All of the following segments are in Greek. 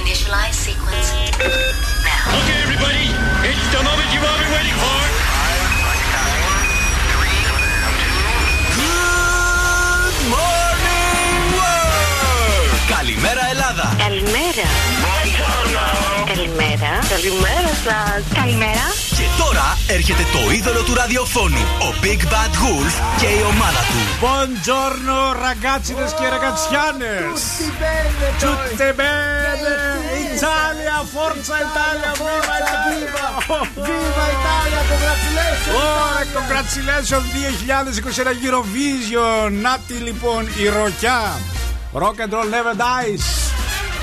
Initialize sequence now. Okay, everybody, it's the moment you've all been waiting for. Good morning world! Καλημέρα Ελλάδα! Καλημέρα. Καλημέρα. Καλημέρα σα. Καλημέρα. Και τώρα έρχεται το είδωλο του ραδιοφώνου, ο Big Bad Wolf και η ομάδα του. Buongiorno ragazzines και ragazzianes. Tutte bene. Italia, forza Italia, viva Italia. Viva Italia, congratulations! Ωραία, congratulations 2021 Eurovision. Νάτι λοιπόν η ροκιά. Rock and roll never dies.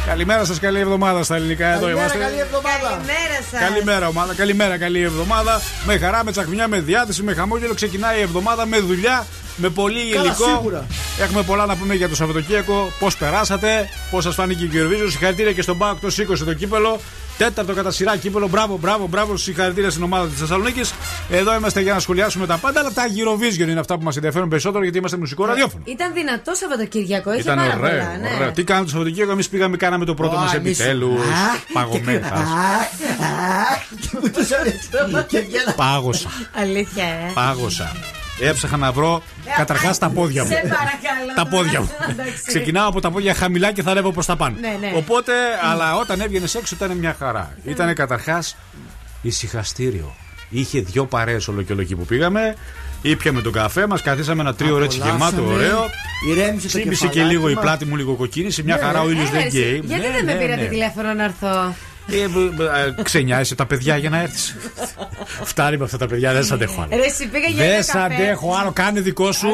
Καλημέρα σας, καλή εβδομάδα στα ελληνικά. Εδώ Καλημέρα, είμαστε. καλή εβδομάδα. Καλημέρα σας. Καλημέρα, ομάδα. Καλημέρα, καλή εβδομάδα. Με χαρά, με τσακμιά, με διάθεση, με χαμόγελο. Ξεκινάει η εβδομάδα με δουλειά, με πολύ Καλά, υλικό. σίγουρα. Έχουμε πολλά να πούμε για το Σαββατοκύριακο. Πώς περάσατε, πώς σας φάνηκε η Eurovision. Συγχαρητήρια και στον Πάοκ, το σήκωσε το κύπελο. Τέταρτο κατά σειρά κύπελο. Μπράβο, μπράβο, μπράβο. Συγχαρητήρια στην ομάδα της Θεσσαλονίκης. Εδώ είμαστε για να σχολιάσουμε τα πάντα. Αλλά τα Eurovision είναι αυτά που μας ενδιαφέρουν περισσότερο γιατί είμαστε μουσικό ραδιόφωνο. Ήταν δυνατό Σαββατοκύριακο, είχε Ήταν πάρα ωραίο, πολλά. Ναι. ωραίο. Τι κάναμε το Σαββατοκύριακο, εμείς πήγαμε, κάναμε το πρώτο Ω, μας εμείς- επιτέλους. Α, Παγωμένα. και- α, α, Και μου τους αρέσει και βγαίνα. Πάγωσα. Αλήθεια, ε. Πάγωσα. Έψαχα να βρω καταρχάς τα πόδια μου. Σε παρακαλώ. τα πόδια μου. Εντάξει. Ξεκινάω από τα πόδια χαμηλά και θα ανέβω προς τα πάνω. Ναι, ναι. Οπότε, αλλά όταν έβγαινες έξω ήταν μια χαρά. Ήταν καταρχάς ησυχαστήριο. Είχε δυο παρέες όλο και όλο εκεί που πήγαμε. Ήπιαμε τον καφέ μας, καθίσαμε ένα τρίο έτσι Απολαύσαμε. γεμάτο, ωραίο. Ηρέμησε το Ξύπνησε και κεφαλάκι λίγο η μας. πλάτη μου, λίγο κοκκίνησε. Μια Ναι, χαρά ο ήλιος Ε, δεν εσύ, γκέι. Γιατί Ναι, δεν με ναι, πήρατε ναι. τηλέφωνο να έρθω; Ε, ε, ε, Ξενιάζεσαι τα παιδιά για να έρθεις. Φτάνει με αυτά τα παιδιά, δεν σα αντέχω άλλο. Ρε, εσύ πήγα για Δεν ένα σ' καφέ. αντέχω άλλο, κάνε δικό σου.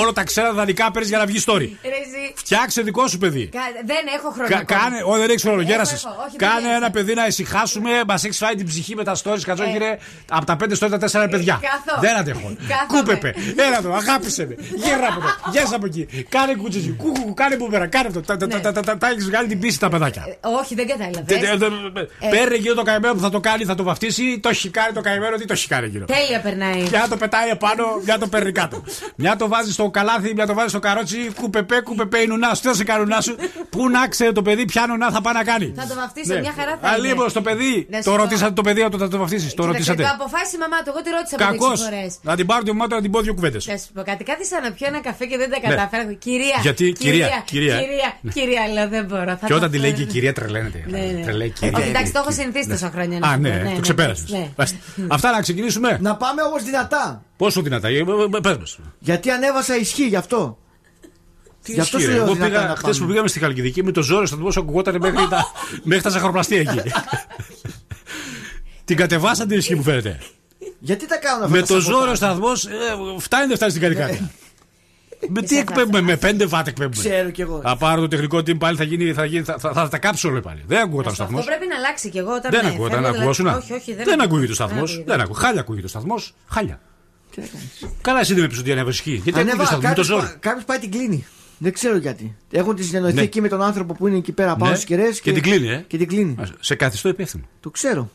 Όλο τα ξένα δανεικά παίρνεις για να βγεις story. Ρε, εσύ, Φτιάξε δικό σου παιδί. κα- Δεν έχω χρόνο. Κα, ακόμα. κάνε, όχι, δεν έχεις χρόνο, Έχω, γέρασες. έχω, όχι, δεν Κάνε γέρασα. ένα παιδί να ησυχάσουμε. Μας έχεις φάει την ψυχή με τα stories, κατσόχυρε. Από τα πέντε stories τα τέσσερα είναι παιδιά. Ε, κάθω. Δεν αντέχω. Κάθομαι. Κούπεπε. Έλα εδώ, αγάπησε με. Γέρα από εδώ. Γεια από εκεί. Κάνε κουτσιζί. Κούκου, κάνε μπούμερα. Κάνε αυτό. Τα- τα- Ναι. τα- τα- τα- Τα έχεις βγάλει την πίστη τα παιδάκια. Ε, Όχι, δεν κατάλαβες. Τε- τε- τε- Παίρνει εκείνο το καημένο που θα το κάνει, θα το βαφτίσει. Το έχει κάνει το καημένο, τι το έχει κάνει εκείνο. Τέλεια περνάει. Μια το πετάει επάνω, μια το παίρνει κάτω. Μια το βάζει στο καλάθι, μια το βάζει στο καρότσι. Κουπεπέ, κουπεπέ η νουνά σου. Τι θα σε κάνει νουνά σου. Πού να ξέρει το παιδί, ποια νουνά θα πάει να κάνει. Θα το βαφτίσει, μια χαρά θα είναι. Αλίμω το παιδί. Να σου Το πω. ρωτήσατε το παιδί να το, θα το βαφτίσει. Το Κοίταξε, ρωτήσατε. Το αποφάσισε η μαμά του. Εγώ τη ρώτησα από Κακός. έξι φορές. Να την πάρω τη μάνα του να την πω δύο κουβέντες. Θα σου πω κάτι. Κάθισα να πιω ένα καφέ και δεν τα κατάφερα. Κυρία. Ναι. Γιατί, κυρία, κυρία. Κυρία, κυρία, λέω δεν μπορώ. Θα Και το όταν τη λέει φέρω. και η κυρία τρελαίνεται. Ναι, ναι. Τρελαίνει η κυρία. Όχι, εντάξει, το έχω συνηθίσει τόσα χρόνια. να Α, σου πω. ναι, το ξεπέρασες. ναι. Αυτά να ξεκινήσουμε. Να πάμε όμως δυνατά. Πόσο δυνατά, πες μας. Γιατί ανέβασα ισχύ γι' αυτό. Τι Γι' αυτό ισχύει, σου ρε. λέω Εγώ δυνατά πήγα να χθες πάμε. που πήγαμε στη Χαλκιδική με το ζόρι στο δημόσιο ακουγόταν μέχρι τα, μέχρι τα ζαχαροπλαστεία εκεί. Την κατεβάσαν την ισχύ μου φαίνεται. Γιατί τα κάνουν αυτά με τα το σαμποτάζ; ζόρι ο σταθμός φτάνει δεν φτάνει στην Καδικάκη. με τι εκπέμπουμε, με πέντε βάτ εκπέμπουμε. Ξέρω κι εγώ. Θα πάρω το τεχνικό team πάλι, θα, γίνει, θα, γίνει, θα, θα, θα τα κάψω όλο πάλι. Δεν ακούγεται ο Αυτό σταθμό. πρέπει να αλλάξει κι εγώ όταν. Δεν ναι, ακούγεται, φεύγω, δεν δηλαδή- ακουγόσουν. Όχι, όχι, δεν, Δεν ακούγεται. ακούγεται ο σταθμός. ακούγεται. Δεν ακούγεται. Χάλια ακούγεται ο σταθμός. Χάλια. Τι να κάνεις. Καλά, εσύ δεν με πεις ότι ανέβασες ισχύ. Γιατί ακούγεται ο σταθμός με το ζόρι. Κάποιος πάει την κλείνει. Δεν ξέρω γιατί. Έχουν τη συνεννοηθεί Ναι. εκεί με τον άνθρωπο που είναι εκεί πέρα πάνω Ναι. στις κεραίες. Και την κλείνει, ε. Και την κλείνει. Σε καθιστό υπεύθυνο. Το ξέρω.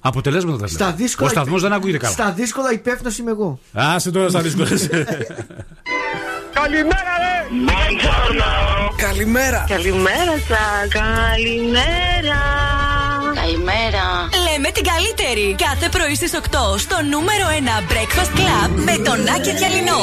Αποτελέσματα τα Στα βλέπω. δύσκολα. Ο σταθμός δεν ακούγεται καλά. Στα δύσκολα υπεύθυνος είμαι εγώ. Άσε τώρα στα δύσκολα. Καλημέρα, ρε! Καλημέρα. Καλημέρα σα. Καλημέρα. Καλημέρα. Λέμε την καλύτερη. Κάθε πρωί στις 8 στο νούμερο 1 Breakfast Club με τον Άκη Διαλυνό.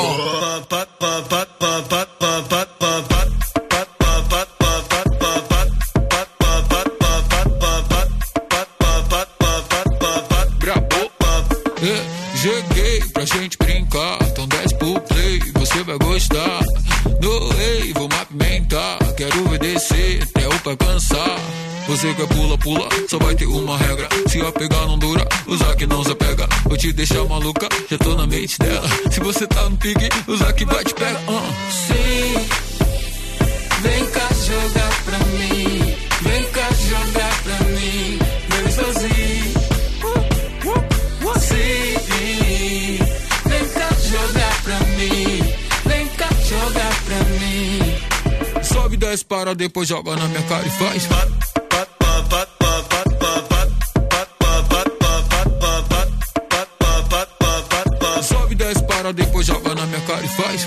Pra cansar. Você quer pula, pula, só vai ter uma regra. Se eu pegar, não dura, usar que não se pega. Vou te deixar maluca, já tô na mente dela. Se você tá no pique, usar que vai te pega. Uh. Sim, vem cá jogar pra mim. Vem cá jogar desce, para, depois joga na minha cara e faz. Sobe, desce, para, depois joga na minha cara e faz.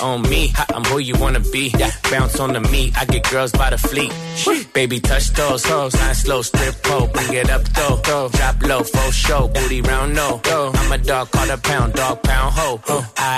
On me, I'm um, who you wanna be. Bounce on the meat, I get girls by the fleet. Baby, touch those hoes, I slow strip pole, bring it up though. though. Drop low, full show, booty round no. I'm a dog, call a pound, dog pound ho.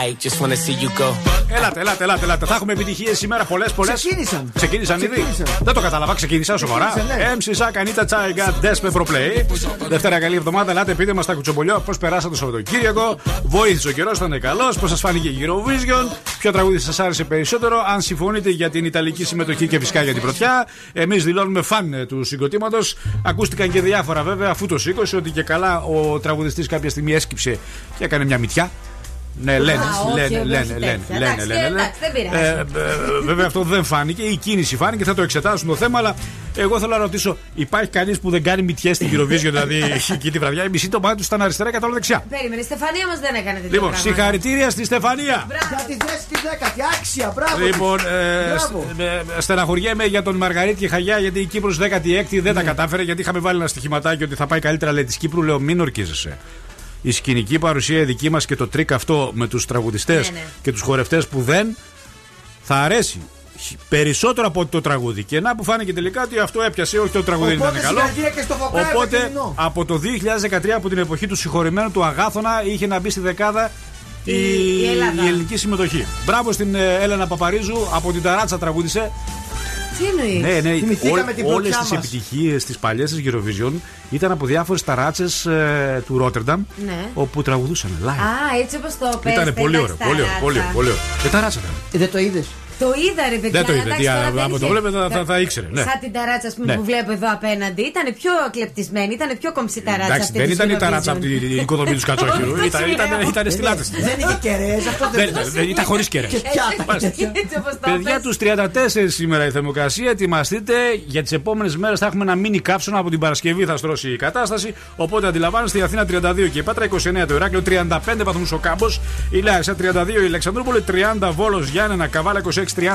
I just wanna see you go. Ελάτε, ελάτε, ελάτε, ελάτε. Θα έχουμε επιτυχίες σήμερα πολλές, πολλές. Ξεκίνησαν. Ξεκίνησαν ήδη. Ξεκίνησαν. Δεν το κατάλαβα, ξεκίνησαν σοβαρά. Ξεκίνησαν, MC Σάκα, Ανίτα Τσάιγκα, Despe Pro Play. Δευτέρα καλή εβδομάδα. Ελάτε, πείτε μας τα κουτσομπολιό πώς περάσατε το Σαββατοκύριακο. Βοήθησε ο καιρός, ήταν καλός. Πώς σας φάνηκε η Eurovision. Ποιο τραγούδι σας άρεσε περισσότερο. Αν συμφωνείτε για την Ιταλική συμμετοχή και φυσικά για την πρωτιά. Εμείς δηλώνουμε φαν ε, του συγκροτήματος. Ακούστηκαν και διάφορα βέβαια αφού το σήκωσε ότι και καλά ο τραγουδιστής κάποια στιγμή έσκυψε και έκανε μια μυτιά. Ναι, λένε, όχι, λένε, όχι λένε, τέτοια. λένε, λένε, Εντάξει, λένε, λένε. εντάξει, δεν πειράζει. Ε, ε, Βέβαια αυτό δεν φάνηκε, η κίνηση φάνηκε, θα το εξετάσουν το θέμα, αλλά εγώ θέλω να ρωτήσω, υπάρχει κανείς που δεν κάνει μυτιές στην Eurovision, δηλαδή εκεί τη βραδιά, η μισή το μάτι του ήταν αριστερά και το άλλο δεξιά. Περίμενε, η Στεφανία μα δεν έκανε τέτοια Λοιπόν, πράγματα. συγχαρητήρια στη Στεφανία. Για τη θέση τη δέκατη, άξια, μπράβο. Λοιπόν, ε, Μπράβο. σ- ε, στεναχωριέμαι για τον Μαργαρίτη και Χαγιά γιατί η Κύπρος 16η δεν τα κατάφερε γιατί είχαμε βάλει ένα στοιχηματάκι ότι θα πάει καλύτερα λέει της Κύπρου. Λέω μην ορκίζεσαι. Η σκηνική παρουσία η δική μας και το τρίκ αυτό με τους τραγουδιστές Ναι, ναι. και τους χορευτές που δεν θα αρέσει περισσότερο από ότι το τραγούδι. Και να που φάνηκε τελικά ότι αυτό έπιασε, όχι το τραγούδι δεν Οπότε ήταν καλό. συγχαρητήρια και στο Φωκάρα Οπότε Ευαγγελινό. από το 2013, από την εποχή του συγχωρημένου του Αγάθωνα, είχε να μπει στη δεκάδα η, Η- η Ελλάδα. η ελληνική συμμετοχή. Μπράβο στην ε, Έλενα Παπαρίζου, από την Ταράτσα τραγούδισε. Τι εννοείς; Ναι, ναι, Θυμηθήκαμε την όλες πρωτιά τις μας. επιτυχίες της παλιάς της Eurovision ήταν από διάφορες ταράτσες ε, του Ρότερνταμ Ναι. όπου τραγουδούσαν live. Α, έτσι όπως το πες. Ήταν πολύ ωραίο, πολύ ωραίο, πολύ ωραίο, πολύ ωραίο. Και ταράτσα ήταν. Ε, Δεν το είδες. Το είδα, ρε παιδιά. Δεν το είδε, εντάξει, τι, τώρα α, δεν άμα το είχε- βλέπε θα- θα- θα ήξερε, ναι. Σαν την ταράτσα, ας πούμε, Ναι. που βλέπω εδώ απέναντι. Ήταν πιο κλεπτισμένη, ήταν πιο κομψή ταράτσα. Εντάξει, αυτή δεν της ήταν η Eurovision. ταράτσα από την οικοδομή του Κατσόχυρου. Αυτό Ήταν- σου ήταν- λέω. Ήταν στη λάτε. Δεν είχε κεραίες, αυτό δεν Δεν δεν- ήταν χωρίς κερέ. Και πιάτα. Έτσι όπως το Παιδιά, πες. τους 34 σήμερα η θερμοκρασία. Ετοιμαστείτε για τις επόμενες μέρες. Θα έχουμε ένα μίνι κάψονα από την Παρασκευή. Θα στρώσει η κατάσταση. Οπότε αντιλαμβάνεστε η Αθήνα 32 και η Πάτρα 29 το Ηράκλειο 35 βαθμούς ο Κάμπος. Η Λάρισα 32 η Αλεξανδρούπολη 30 Βόλος Γιάννενα Καβάλα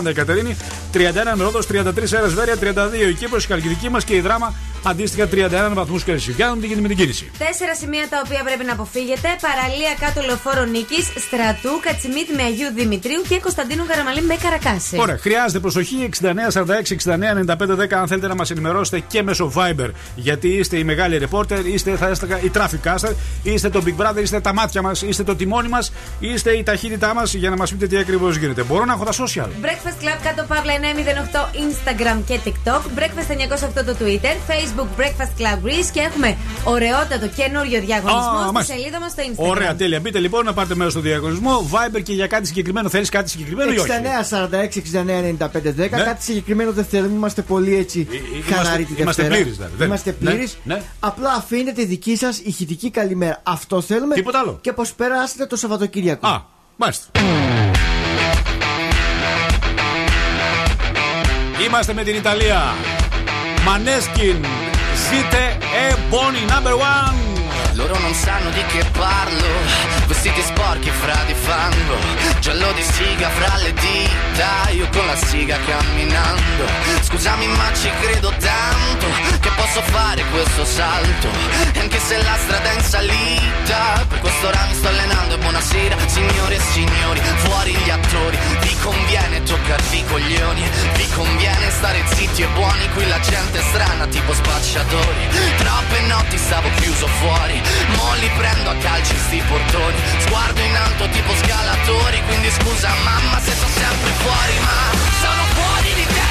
26-30 η Κατερίνη 31 Ρόδο 33 Έρε Βέρεια 32 η Κύπρος η Καλκιδική μας και η Δράμα αντίστοιχα 31 βαθμούς Κελσίου. Για να δούμε τι γίνεται με την κίνηση. Τέσσερα σημεία τα οποία πρέπει να αποφύγετε. Παραλία κάτω λεωφόρο Νίκης, Στρατού, Κατσιμίτη με Αγίου Δημητρίου και Κωνσταντίνου Καραμαλή με Καρακάση. Ωραία, χρειάζεται προσοχή 6946-699510 αν θέλετε να μας ενημερώσετε και μέσω Viber. Γιατί είστε η μεγάλη ρεπόρτερ, είστε θα έσταγα η traffic caster, είστε το Big Brother, είστε τα μάτια μας, είστε το τιμόνι μας, είστε η ταχύτητά μας για να μας πείτε τι ακριβώς γίνεται. Μπορώ να έχω τα social. Breakfast Club κάτω παύλα 908 Instagram και TikTok. Breakfast 908 το Twitter. Facebook Breakfast Club Greece. Και έχουμε ωραιότατο καινούριο διαγωνισμό στη μάλιστα. σελίδα μας στο Instagram. Ωραία, τέλεια. Μπείτε λοιπόν να πάρετε μέρος στο διαγωνισμό. Viber και για κάτι συγκεκριμένο. Θέλεις κάτι συγκεκριμένο ή όχι; 69-46-69-95-10. Ναι. Κάτι συγκεκριμένο δεν θέλουμε. Είμαστε πολύ έτσι Ε, ε, χαλαροί είμαστε- τη είμαστε Δευτέρα. πλήρεις, δηλαδή. Δεν- Είμαστε ναι, πλήρει. ναι. Απλά αφήνετε τη δική σας ηχητική καλημέρα. Αυτό θέλουμε. Τίποτα άλλο. Και πώ περάσετε το Σαββατοκύριακο. Α, μάλιστα. Είμαστε με την Ιταλία. Μανέσκιν. Siete e buoni number one. Loro non sanno di che parlo. Vestiti sporchi fra di fango. Giallo siga fra le dita, io con la siga camminando. Scusami ma ci credo tanto che posso fare questo salto, anche se la strada è in salita, per questo ora mi sto allenando e buonasera signore e signori, fuori gli attori, vi conviene toccarvi i coglioni, vi conviene stare zitti e buoni, qui la gente è strana tipo spacciatori, troppe notti stavo chiuso fuori, mo li prendo a calci sti portoni, sguardo in alto tipo scalatori, quindi scusa mamma se sono sempre fuori, ma sono fuori di testa,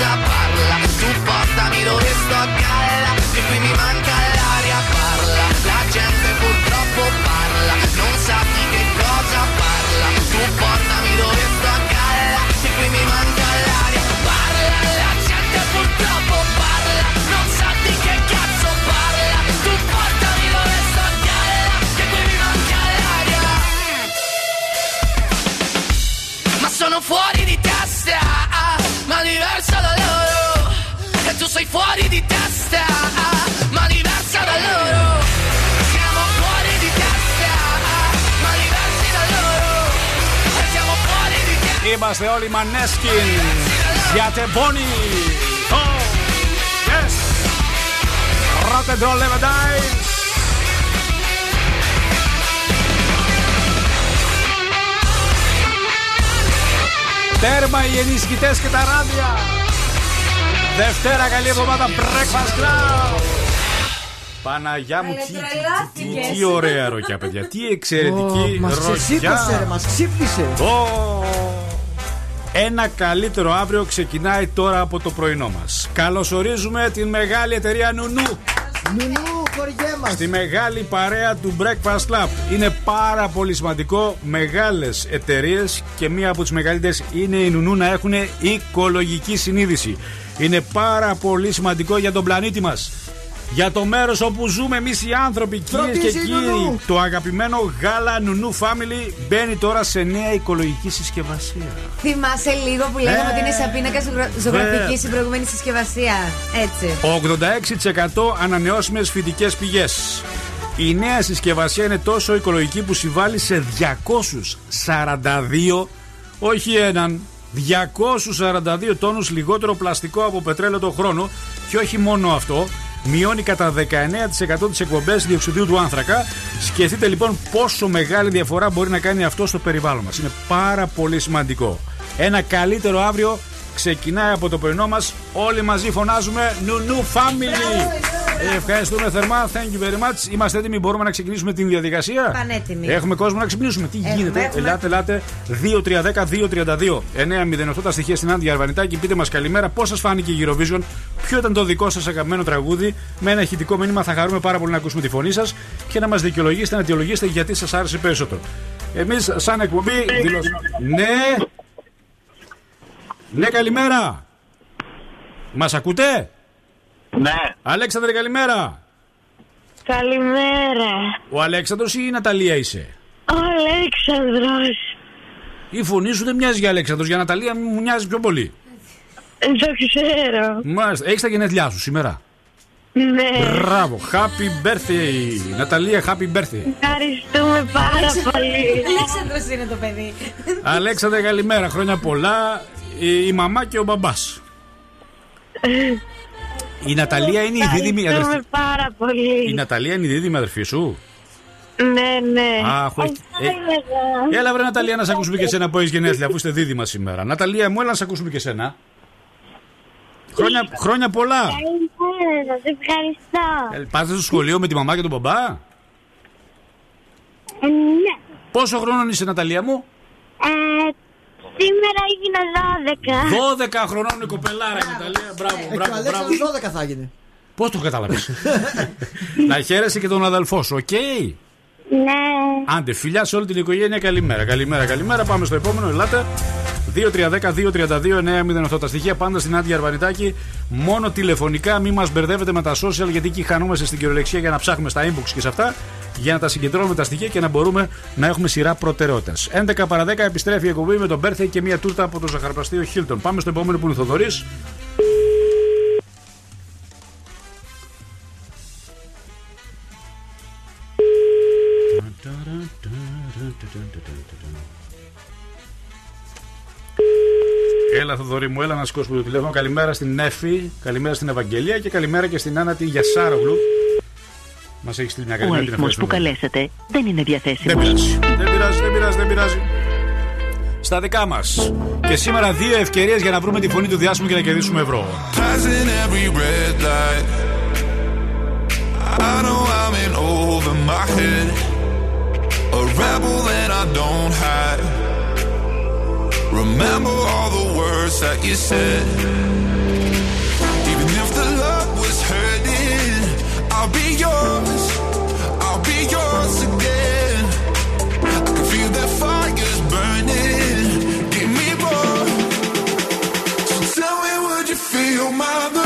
già parla, supportami dove Είμαστε όλοι Maneskin. Siate buoni. Oh, yes. Rock and roll never dies. Τέρμα οι ενισχυτές και τα ράδια. Δευτέρα καλή εβδομάδα Breakfast Club. Παναγιά μου, τι, τι, τι, τι ωραία ροκιά, παιδιά. Τι εξαιρετική Μας ροκιά. ξεσήκωσε, ρε, μας ξύπνησε. Ω, Ένα καλύτερο αύριο ξεκινάει τώρα από το πρωινό μας. Καλωσορίζουμε την μεγάλη εταιρεία Νουνού. Νουνού, χωριέ μας. Στη μεγάλη παρέα του Breakfast Club. Είναι πάρα πολύ σημαντικό μεγάλες εταιρείες και μία από τις μεγαλύτερες είναι η Νουνού να έχουν οικολογική συνείδηση. Είναι πάρα πολύ σημαντικό για τον πλανήτη μας. Για το μέρος όπου ζούμε εμείς οι άνθρωποι, κυρίες και Φροντίζει η κύριοι, Νουνού. το αγαπημένο γάλα Νουνού Family μπαίνει τώρα σε νέα οικολογική συσκευασία. Θυμάσαι λίγο που λέγαμε Ε, ότι είναι σαν πίνακας ζωγραφικής βέβαια. στην προηγούμενη συσκευασία. Έτσι. 86% ανανεώσιμες φυτικές πηγές. Η νέα συσκευασία είναι τόσο οικολογική που συμβάλλει σε 242, όχι έναν, 242 τόνους λιγότερο πλαστικό από πετρέλαιο το χρόνο και όχι μόνο αυτό, μειώνει κατά 19% τις εκπομπές διοξιδίου του άνθρακα. Σκεφτείτε λοιπόν πόσο μεγάλη διαφορά μπορεί να κάνει αυτό στο περιβάλλον μας. Είναι πάρα πολύ σημαντικό. Ένα καλύτερο αύριο ξεκινάει από το πρωινό μας. Όλοι μαζί φωνάζουμε Νουνού Family. Ε, Ευχαριστούμε θερμά. Thank you very much. Είμαστε έτοιμοι. Μπορούμε να ξεκινήσουμε την διαδικασία. Πανέτοιμοι. Έχουμε κόσμο να ξυπνήσουμε. Τι Έχουμε, γίνεται. έχουμε. Ελάτε, ελάτε. 2-3-10-2-32. 9-08 τα στοιχεία στην Άντια Αρβανιτάκη. Πείτε μας καλημέρα. Πώς σας φάνηκε η Eurovision; Ποιο ήταν το δικό σας αγαπημένο τραγούδι; Με ένα ηχητικό μήνυμα θα χαρούμε πάρα πολύ να ακούσουμε τη φωνή σας και να μας δικαιολογήσετε, να αιτιολογήσετε γιατί σας άρεσε περισσότερο. Εμείς, σαν εκπομπή, δηλώσαμε. Ναι. Ναι, καλημέρα. Μας ακούτε; Ναι. Αλέξανδρε, καλημέρα. Καλημέρα. Ο Αλέξανδρος ή η Ναταλία είσαι; Ο Αλέξανδρος. Η φωνή σου δεν μοιάζει για Αλέξανδρος, για Ναταλία μου μοιάζει πιο πολύ. Το ξέρω. Μάλιστα. Έχεις τα γενέθλιά σου σήμερα; Ναι. Μπράβο. Happy birthday. Ναταλία, happy birthday. Ευχαριστούμε πάρα πολύ. Αλέξανδρος είναι το παιδί. Αλέξανδρε, καλημέρα. Χρόνια πολλά. Η, η μαμά και ο μπαμπάς. Η Ναταλία είναι η δίδυμη αδερφή. Ευχαριστούμε πάρα Η πολύ. Ναταλία είναι η δίδυμη αδερφή σου; Ναι, ναι. Αχ, όχι. Αυτό Ε, είναι εδώ. Έλα, βρε Ναταλία, να σε ακούσουμε και εσένα που έχει γενέθλια, αφού είστε δίδυμα σήμερα. Ναταλία, μου έλα να σε ακούσουμε και εσένα. Χρόνια, χρόνια πολλά. Καλημέρα, σας ευχαριστώ. Ε, Πάτε στο σχολείο με τη μαμά και τον μπαμπά; Ε, Ναι. Πόσο χρονών είσαι, Ναταλία μου; Ε, σήμερα έγινα 12. 12 χρονών η κοπελάρα, η Ναταλία. Μπράβο, Ε, και ο μπράβο, μπράβο. Αλέξανδρος 12 θα γίνει. Πώς το κατάλαβε. να χαίρεσαι και τον αδελφό σου, οκ; Ναι. Άντε, φιλιά σε όλη την οικογένεια, καλημέρα. Καλημέρα, καλημέρα. Πάμε στο επόμενο, ελάτε. 2-3-10-2-32-9-08 τα στοιχεία πάντα στην Άντια Αρβανιτάκη. Μόνο τηλεφωνικά, μην μας μπερδεύετε με τα social γιατί εκεί χανόμαστε στην κυριολεξία για να ψάχνουμε στα inbox και σε αυτά. Για να τα συγκεντρώνουμε τα στοιχεία και να μπορούμε να έχουμε σειρά προτεραιότητας. 11 παρα 10 επιστρέφει η εκπομπή με τον Μπέρθε και μια τούρτα από το ζαχαροπλαστείο Χίλτον. Πάμε στο επόμενο που είναι ο Θοδωρής. Έλα, Θοδωρή μου, έλα να σηκώσουμε το τηλέφωνο. Καλημέρα στην Νέφη, καλημέρα στην Ευαγγελία και καλημέρα και στην Άννα τη Γιασάρογλου. Μας έχεις στείλει μια Ο καλημέρα την αριθμός που ευχαριστούμε. καλέσατε δεν είναι Δεν διαθέσιμος. πειράζει. Δεν πειράζει, δεν πειράζει, δεν πειράζει. Στα δικά μας. Και σήμερα δύο ευκαιρίες για να βρούμε τη φωνή του διάσημου και να κερδίσουμε ευρώ. Passing every red light. I know I'm in over my head. A rebel that I don't hide. Remember all the words that you said. Yours. I'll be yours again. I can feel that fire's burning. Give me more. So tell me, would you feel my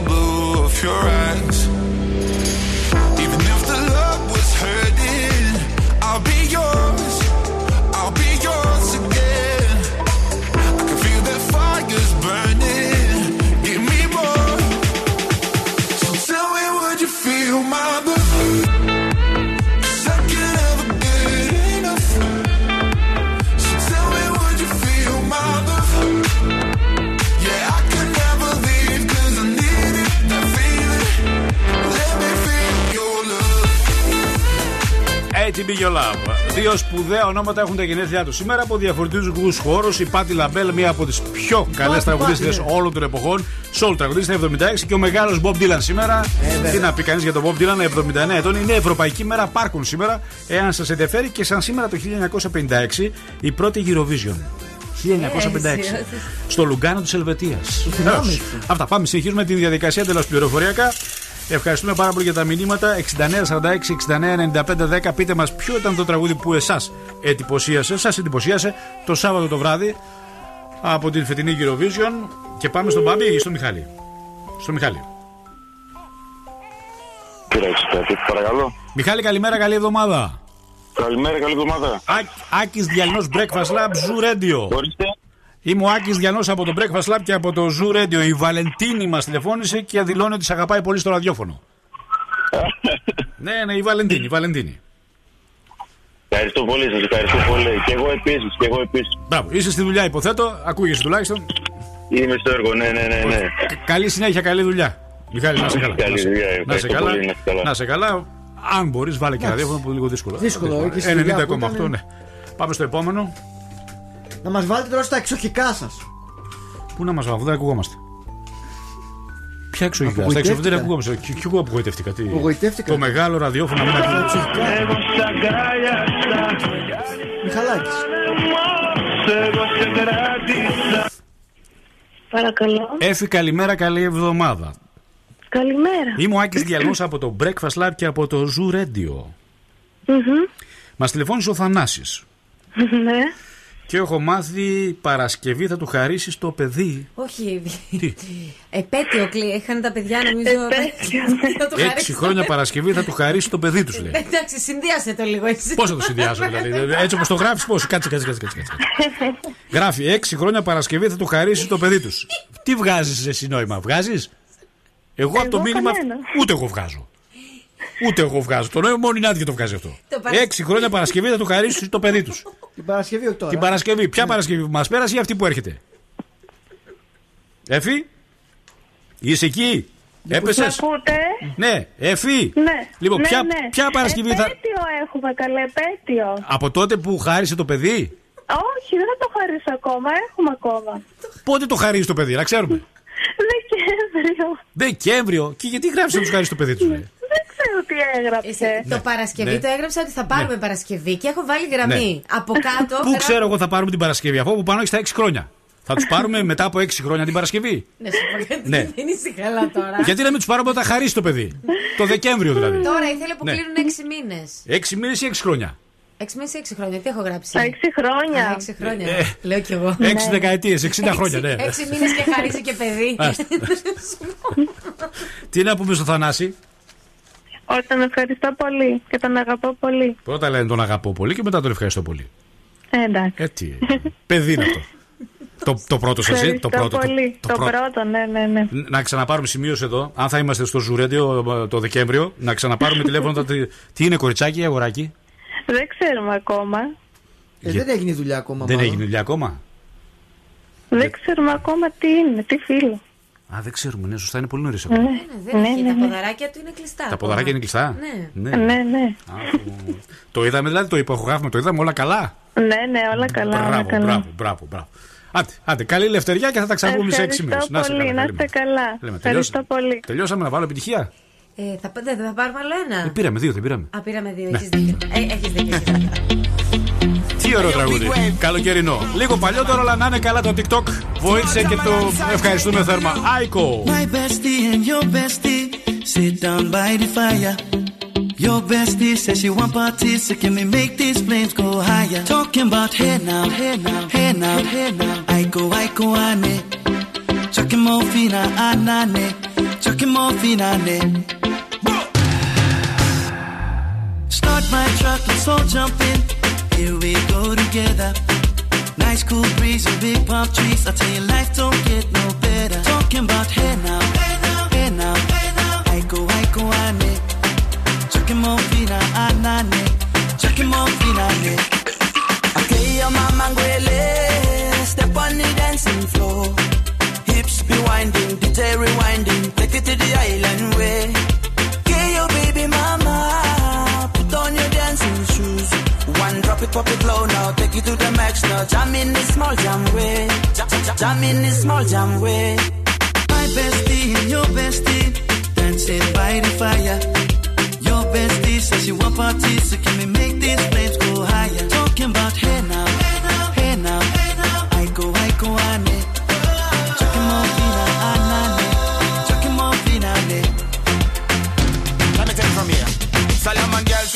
blue of your eyes. ATB Your Love. Δύο σπουδαία ονόματα έχουν τα γενέθλιά τους σήμερα από διαφορετικούς χώρους. Η Patti LaBelle, μία από τις πιο καλές τραγουδίστριες όλων των εποχών. Soul τραγουδίστρια 76 και ο μεγάλος Bob Dylan σήμερα. Τι να πει κανείς για τον Bob Dylan, 79 ετών. Είναι Ευρωπαϊκή Μέρα Πάρκων σήμερα. Εάν σας ενδιαφέρει και σαν σήμερα το 1956 η πρώτη Eurovision. 1956. Στο Λουγκάνο της Ελβετίας. Αυτά. Πάμε, συνεχίζουμε τη διαδικασία εντελώς πληροφοριακά. Ευχαριστούμε πάρα πολύ για τα μηνύματα. 6946 69 95 10. Πείτε μας ποιο ήταν το τραγούδι που εσάς εντυπωσίασε, σας εντυπωσίασε το Σάββατο το βράδυ από την φετινή Eurovision. Και πάμε στον Μπάμπη ή στον Μιχάλη; Στο Μιχάλη. Κοίταξε, παρακαλώ. Μιχάλη, καλημέρα, καλή εβδομάδα. Καλημέρα, καλή εβδομάδα. Άκης Διαλυνός Breakfast Lab Zoo Radio. Είμαι ο Άκης Διαλυνό από το Breakfast Lab και από το Zoo Radio. Η Βαλεντίνη μας τηλεφώνησε και δηλώνει ότι σε αγαπάει πολύ στο ραδιόφωνο. ναι, ναι, η Βαλεντίνη, η Βαλεντίνη. Ευχαριστώ πολύ, σας ευχαριστώ πολύ. Και εγώ επίσης, και εγώ επίσης. Μπράβο, είσαι στη δουλειά, υποθέτω. Ακούγεσαι τουλάχιστον. Είμαι στο έργο, ναι, ναι, ναι. ναι. Κα- Καλή συνέχεια, καλή δουλειά. Μιχάλη, να σε καλά. Καλή Να σε- δουλειά, να σε ευχαριστώ καλά. πολύ, να σε καλά. Να σε καλά. Αν μπορείς, βάλε και Εντάξει. ραδιόφωνο που είναι λίγο δύσκολο. Δύσκολο, και στη δουλειά που 90,8, ήταν. ναι. Πάμε στο επόμενο. Να μας βάλετε τώρα στα εξοχικά σας. Πού να μας βάλω, δεν ακουγόμαστε. Ποια εξωγικά, στα Απογοητεύτηκα. εξωγικά δεν ακουγόμαστε. Και, και εγώ απογοητεύτηκα. Τι... Απογοητεύτηκα. Το μεγάλο ραδιόφωνο να μην ακούγεται. Μιχαλάκης. Παρακαλώ. Έφη, καλημέρα, καλή εβδομάδα. Καλημέρα. Είμαι ο Άκης Διαλνός από το Breakfast Lab και από το Zoo Radio. Μμμ. Μας τηλεφώνησε ο Θανάσης Ναι. Και έχω μάθει Παρασκευή θα του χαρίσεις το παιδί. Όχι. Τι; Επέτειο κλεί. Είχαν τα παιδιά νομίζω. Επέτειο, Θα του Έξι χαρίσεις το χρόνια παιδί. Παρασκευή θα του χαρίσεις το παιδί τους, λέει. Εντάξει, συνδυάσε το λίγο εσύ. Πώς θα το συνδυάσω, δηλαδή; Έτσι όπως το γράφεις, πώς; Κάτσε, κάτσε, κάτσε. κάτσε, κάτσε. Γράφει έξι χρόνια Παρασκευή θα του χαρίσεις το παιδί τους. Τι βγάζεις εσύ νόημα, βγάζεις; Εγώ από το Εγώ μήνυμα. κανένα. Ούτε εγώ βγάζω. Ούτε εγώ βγάζω. Το νόημα μόνο η Νάντια το βγάζει αυτό. Το Παρασκευή. Έξι χρόνια Παρασκευή θα του χαρίσει το παιδί τους. Την Παρασκευή, όχι τώρα. Την Παρασκευή. Ποια Παρασκευή που μας πέρασε ή αυτή που έρχεται; Εφη, είσαι εκεί; Έπεσες; Ακούτε; Ναι, Εφή. Ναι. Λοιπόν, ναι, ποια, ναι. ποια Παρασκευή θα. Επέτειο έχουμε, καλέ, επέτειο. Από τότε που χάρισε το παιδί; Όχι, δεν θα το χαρίσω ακόμα, έχουμε ακόμα. Πότε το χαρίζει το παιδί, να ξέρουμε. Δεκέμβριο. Δεκέμβριο. Και γιατί γράψει να τους χαρίσει το παιδί τους. Δεν ξέρω τι έγραψε. Το Παρασκευή Ναι. το έγραψα ότι θα πάρουμε Παρασκευή και έχω βάλει γραμμή. Από κάτω. Πού γράφω- ξέρω εγώ θα πάρουμε την Παρασκευή, αφού από πάνω έχει τα 6 χρόνια. Θα τους πάρουμε μετά από 6 χρόνια την Παρασκευή. Ναι, σου πω γιατί Ναι. δεν είσαι καλά τώρα. Γιατί να μην τους πάρουμε όταν χαρίσει το παιδί. Το Δεκέμβριο δηλαδή. Τώρα ήθελε που Ναι. κλείνουν 6 μήνες. 6 μήνες ή 6 χρόνια. 6 μήνες ή 6 χρόνια, τι έχω γράψει; 6 χρόνια. 6 χρόνια. Ε. Λέω κι εγώ. 6 δεκαετίες, 60 χρόνια, ναι. 6 μήνες και χαρίζει και παιδί. Άστα. Τι να πούμε στο Θανάση; Ότι τον ευχαριστώ πολύ και τον αγαπώ πολύ. Πρώτα λένε τον αγαπώ πολύ και μετά τον ευχαριστώ πολύ. Ε, εντάξει. Ε, τι. Παιδί είναι αυτό. το, το πρώτο σας, Ευχαριστώ το πρώτο. πολύ. το Το, πρώτο. πρώτο, ναι, ναι, ναι. Να ξαναπάρουμε σημείωση εδώ. Αν θα είμαστε στο Ζουρέντιο ε, το Δεκέμβριο, να ξαναπάρουμε τηλέφωνο. τα- Τι, τι είναι, κοριτσάκι ή αγοράκι; Δεν ξέρουμε ακόμα. Ε, δεν έγινε η δουλειά ακόμα. Δεν μάλλον. έγινε δουλειά ακόμα; Δεν ξέρουμε ακόμα τι είναι, τι φίλο. Α, δεν ξέρουμε, ναι, σωστά είναι πολύ νωρίς Ναι, ακόμα. Δεν ναι, έχει, ναι, τα ναι. ποδαράκια του είναι κλειστά. Τα ποδαράκια είναι κλειστά; Ναι. Ναι, ναι. Α, που- το είδαμε δηλαδή, το υπογράφουμε, το είδαμε όλα καλά; Ναι, ναι, όλα καλά. όλα Μπράβο, καλά. μπράβο, μπράβο, μπράβο. Άντε, άντε, καλή ελευθεριά και θα τα ξαναπούμε σε 6 μήνε. Ευχαριστώ πολύ, να είστε καλά. Ευχαριστώ πολύ. Τελειώσαμε να βάλω επιτυχία; Ε, θα, δεν θα πάρουμε άλλο ένα. Ε, πήραμε δύο, δεν πήραμε. Α, πήραμε δύο, Ναι. έχεις δίκιο. Ε, έχεις δίκιο. Έχεις δίκιο. Τι ωραίο τραγούδι. Καλοκαιρινό. Λίγο παλιότερο, αλλά να είναι καλά το TikTok. Βοήθησε και το ευχαριστούμε θέρμα. Άικο. My bestie and your bestie sit down by the fire. Your bestie says she want parties, so can we make these flames go higher? Talking about hey now, hey now, hey now, hey now. I go, I go, ane. Chucking morphine, anane. Chucking morphine, ane. Start my truck, let's all jump in. Here we go together. Nice cool breeze and big palm trees. I tell you, life don't get no better. Talking about hey now, hey now, hey now, hey now. I go, I go, I ane. Chucking morphine, anane. Chucking morphine, ane. Okay, your mama ngwele. Step on the dancing floor. Hips be winding, DJ rewinding. Take it to the island way. It, pop it low now. Take it to the max now. Jam in this small jam way. Jam, jam, jam in this small jam way. My bestie and your bestie dancing by the fire. Your bestie says she want parties, so can we make these flames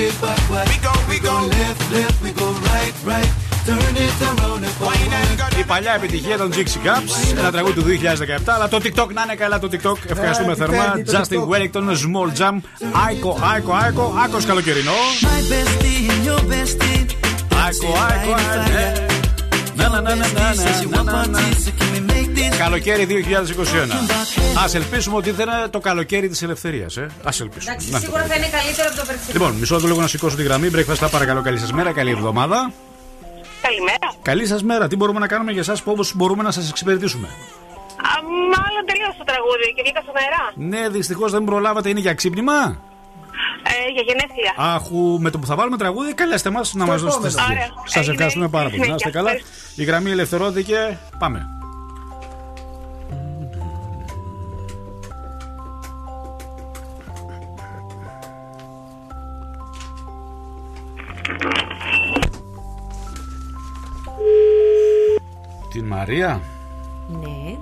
Twist your body backward. We go, we go left, left, we go right, right. Turn it around and forward. Η παλιά επιτυχία των Dixie Caps, ένα τραγούδι του 2017. Αλλά το TikTok να είναι καλά το TikTok. Ευχαριστούμε Ε, θερμά. τι παίρνει το Justin Wellington, Small Jam. Άικο, άικο, άικο. Άκο καλοκαιρινό. My bestie and your bestie. Άικο, άικο, άικο. Να, να, να, να, να, να, να, να. Καλοκαίρι 2021. Α ελπίσουμε ότι δεν είναι το καλοκαίρι της ελευθερίας. Ε. Α ελπίσουμε. Εντάξει, Να. σίγουρα θα είναι καλύτερο από το περσινό. Λοιπόν, μισό λεπτό λίγο να σηκώσω τη γραμμή. Breakfast, παρακαλώ, καλή σας μέρα, καλή εβδομάδα. Καλημέρα. Καλή σας μέρα. Τι μπορούμε να κάνουμε για εσάς, πώς μπορούμε να σας εξυπηρετήσουμε; Α, μάλλον τελείωσε το τραγούδι και βγήκα στο νερά. Ναι, δυστυχώς δεν προλάβατε, είναι για ξύπνημα; Ε, για γενέθλια. Αχου, με το που θα βάλουμε τραγούδι, καλέστε μας να μας δώσετε επόμενο. στοιχεία. Ωραία. Σας Έγινε. ευχαριστούμε πάρα πολύ. Να Συνέχεια. είστε καλά. Η γραμμή ελευθερώθηκε. Πάμε. Την Μαρία; Ναι.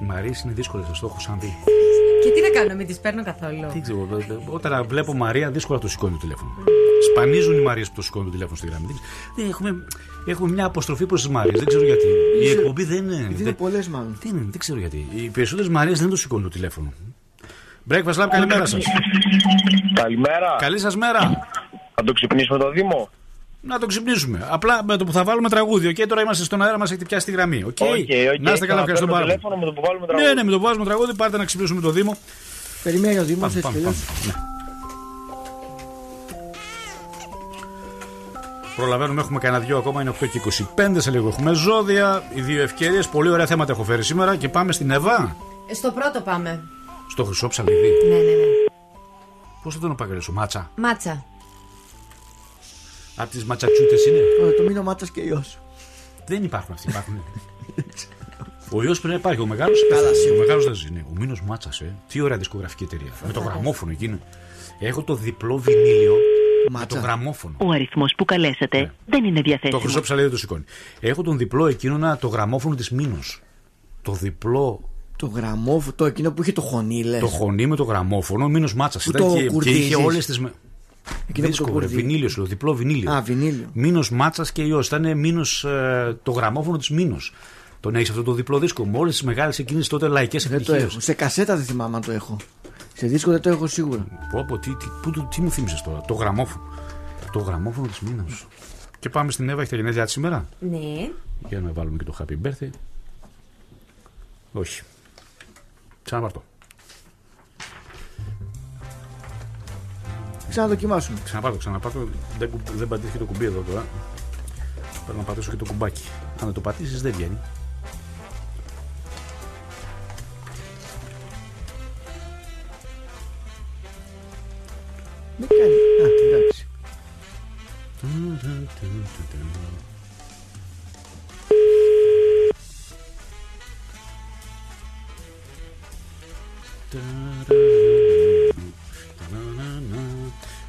Μαρίες είναι δύσκολες, σα το έχω σαν δει. Και τι να κάνω, μην τις παίρνω καθόλου; Τι ξέρω, όταν βλέπω Μαρία, δύσκολα το σηκώνει το τηλέφωνο. Σπανίζουν οι Μαρίες που το σηκώνουν το τηλέφωνο στη γραμμή. Έχουμε, έχουμε μια αποστροφή προς τις Μαρίες, δεν ξέρω γιατί. Η εκπομπή δεν είναι. Δεν είναι πολλές, μάλλον. Τι δεν ξέρω γιατί. Οι περισσότερες Μαρίες δεν το σηκώνουν το τηλέφωνο. Breakfast Lab, καλημέρα σας. Καλημέρα. Καλή σας μέρα. Θα το ξυπνήσουμε το Δήμο; Να το ξυπνήσουμε. Απλά με το που θα βάλουμε τραγούδι. Οκ, τώρα είμαστε στον αέρα, μας έχετε πιάσει τη γραμμή. Οκ, Οκ, οκ. να είστε καλά, Θα ευχαριστώ παίρνω πάρα πολύ. τηλέφωνο με το που βάλουμε Ναι, τραγούδι. ναι, με το που βάζουμε τραγούδι, πάρτε να ξυπνήσουμε το Δήμο. Περιμένει ο Δήμος, έτσι πάμε, κι αλλιώ. Ναι. Προλαβαίνουμε, έχουμε κανένα δυο ακόμα, είναι 8 και 25 σε λίγο. Έχουμε ζώδια, οι δύο ευκαιρίες. Πολύ ωραία θέματα έχω φέρει σήμερα και πάμε στην Εβά. Ε, Στο πρώτο πάμε. Στο χρυσό ψαλιδί. Ναι, ναι, ναι. Πώς θα τον απαγγελέσω, Μάτσα; Μάτσα. Από τις ματσατσούτες είναι; Ω, Το μήνο μάτσα και γιος. Δεν υπάρχουν αυτοί, υπάρχουν. Ο ιό πρέπει να υπάρχει. Ο μεγάλο. Καλά, Ο σίγουρα. μεγάλος δεν ζει. ναι. Ο Μήνος Μάτσας, ε. Τι ωραία δισκογραφική εταιρεία. Με το γραμμόφωνο εκείνο. Έχω το διπλό βινίλιο. Με το γραμμόφωνο. Ο αριθμός που καλέσατε δεν είναι Το διαθέσιμο. χρυσό ψαλίδι δεν το σηκώνει. Έχω τον διπλό εκείνο το γραμμόφωνο της Μήνος. Το διπλό. Το γραμμόφωνο, το εκείνο που είχε το χωνί, λες. Το χωνί με το γραμμόφωνο, ο Μήνος Μάτσας. Που Ήταν το και, και κουρδίζεις. είχε όλες τις. Εκείνο που το Δίσκο, ρε, κουρδίζεις. βινίλιος σου, λέω, διπλό βινίλιο. Α, βινίλιο. Μήνος Μάτσας και ιό. Ήταν Μήνος το γραμμόφωνο της Μήνος. Τον έχεις αυτό το διπλό δίσκο με όλε τις μεγάλες εκείνες τότε λαϊκές Δεν το επιτυχίες. έχω. Σε κασέτα δεν θυμάμαι αν το έχω. Σε δίσκο δεν το έχω σίγουρα. Πω, πω, τι, τι, πού το- τι μου θύμισες τώρα, το γραμμόφωνο. Το γραμμόφωνο της Μήνος. Και πάμε στην Εύα, έχει τα γενέθλιά της σήμερα; Ναι. Για να βάλουμε και το happy birthday. Όχι. Ξαναπάρτο. Ξαναδοκιμάσουμε. Ξαναπάρτο, ξαναπάρτο. Δεν, κου- δεν πατήθηκε το κουμπί εδώ τώρα. Πρέπει να πατήσω και το κουμπάκι. Αν δεν το πατήσεις, δεν βγαίνει. Δεν κάνει. Α, εντάξει.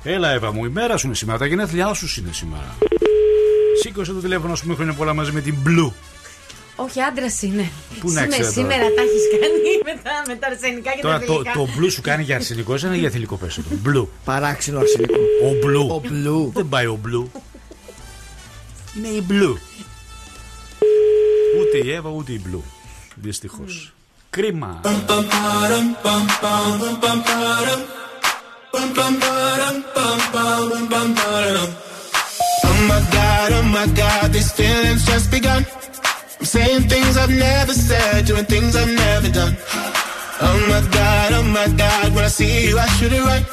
Έλα, Εύα μου, η μέρα σου είναι σήμερα. Τα γενέθλιά σου είναι σήμερα. Σήκωσε το τηλέφωνο σου μου χρόνια πολλά μαζί με την Blue. Όχι, άντρα είναι. Πού να Σήμερα- ξέρω τώρα. Σήμερα τα έχει κάνει με τα, με τα αρσενικά και Τώρα τα το, θηλυκά. το blue σου κάνει για αρσενικό ή για θηλυκό πέσο. Blue. Παράξενο αρσενικό. Ο blue. Ο blue. Δεν πάει ο blue. Είναι η blue. Ούτε η Εύα ούτε η blue. Δυστυχώ. Crema. Oh my god, oh my god, these feelings just begun. I'm saying things I've never said, doing things I've never done. Oh my god, oh my god, when I see you, I should it right.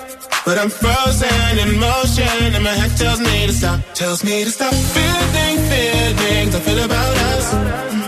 But I'm frozen in motion, and my head tells me to stop. Tells me to stop feeling feelings I feel about us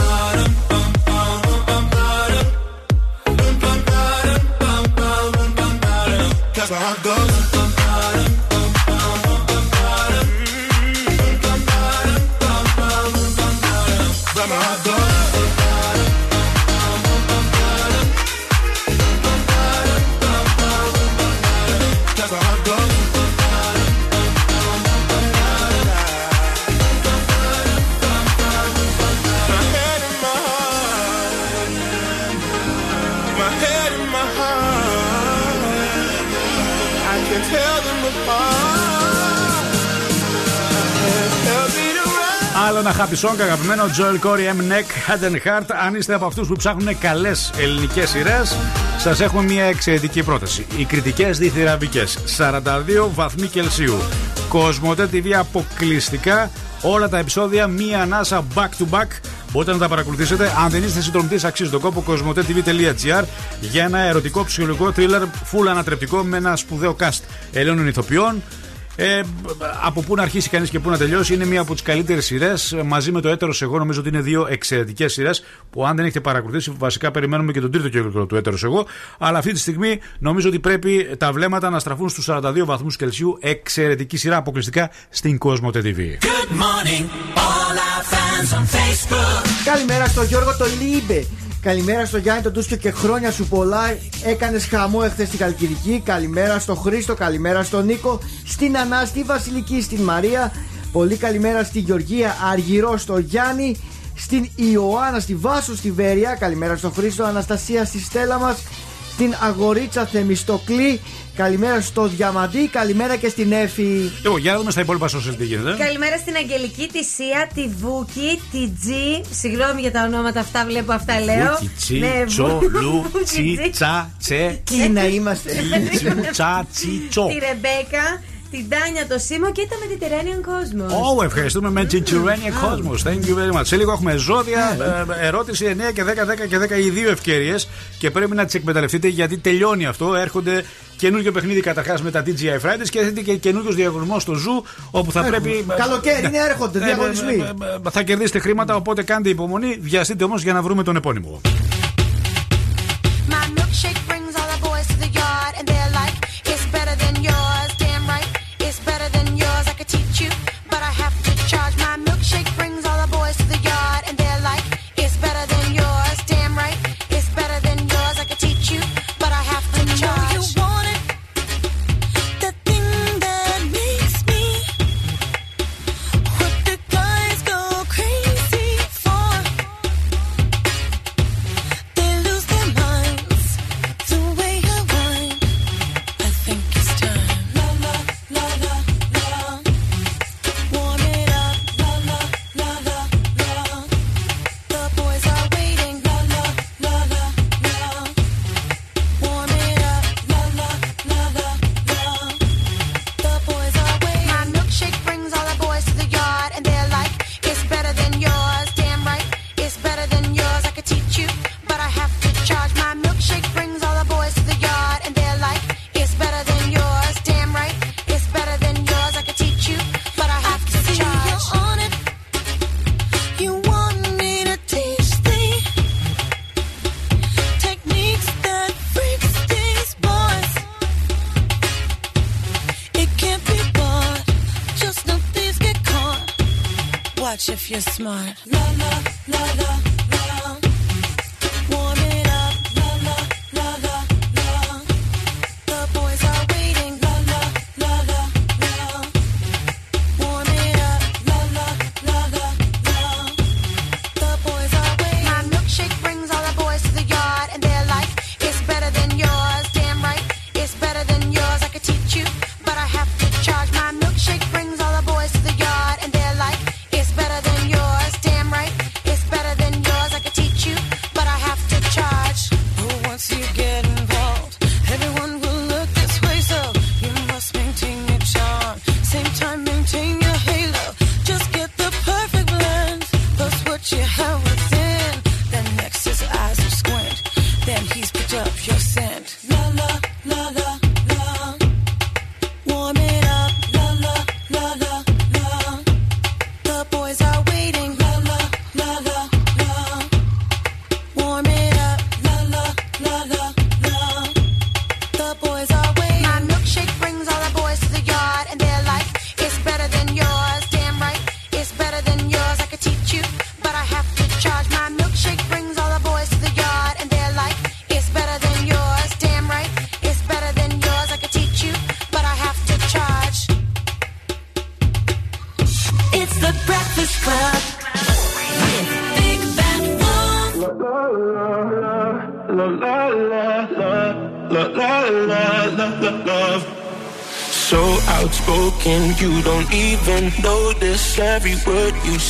Ένα happy song αγαπημένο Joel Corey M. Neck Head and Heart. Αν είστε από αυτούς που ψάχνουν καλές ελληνικές σειρές, σας έχουμε μια εξαιρετική πρόταση. Οι κριτικές διθυραβικές. 42 βαθμοί Κελσίου. Κοσμοτέ TV αποκλειστικά. Όλα τα επεισόδια μία ανάσα back to back. Μπορείτε να τα παρακολουθήσετε. Αν δεν είστε συντρομητή, αξίζει τον κόπο. κοσμοτέ.tv.gr για ένα ερωτικό ψυχολογικό thriller full ανατρεπτικό με ένα σπουδαίο cast Ελλήνων ηθοποιών. Ε, από πού να αρχίσει κανείς και πού να τελειώσει. Είναι μία από τις καλύτερες σειρές. Μαζί με το έτερος εγώ, νομίζω ότι είναι δύο εξαιρετικές σειρές που αν δεν έχετε παρακολουθήσει, βασικά περιμένουμε και τον τρίτο κύκλο του έτερος εγώ. Αλλά αυτή τη στιγμή νομίζω ότι πρέπει τα βλέμματα να στραφούν στους 42 βαθμούς Κελσίου. Εξαιρετική σειρά αποκλειστικά στην Cosmote TV. Good morning, all our fans on Facebook. Καλημέρα στο Γιώργο το Λίμπε. Καλημέρα στο Γιάννη τον Τούσκιο και χρόνια σου πολλά. Έκανες χαμό εχθές στην Καλκιδική. Καλημέρα στο Χρήστο, καλημέρα στον Νίκο, στην Ανά, στη Βασιλική, στην Μαρία. Πολύ καλημέρα στη Γεωργία Αργυρό, στο Γιάννη, στην Ιωάννα, στη Βάσο, στη Βέρεια. Καλημέρα στο Χρήστο, Αναστασία, στη Στέλλα μας, στην Αγορίτσα Θεμιστοκλή. Καλημέρα στο Διαμαντή, καλημέρα και στην Εφη. Λοιπόν, για να δούμε στα υπόλοιπα social τι γίνεται. Καλημέρα στην Αγγελική, τη Σία, τη Βούκη, τη Τζι. Συγγνώμη για τα ονόματα αυτά, βλέπω αυτά λέω. Βούκι, τσι, Ναι, τσο, Βούκι, λου, Τζι. τσι, τσα, τσε. Τι να είμαστε. Τσι, τσα, τσι, τσο. Τη Ρεμπέκα, την Τάνια, το Σίμω και το Mediterranean Cosmos. Oh, ευχαριστούμε με Chichurania Cosmos. Thank you very much. Σε λίγο έχουμε ζώδια. ε, ερώτηση 9 και 10, 10 και 10 οι δύο ευκαιρίε. Και πρέπει να τι εκμεταλλευτείτε γιατί τελειώνει αυτό. Έρχονται καινούργιο παιχνίδι καταρχά με τα TGI Fridays και έρχεται και καινούριο διαγωνισμό στο Ζου όπου θα Έχουμε. πρέπει. Καλοκαίρι είναι, έρχονται Ε, διαγωνισμοί. ε, ε, ε, Θα κερδίσετε χρήματα, οπότε κάντε υπομονή. Βιαστείτε όμω για να βρούμε τον επώνυμο. shake. Watch if you're smart. La la la la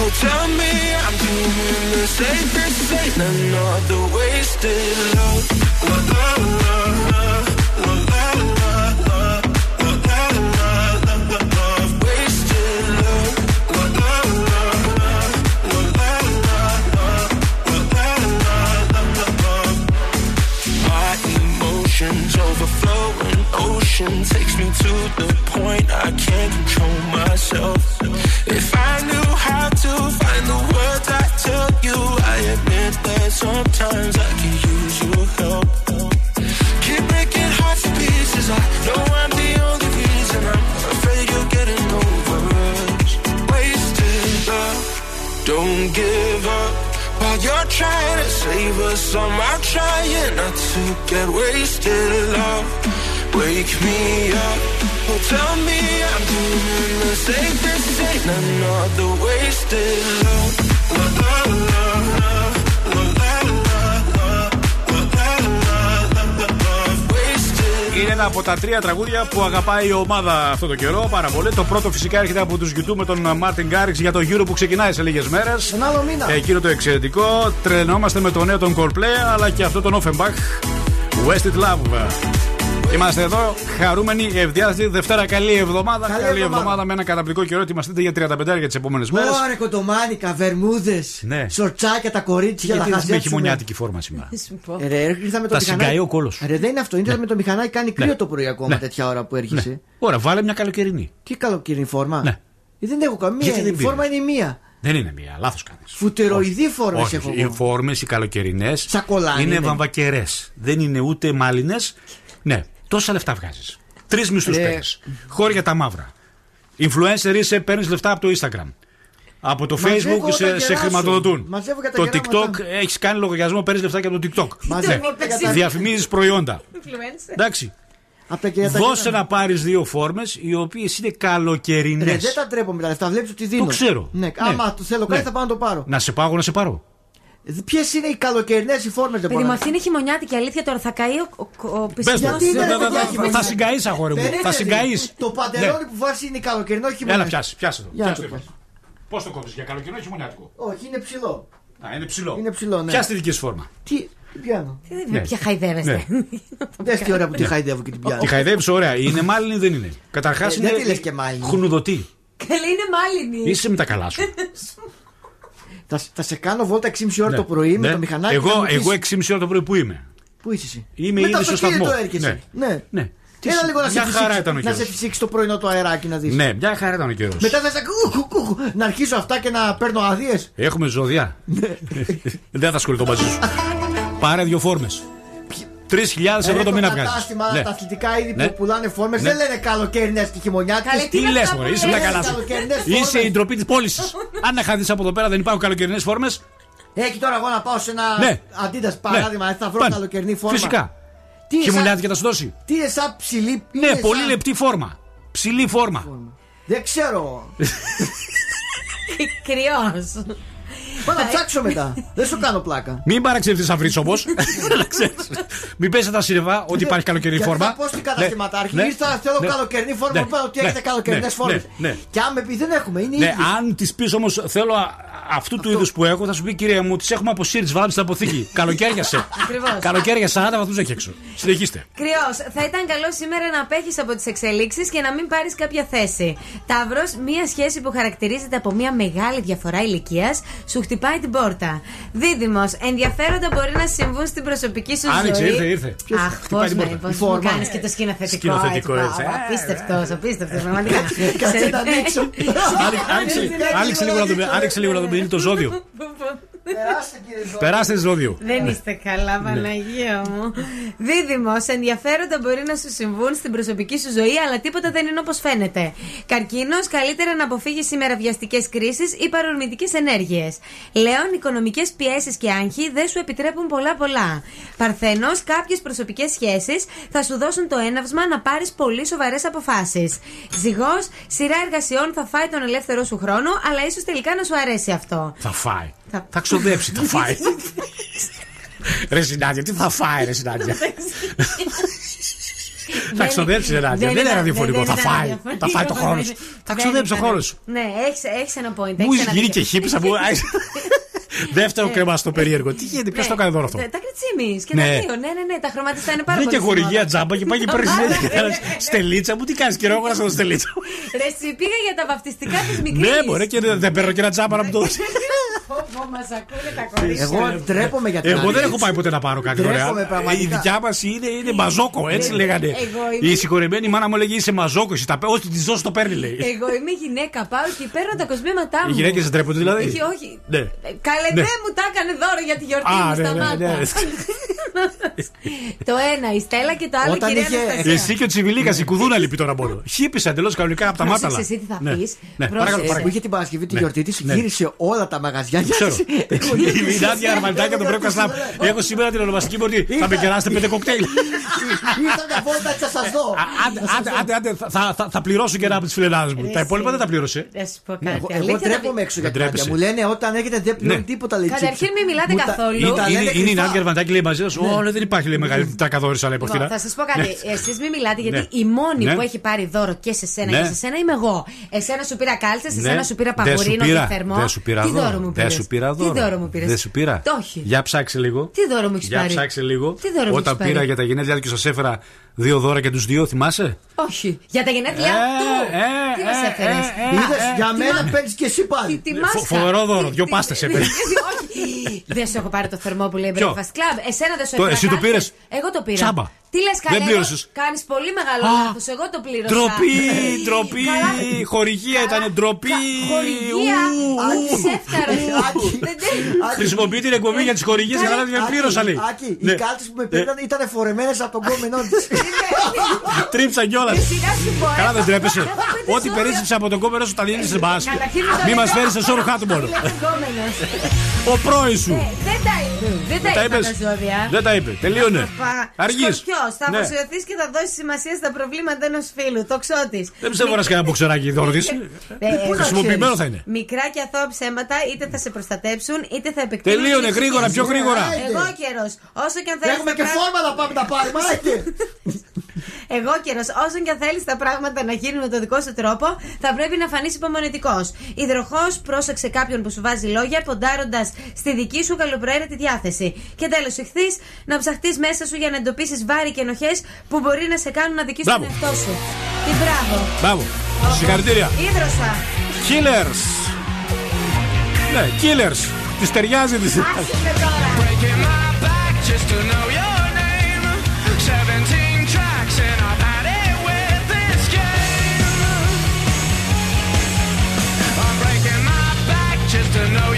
Oh, tell me I'm doing the safest. Ain't another wasted love. La, la, la, από τα τρία τραγούδια που αγαπάει η ομάδα αυτό το καιρό πάρα πολύ. Το πρώτο φυσικά έρχεται από τους YouTube με τον Μάρτιν Γκάριξ για το Euro που ξεκινάει σε λίγες μέρες. Ένα άλλο μήνα. Εκείνο το εξαιρετικό. Τρελνόμαστε με το νέο των Coldplay αλλά και αυτό τον Offenbach. Wasted Love. Είμαστε εδώ, χαρούμενοι, ευδιάστητοι. Δευτέρα, καλή εβδομάδα. Καλή Καλή, εβδομάδα. εβδομάδα με ένα καταπληκτικό καιρό. Ετοιμαστείτε για 35 για τις επόμενες μέρες. Ωρε κοντομάνικα, βερμούδε, Ναι. σορτσάκια τα κορίτσια Γιατί να δεν με χαζέψουμε. χειμωνιάτικη φόρμα σήμερα. Ε, Ρε, ήρθα με το Τα μηχανάκι. συγκαεί ο κόλος. Ρε, δεν είναι αυτό. Ήρθα με το μηχανάκι, κάνει κρύο Ναι. το πρωί ακόμα Ναι. τέτοια ώρα που έρχεσαι. Ναι. Ωραία, βάλε μια καλοκαιρινή. Τι καλοκαιρινή φόρμα; Ναι. Ε, Δεν έχω καμία. Γιατί δεν Η πήρε; φόρμα είναι η μία. Δεν είναι μία, λάθος κάνεις. Φουτεροειδή φόρμες Όχι, έχω οι εγώ. φόρμες, οι καλοκαιρινές Σακολάνι είναι είναι. βαμβακερές. Δεν είναι ούτε μάλινες. Ναι, τόσα λεφτά βγάζεις. Τρεις μισθούς Ε. παίρνεις. Χώρια τα μαύρα. Influencer είσαι, παίρνεις λεφτά από το Instagram. Από το Μαζεύω Facebook τα σε, γερά σε σου. χρηματοδοτούν. Μαζεύω και τα Το γερά TikTok μετά. έχεις κάνει λογαριασμό, παίρνεις λεφτά και από το TikTok. Μαζεύω Ναι. και τα- Διαφημίζεις προϊόντα. Influencer. Εντάξει. Απ' τα κυρία τα Δώσε γερά. να πάρεις δύο φόρμες οι οποίες είναι καλοκαιρινές. Ρε, δεν τα τρέπω με τα λεφτά, βλέπεις ότι δίνω. Το ξέρω. Ναι, Ναι. άμα το θέλω κάτι Ναι. θα πάω να το πάρω. Να σε πάω, να σε πάρω. Ποιες είναι οι καλοκαιρινές οι φόρμες, δεν Παιδί μπορώ μου, να- αυτή είναι χειμωνιάτικη αλήθεια τώρα. Θα καεί ο, ο, ο Πες το. πισινός. Γιατί δεν Δε- δε- έχω δε- διάχυμη. Θα συγκαείς, αγόρι μου. Περίμενε, Θα συγκαείς. Το παντελόνι που βάζει είναι καλοκαιρινό χειμώνα. Έλα, πιάσει, πιάσε το. Για να πιάσε το το. πιάσω. Πώς το κόβεις, για καλοκαιρινό ή χειμωνιάτικο; Όχι, είναι ψηλό. Α, είναι ψηλό. Είναι ψηλό, ναι. Πιάσε τη δική σου φόρμα; Τι, τι πιάνω; Ναι. Ποια χαϊδεύεστε. Δες τι ωραία που τη χαϊδεύω και την πιάνω. Τη χαϊδεύεις, ωραία. Είναι μάλινη ή δεν είναι; Καταρχάς Ε, είναι. δεν τη λες και μάλινη. Χουνουδωτή. Καλή είναι μάλινη. Είσαι με τα καλά σου. Θα, θα σε κάνω βόλτα 6,5 ώρα Ναι. το πρωί με Ναι. το μηχανάκι. να Εγώ, μου πεις, εγώ 6,5 ώρα το πρωί που είμαι. Πού είσαι εσύ; Είμαι με ήδη το στο αυτοκίνητο σταθμό. έρχεσαι. Ναι. Ναι. Ναι. Τι Έλα σου- λίγο να σε, μια χαρά φυσήξει, ήταν ο να σε καιρός. φυσήξει το πρωινό το αεράκι να δεις. Ναι, μια χαρά ήταν ο καιρός. Μετά θα σε κου, κου, κου, να αρχίσω αυτά και να παίρνω άδειες. Έχουμε ζώδια. Ναι. δεν θα ασχοληθώ μαζί σου. Πάρε δύο φόρμες. 3.000 ευρώ το μήνα βγάζεις. κατάστημα, Ναι. τα αθλητικά είδη Ναι. που πουλάνε φόρμες Ναι. δεν λένε καλοκαιρινέ και χειμωνιάτικες. Καλέ, Τι είναι λες, αυτά Μωρέ, που είσαι με τα λες, καλά σου. καλοκαιρινές Είσαι φόρμες. η ντροπή της πώλησης. Αν να χαθεί από εδώ πέρα δεν υπάρχουν καλοκαιρινέ φόρμες. Έχει τώρα εγώ να πάω σε ένα Ναι. αντίτα παράδειγμα, Ναι. θα βρω Πάνε. καλοκαιρινή φόρμα. Φυσικά. Τι είναι σαν- Χειμωνιάτικη θα σου δώσει. Τι είναι σαν ψηλή. Ναι, είναι πολύ σαν- λεπτή φόρμα. Ψηλή φόρμα. Δεν ξέρω. Κρυός. Πάω να ψάξω μετά. Δεν σου κάνω πλάκα. Μην παραξενευτεί αυρή όμω. Μην πέσει τα σύρευα ότι υπάρχει καλοκαιρινή Γιατί φόρμα. Θα πω στην καταστηματάρχη. Ναι, Ήρθα, θέλω ναι, καλοκαιρινή φόρμα. ναι, Μου είπαν ότι ναι, έχετε καλοκαιρινές ναι, φόρμες. ναι, ναι. Και αν με πει δεν έχουμε, είναι Ναι, ίδιες. αν τη πεις όμως θέλω α- αυτού του είδους που έχω, θα σου πει κυρία μου, τις έχουμε αποσύρει, τι βάλαμε στην αποθήκη. Καλοκαίριασε. Ακριβώς. Καλοκαίρια 40 βαθμούς έχει έξω. Συνεχίστε. Κρυός, θα ήταν καλό σήμερα να απέχεις από τις εξελίξεις και να μην πάρεις κάποια θέση. Ταύρος, μία σχέση που χαρακτηρίζεται από μία μεγάλη διαφορά ηλικίας σου χτυπάει την πόρτα. Δίδυμος, ενδιαφέροντα μπορεί να συμβούν στην προσωπική σου Άνοιξε, ζωή. ήρθε, ήρθε. Αχ, Χτυπάει πώς την με, πόρτα; πώς Η μου φόρμα. κάνεις και το σκηνοθετικό. Σκηνοθετικό, έτσι, ε. Απίστευτος, απίστευτος, πραγματικά. Κάτσε να ανοίξω. Άνοιξε- άνοιξε- Άνοιξε λίγο να δούμε, άνοιξε λίγο να δούμε, είναι το ζώδιο. Περάστε ζώδιο. Δεν είστε καλά, Παναγία μου. Δίδυμο, ενδιαφέροντα μπορεί να σου συμβούν στην προσωπική σου ζωή, αλλά τίποτα δεν είναι όπως φαίνεται. Καρκίνος, καλύτερα να αποφύγεις σήμερα βιαστικές κρίσεις ή παρορμητικές ενέργειες. Λέων, οικονομικές πιέσεις και άγχη δεν σου επιτρέπουν πολλά πολλά. Παρθένος, κάποιες προσωπικές σχέσεις θα σου δώσουν το έναυσμα να πάρεις πολύ σοβαρές αποφάσεις. Ζυγός, σειρά εργασιών θα φάει τον ελεύθερο σου χρόνο, αλλά ίσως τελικά να σου αρέσει αυτό. Θα φάει. Θα- Θα ξοδέψει, θα φάει. Ρε Συνάντια, τι θα φάει, ρε Συνάντια. Θα ξοδέψει, ρε Νάντια. Δεν είναι ήταν- ραδιοφωνικό. Θα ήταν φάει. ραδιοφωνικό. Θα φάει το χρόνο σου. Θα Δεν ξοδέψει το ήταν. χρόνος σου. Ναι, έχει ένα point. Μου έχεις έχει ένα γίνει δίκιο. και χύψα μου. Δεύτερο κρεμά στο περίεργο. Τι γίνεται, ποιος Ναι, το έκανε δώρο αυτό; Τα τα κριτσίμι και Ναι. τα δύο. Ναι, ναι, ναι, τα χρωματιστά είναι πάρα Δεν πολύ. και χορηγία σημαντικά. τζάμπα και πάει και παίρνει στελίτσα μου. Τι κάνεις, καιρό εγώ να στο στελίτσα. μου. Ρε, εσύ πήγα για τα βαφτιστικά της μικρής. Ναι, μπορεί και δεν δεν παίρνω και ένα τζάμπα να μου το δώσεις. Μας ακούνε τα κορίτσια. Εγώ ντρέπομαι για την Εγώ δεν άλλη. έχω πάει ποτέ να πάρω κάτι Ντρέπομαι ωραία. πραγματικά. Η δικιά μας είναι, είναι μαζόκο, έτσι Ναι, λέγανε. εγώ είμαι- Η συγχωρεμένη μάνα μου έλεγε είσαι μαζόκο. εσύ τα πέ- Ό,τι της δώσει το παίρνει, λέει. Εγώ είμαι γυναίκα, πάω και παίρνω τα κοσμήματά μου. Οι γυναίκες δεν τρέπονται δηλαδή. Όχι, όχι. Ναι. Ε, Καλέ, Ναι. δεν μου τα έκανε δώρο για τη γιορτή Α, μου, ναι, ναι, σταμάτα. ναι. το ένα η Στέλλα και το άλλο η Όταν κυρία είχε- Αναστασία. Εσύ και ο Τσιβιλίκα, η κουδούνα λείπει τώρα μόνο. Χύπησε εντελώς κανονικά από τα Πρόσεξε μάταλα. εσύ τι θα Ναι. πεις. Ναι, Πρόσεξε. παρακαλώ, Που παρακαλώ. είχε την Παρασκευή τη Ναι. γιορτή της, Ναι. γύρισε όλα τα μαγαζιά. Το ξέρω. Η Νάντια Αρμαντάκια τον πρέπει να σλάβει. Έχω σήμερα την ονομαστική μου ότι θα με κεράσετε πέντε κοκτέιλ. Ήρθατε βόλτα και θα σας δω. Άντε, άντε, άντε, άντε, θα- θα- θα πληρώσω και ένα από τις φιλενάδες μου. Τα υπόλοιπα δεν τα πλήρωσε. Να σου πω Ναι. κάτι. Εγώ, αλήθεια εγώ να ντρέπομαι πει- έξω για Δεν την Νάντια. τρέπεσαι. Μου λένε όταν έρχεται δεν πληρώνει Ναι. Τίποτα λέει. Καταρχήν μην μιλάτε Μου τα- καθόλου. μου τα Είναι, λένε είναι, είναι η κρυφά. Νάντια Αρμαντάκη λέει μαζί σα. Όλο δεν υπάρχει λέει μεγαλύτερη τρακαδόρισα λέει από Λοιπόν, αυτήν. θα σας πω κάτι. Εσείς μην μιλάτε γιατί Ναι. η μόνη Ναι. που έχει πάρει δώρο και σε σένα Ναι. και σε σένα είμαι εγώ. Εσένα σου πήρα κάλτσε, σε Ναι. σένα σου πήρα Δεν σου παγουρίνο πήρα. και θερμό. Δεν σου πήρα Τι δώρο. δώρο μου Δεν πήρες; σου πήρα Τι δώρο. δώρο μου πήρες; Δεν σου πήρα. Το όχι. Για ψάξε λίγο. Τι δώρο μου έχεις Για πάρει; ψάξε λίγο. Τι δώρο μου Όταν έχεις πάρει; πήρα για τα γενέθλιά του και σας έφερα δύο δώρα και τους δύο, θυμάσαι; Όχι. Για τα γενέθλιά Ε, του. ε, Τι ε, μα έφερες; ε, ε, Είδες, για τι μένα μα- παίρνει και εσύ πάλι. Τη Φο- μάσκα. φοβερό δώρο, Τι- δυο τι- πάστες έπαιρνε. Όχι. Δεν σου έχω πάρει το θερμό που λέει Ποιο; Breakfast Club. Εσένα δεν σου Το- έφερα εσύ το κάλτσες. πήρες; Εγώ το πήρα. Τσάμπα. Τι λες, Δεν καλά. πλήρωσες. Κάνεις πολύ μεγάλο Α, λάθος. Εγώ το πλήρωσα. Ντροπή, ντροπή. Καλά. Χορηγία ήταν ντροπή. Χορηγία. Ου, Άκη, ου. σεύκαρο. Δεν τέλει. Χρησιμοποιεί την εκπομπή για τις χορηγίες και να με πλήρωσα λέει. Άκη, οι Ναι. κάλτσε που με πήραν ήταν φορεμένες από τον κόμενό της. Τρίψα κιόλας. Εσύ να σου πω, Καλά έχω- δεν τρέπεσαι. έχω πέντε Ό,τι ζώδια. περίσσεψε από τον κόμενο σου τα δίνεις σε μπα. Καταρχήν μην το Μη μας λέω. φέρεις σε σώρουχά του μόνο. Είναι κόμενος. Ο πρώην σου. Ε, Δεν τα είπε. Δεν τα Τα είπε είπες. τα ζώδια. Δεν τα είπε. Τελείωνε. Αργή. Αργείς. Σκορπιός, θα αφοσιωθεί και θα δώσεις σημασία στα προβλήματα ενός φίλου. Το ξώτης. Δεν πιστεύω να σκάει ένα μποξεράκι δώρο τη. Ε, Χρησιμοποιημένο θα είναι; Μικρά και αθώα ψέματα είτε θα σε προστατέψουν είτε θα επεκτείνουν. Τελείωνε, την γρήγορα, ψυχή πιο σου. γρήγορα. Εγώ καιρός. Όσο και αν θέλεις. Έχουμε και φόρμα να πάμε να πάρουμε. Άιτε. Εγώ καιρός. Όσο και αν θέλεις τα πράγματα να γίνουν με το δικό σου τρόπο, θα πρέπει να φανείς υπομονετικός. Υδροχό, πρόσεξε κάποιον που σου βάζει λόγια, ποντάροντας στη δική σου καλοπροαίρετη διάθεση. Και τέλος, ηχθείς να ψαχτείς μέσα σου για να εντοπίσεις βάρη και ενοχές που μπορεί να σε κάνουν να δικήσει τον Μπράβο. εαυτό σου. Τι μπράβο. Μπράβο. Συγχαρητήρια. Ήδρωσα. Killers. Ναι, Killers. Τη ταιριάζει τη. Άσε με τώρα. To know your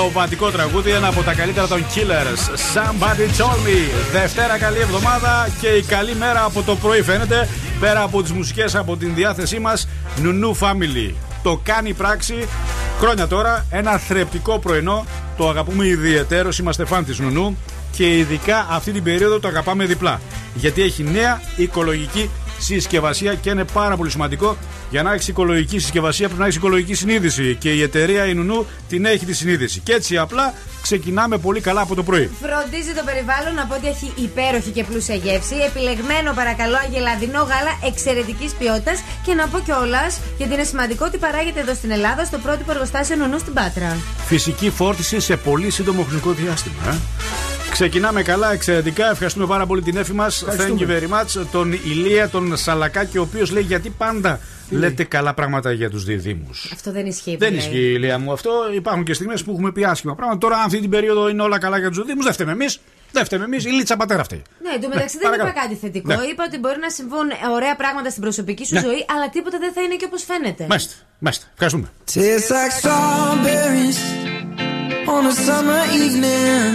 of Κιλοβατικό τραγούδι, ένα από τα καλύτερα των Killers. Somebody told me. Δευτέρα καλή εβδομάδα και η καλή μέρα από το πρωί φαίνεται. Πέρα από τις μουσικές, από την διάθεσή μας, Νουνού Family. Το κάνει πράξη χρόνια τώρα. Ένα θρεπτικό πρωινό. Το αγαπούμε ιδιαίτερω. Είμαστε φαν της Νουνού. Και ειδικά αυτή την περίοδο το αγαπάμε διπλά. Γιατί έχει νέα οικολογική συσκευασία και είναι πάρα πολύ σημαντικό. Για να έχεις οικολογική συσκευασία πρέπει να έχεις οικολογική συνείδηση. Και η εταιρεία η Νουνού την έχει τη συνείδηση. Και έτσι απλά ξεκινάμε πολύ καλά από το πρωί. Φροντίζει το περιβάλλον να πω ότι έχει υπέροχη και πλούσια γεύση. Επιλεγμένο παρακαλώ αγελαδινό γάλα εξαιρετικής ποιότητας. Και να πω κιόλας, γιατί είναι σημαντικό ότι παράγεται εδώ στην Ελλάδα στο πρότυπο εργοστάσιο Νονού στην Πάτρα. Φυσική φόρτιση σε πολύ σύντομο χρονικό διάστημα. Ε. Ξεκινάμε καλά, εξαιρετικά. Ευχαριστούμε πάρα πολύ την έφη μας. Thank you very much. Τον Ηλία, τον Σαλακάκη, ο οποίος λέει γιατί πάντα λέτε καλά πράγματα για τους διδήμου. Αυτό δεν ισχύει. που Δεν λέει. ισχύει, Ηλία μου, αυτό. Υπάρχουν και στιγμές που έχουμε πει άσχημα πράγματα. Τώρα, αν αυτή την περίοδο είναι όλα καλά για τους διδήμου, δεν φταίμε εμείς. Δεν φταίμε εμείς. Η Λίτσα πατέρα αυτή. Ναι, εν τω μεταξύ Ναι, δεν παρακαλώ. είπα κάτι θετικό. Ναι. Είπα ότι μπορεί να συμβούν ωραία πράγματα στην προσωπική σου Ναι. ζωή, αλλά τίποτα δεν θα είναι και όπως φαίνεται. Μάλιστα, μάλιστα. Ευχαριστούμε. Tastes like strawberries on a summer evening,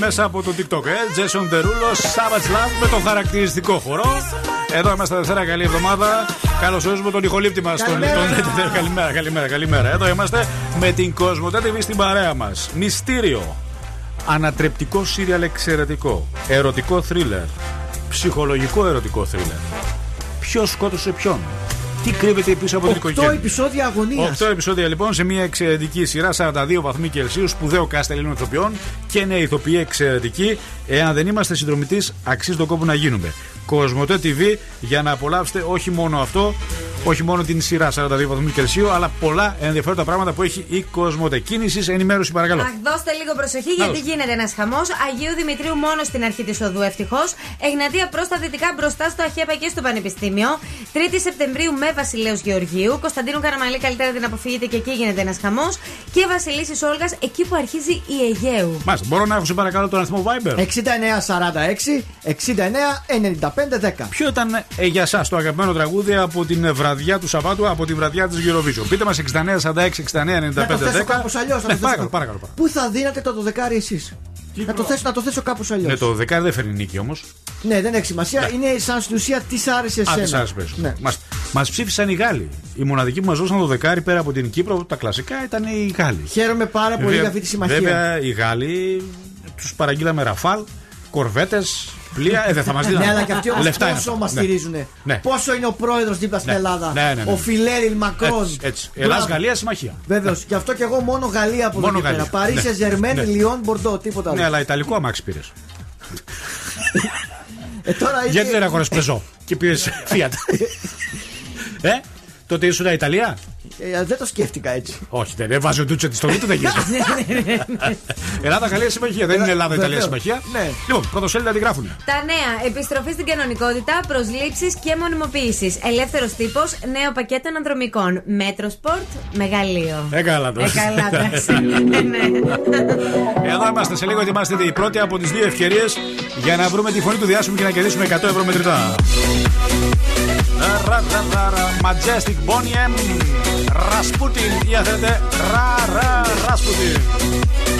Μέσα από το TikTok. Ε; Jason Derulo, Savage Love με τον χαρακτηριστικό χορό. Εδώ είμαστε Δευτέρα, καλή εβδομάδα. Καλώς ορίζουμε τον ηχολήπτη μας. Τον... Καλημέρα. τον- καλημέρα, καλημέρα, καλημέρα. Εδώ είμαστε με την Κόσμο TV στην παρέα μας. Μυστήριο. Ανατρεπτικό σύριαλ εξαιρετικό. Ερωτικό θρίλερ. Ψυχολογικό ερωτικό θρίλερ. Ποιος σκότωσε ποιον; Τι κρύβεται πίσω από την Οκτώ οικογένεια; επεισόδια αγωνίας. 8 επεισόδια λοιπόν σε μια εξαιρετική σειρά 42 βαθμοί Κελσίου, σπουδαίο κάστα Ελλήνων ηθοποιών και νέοι ηθοποιοί εξαιρετικοί. Εάν δεν είμαστε συνδρομητής, αξίζει τον κόπο να γίνουμε. Κοσμοτέ TV για να απολαύσετε όχι μόνο αυτό, όχι μόνο την σειρά 42 βαθμοί Κελσίου, αλλά πολλά ενδιαφέροντα πράγματα που έχει η Κοσμοτέ. Κίνηση, ενημέρωση παρακαλώ. Αχ, δώστε λίγο προσοχή Να γιατί δώσω. γίνεται ένας χαμός. Αγίου Δημητρίου μόνο στην αρχή της οδού, ευτυχώς. Εγνατία προς τα δυτικά μπροστά στο Αχέπα και στο Πανεπιστήμιο. 3η Σεπτεμβρίου με Βασιλέου Γεωργίου. Κωνσταντίνου Καραμαλή, καλύτερα την αποφύγετε και εκεί γίνεται ένας χαμός. Και Βασιλίσης Όλγας, εκεί που αρχίζει η Αιγαίου. Μάλιστα, μπορώ να έχω σε παρακαλώ τον αριθμό Viber; 6946 69 95 10. Ποιο ήταν ε, για εσάς το αγαπημένο τραγούδι από την βραδιά του Σαββάτου, από την βραδιά της Eurovision. Πείτε μας 69, 46, 69, 95, 10. Να το θέσω κάπως αλλιώς. Ναι, παρακαλώ, παρακαλώ. Πού θα δίνατε το 12 εσείς; Να το θέσω, να το θέσω κάπως αλλιώς. Ναι, το δεκάρι δεν φέρνει νίκη όμως. Ναι, δεν έχει σημασία. Είναι σαν στην ουσία τι σ' άρεσε Α, εσένα. τι άρεσε πες. Ναι. Μας, μας ψήφισαν οι Γάλλοι. Οι μοναδικοί που μας δώσαν το δεκάρι πέρα από την Κύπρο, τα κλασικά ήταν οι Γάλλοι. Χαίρομαι πάρα πολύ Βέβαια- για αυτή τη συμμαχία. Βέβαια, οι Γάλλοι τους παραγγείλαμε ραφάλ, κορβέτες, πλοία. Ε, δεν θα μας δίνουν. Ναι, αλλά και αυτοί όμως Λεφτά είναι πόσο αυτά. μας Ναι. στηρίζουν. Ναι. Πόσο είναι ο πρόεδρος δίπλα στην Ναι. Ελλάδα. Ναι, ναι, ναι. Ο Φιλέριλ Μακρόν. Έτσι, έτσι. Ελλάδα-Γαλλία συμμαχία. Βεβαίως. Γι' αυτό και εγώ μόνο Γαλλία από εδώ Μόνο και πέρα. Γαλλία. Παρίσι, Ναι. Ζερμέν, Ναι. Λιόν, Μπορντό, τίποτα Ναι, άλλο. αλλά Ιταλικό αμάξι πήρε. Ε, τώρα είναι- Γιατί δεν αγορέ πεζό και πήρες Fiat; Ε, τότε ήσουν Ιταλία; Ε, δεν το σκέφτηκα έτσι. Όχι, δεν βάζει ο Ντούτσε τη στολή του, δεν γίνεται. Ελλάδα-Γαλλία συμμαχία. Δεν είναι Ελλάδα-Ιταλία Βεβαίως. συμμαχία. Ναι. Λοιπόν, πρωτοσέλιδα την γράφουν. Τα νέα. Επιστροφή στην κανονικότητα, προσλήψεις και μονιμοποίηση. Ελεύθερος τύπος, νέο πακέτο αναδρομικών. Metrosport, μεγαλείο. Ε, καλά τώρα. Ε, καλά, εντάξει. Ε, ναι. Εδώ είμαστε σε λίγο. Ετοιμάστε η πρώτη από τις δύο ευκαιρίες για να βρούμε τη φωνή του διάσημου και να κερδίσουμε 100 ευρώ μετρητά. Majestic Bonnie M. Rasputin. Ή αν θέλετε, Ρα Ρα Rasputin.